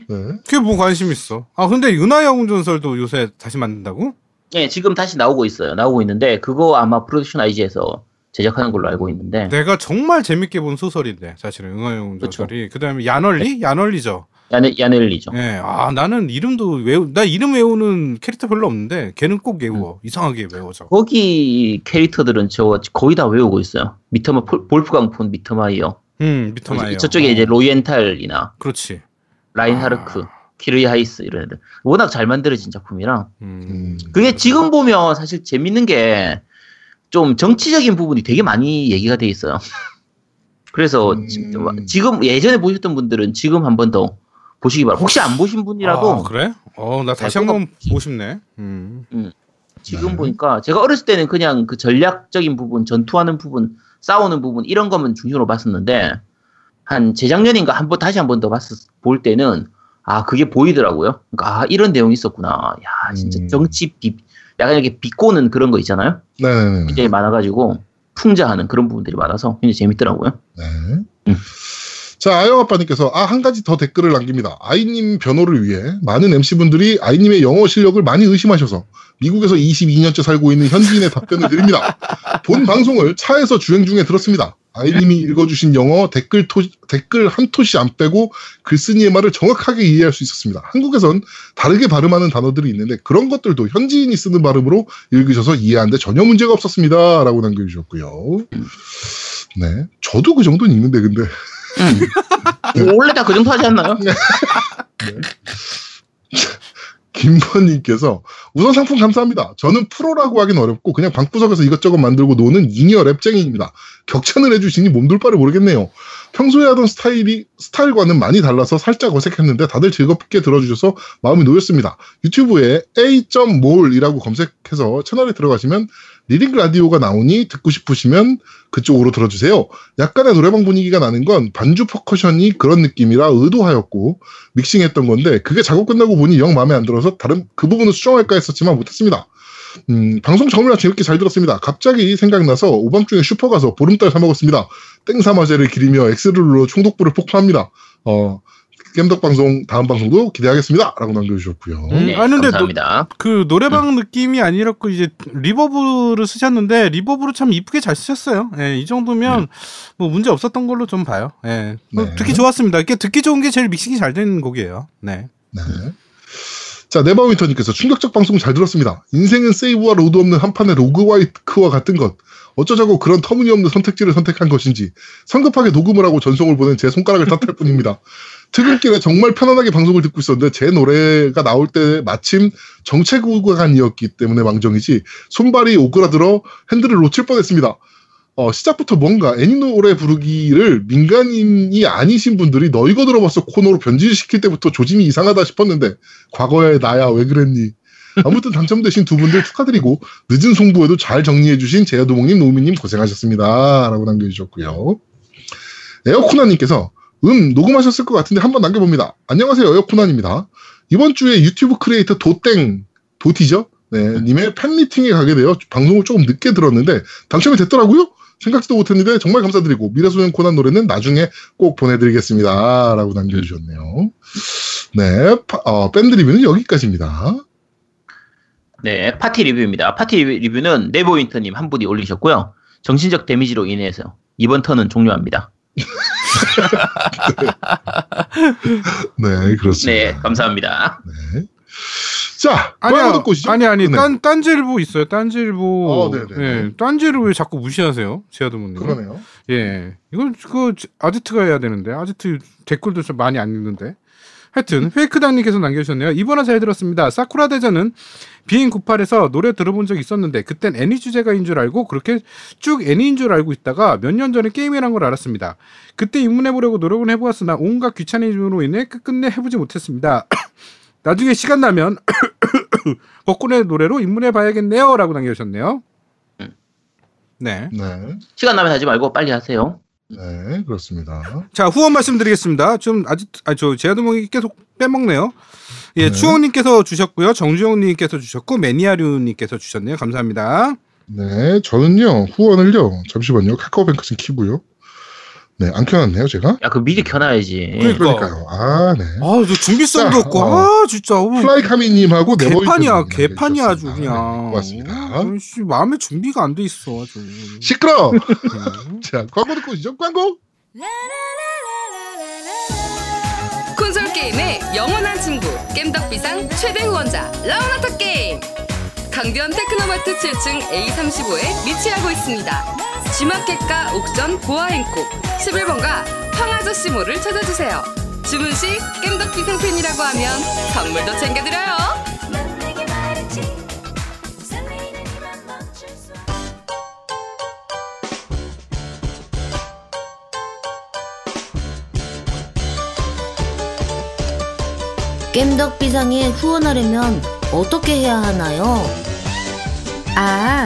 네. 그게 뭐 관심 있어. 아 근데 은하영웅 전설도 요새 다시 만든다고? 네 지금 다시 나오고 있어요. 나오고 있는데 그거 아마 프로젝션 아이지에서 제작하는 걸로 알고 있는데 내가 정말 재밌게 본 소설인데 사실은 그쵸. 전설이. 그다음에 야널리? 야널리죠. 얀에 얀 웬리죠. 예. 아 나는 이름도 외우 나 이름 외우는 캐릭터 별로 없는데 걔는 꼭 외워. 이상하게 외워져. 거기 캐릭터들은 저 거의 다 외우고 있어요. 미터마- 볼- 볼프강폰 미터마이어. 음 미터마이어. 저쪽에 어, 이제 로이엔탈이나 그렇지. 라인하르트, 키르히아이스 이런 애들 워낙 잘 만들어진 작품이라 음. 음. 그게 지금 보면 사실 재밌는 게 좀 정치적인 부분이 되게 많이 얘기가 돼 있어요. 그래서 음. 지- 지금 예전에 보셨던 분들은 지금 한 번 더 보시기 바랍니다. 혹시 안 보신 분이라도 아, 그래? 어 나 다시 네, 한번 보고 싶네. 음. 지금 네. 보니까 제가 어렸을 때는 그냥 그 전략적인 부분, 전투하는 부분, 싸우는 부분 이런 것만 중심으로 봤었는데 한 재작년인가 한 번 다시 한 번 더 봤을 볼 때는 아 그게 보이더라고요. 그러니까 아 이런 내용이 있었구나. 야 진짜 음. 정치 비 약간 이렇게 비꼬는 그런 거 있잖아요. 네네네. 굉장히 많아가지고 풍자하는 그런 부분들이 많아서 굉장히 재밌더라고요. 네. 음. 자, 아영 아빠님께서 아, 한 가지 더 댓글을 남깁니다. 아이님 변호를 위해 많은 MC분들이 아이님의 영어 실력을 많이 의심하셔서 미국에서 22년째 살고 있는 현지인의 답변을 드립니다. 본 방송을 차에서 주행 중에 들었습니다. 아이님이 읽어주신 영어 댓글 토, 댓글 한 토시 안 빼고 글쓴이의 말을 정확하게 이해할 수 있었습니다. 한국에선 다르게 발음하는 단어들이 있는데 그런 것들도 현지인이 쓰는 발음으로 읽으셔서 이해하는데 전혀 문제가 없었습니다. 라고 남겨주셨고요. 네. 저도 그 정도는 읽는데, 근데. 뭐 원래 다 그 정도 하지 않나요? 김번님께서 우선 상품 감사합니다. 저는 프로라고 하긴 어렵고 그냥 방구석에서 이것저것 만들고 노는 잉여 랩쟁이입니다. 격찬을 해주시니 몸둘 바를 모르겠네요. 평소에 하던 스타일이 스타일과는 많이 달라서 살짝 어색했는데 다들 즐겁게 들어주셔서 마음이 놓였습니다. 유튜브에 a.몰이라고 검색해서 채널에 들어가시면 리릭 라디오가 나오니 듣고 싶으시면 그쪽으로 들어주세요. 약간의 노래방 분위기가 나는 건 반주 퍼커션이 그런 느낌이라 의도하였고 믹싱했던 건데 그게 작업 끝나고 보니 영 마음에 안 들어서 다른 그 부분은 수정할까 했었지만 못했습니다. 음, 방송 처음이라 재밌게 잘 들었습니다. 갑자기 생각나서 오밤중에 슈퍼 가서 보름달 사 먹었습니다. 땡사마제를 기리며 X를 눌러 총독부를 폭파합니다. 어, 겜덕 방송 다음 방송도 기대하겠습니다. 라고 남겨주셨고요. 음. 네, 아니, 근데 감사합니다. 그 노래방 느낌이 아니라고 이제 reverb를 쓰셨는데 reverb를 참 이쁘게 잘 쓰셨어요. 예, 이 정도면 뭐 문제 없었던 걸로 좀 봐요. 예. 뭐 네. 듣기 좋았습니다. 이게 듣기 좋은 게 제일 믹싱이 잘 된 곡이에요. 네. 네. 자, 네버윈터님께서 충격적 방송 잘 들었습니다. 인생은 save와 load 없는 한 판의 로그와이크와 같은 것. 어쩌자고 그런 터무니없는 선택지를 선택한 것인지 성급하게 녹음을 하고 전송을 보낸 제 손가락을 탓할 뿐입니다. 퇴근길에 정말 편안하게 방송을 듣고 있었는데 제 노래가 나올 때 마침 정체 구간이었기 때문에 망정이지 손발이 오그라들어 핸들을 놓칠 뻔했습니다. 어, 시작부터 뭔가 애니 노래 부르기를 민간인이 아니신 분들이 너 이거 들어봤어 코너로 변질시킬 때부터 조짐이 이상하다 싶었는데 과거의 나야 왜 그랬니? 아무튼 당첨되신 두 분들 축하드리고 늦은 송부에도 잘 정리해주신 제야도목님, 노우미님 고생하셨습니다. 라고 남겨주셨고요. 에어코나님께서 음 녹음하셨을 것 같은데 한번 남겨봅니다. 안녕하세요 에어코나입니다. 이번 주에 유튜브 크리에이터 도땡 도티죠? 네, 님의 팬미팅에 가게 되어 방송을 조금 늦게 들었는데 당첨이 됐더라고요. 생각지도 못했는데 정말 감사드리고 미래소년 코난 노래는 나중에 꼭 보내드리겠습니다. 라고 남겨주셨네요. 네, 파- 어, 밴드 리뷰는 여기까지입니다. 네, 파티 리뷰입니다. 파티 리뷰는 네버윈터님 한 분이 올리셨고요. 정신적 데미지로 인해서 이번 턴은 종료합니다. 네, 그렇습니다. 네, 감사합니다. 네. 자, 아니야, 듣고 오시죠. 아니 아니 네. 딴 딴지일보 있어요. 딴지일보. 어, 네네. 예, 딴지를 왜 자꾸 무시하세요, 제아드모님? 그러네요. 예, 이건 그 아지트가 해야 되는데 아지트 댓글도 좀 많이 안 읽는데. 하여튼 페이크당님께서 남겨주셨네요. 이번에 잘 들었습니다. 사쿠라 대전은 비행 98에서 노래 들어본 적 있었는데 그땐 애니 주제가인 줄 알고 그렇게 쭉 애니인 줄 알고 있다가 몇 년 전에 게임이란 걸 알았습니다. 그때 입문해보려고 노력은 해보았으나 온갖 귀차니즘으로 인해 끝끝내 해보지 못했습니다. 나중에 시간 나면 벚꽃의 노래로 입문해봐야겠네요. 라고 남겨주셨네요. 네. 네, 시간 나면 하지 말고 빨리 하세요. 네, 그렇습니다. 자 후원 말씀드리겠습니다. 좀 아직 아 저 제아드몽이 계속 빼먹네요. 예, 네. 추억님께서 주셨고요, 정주영님께서 주셨고 매니아류님께서 주셨네요. 감사합니다. 네, 저는요, 후원을요, 잠시만요, 카카오뱅크 좀 키고요. 네, 안 켜놨네요, 제가. 야, 그 미리 켜놔야지. 그러니까. 그러니까요. 아, 네. 아, 저 준비성도 자, 없고, 어. 아 진짜. 어, 플라이카미님하고 개판이야, 네버윈터님 개판이야 아주. 그냥. 네, 고맙습니다. 어, 씨, 마음에 준비가 안 돼 있어 아주. 시끄러! 음. 자, 광고 듣고 오시죠, 광고! 콘솔 게임의 영원한 친구 겜덕비상 최대 후원자 라운하터 게임 강변 테크노마트 7층 A35에 위치하고 있습니다 G마켓과 옥션 보아행콕 11번가 황아저씨몰을 찾아주세요 주문 시 겜덕비상 팬이라고 하면 선물도 챙겨드려요 겜덕 비상에 후원하려면 어떻게 해야 하나요? 아,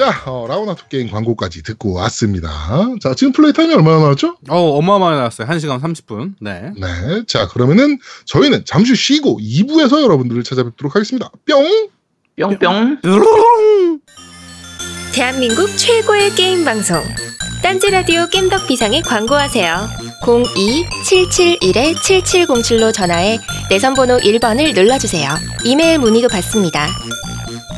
자, 어, 라우나토 게임 광고까지 듣고 왔습니다. 자, 지금 play time이 얼마나 나왔죠? 어 어마어마하게 나왔어요. 1시간 30분. 네. 네. 자, 그러면은 저희는 잠시 쉬고 2부에서 여러분들을 찾아뵙도록 하겠습니다. 뿅! 뿅뿅. 대한민국 최고의 게임 방송 딴지 라디오 겜덕 비상에 광고하세요. 02-771-7707로 전화해 내선 번호 1번을 눌러주세요. 이메일 문의도 받습니다.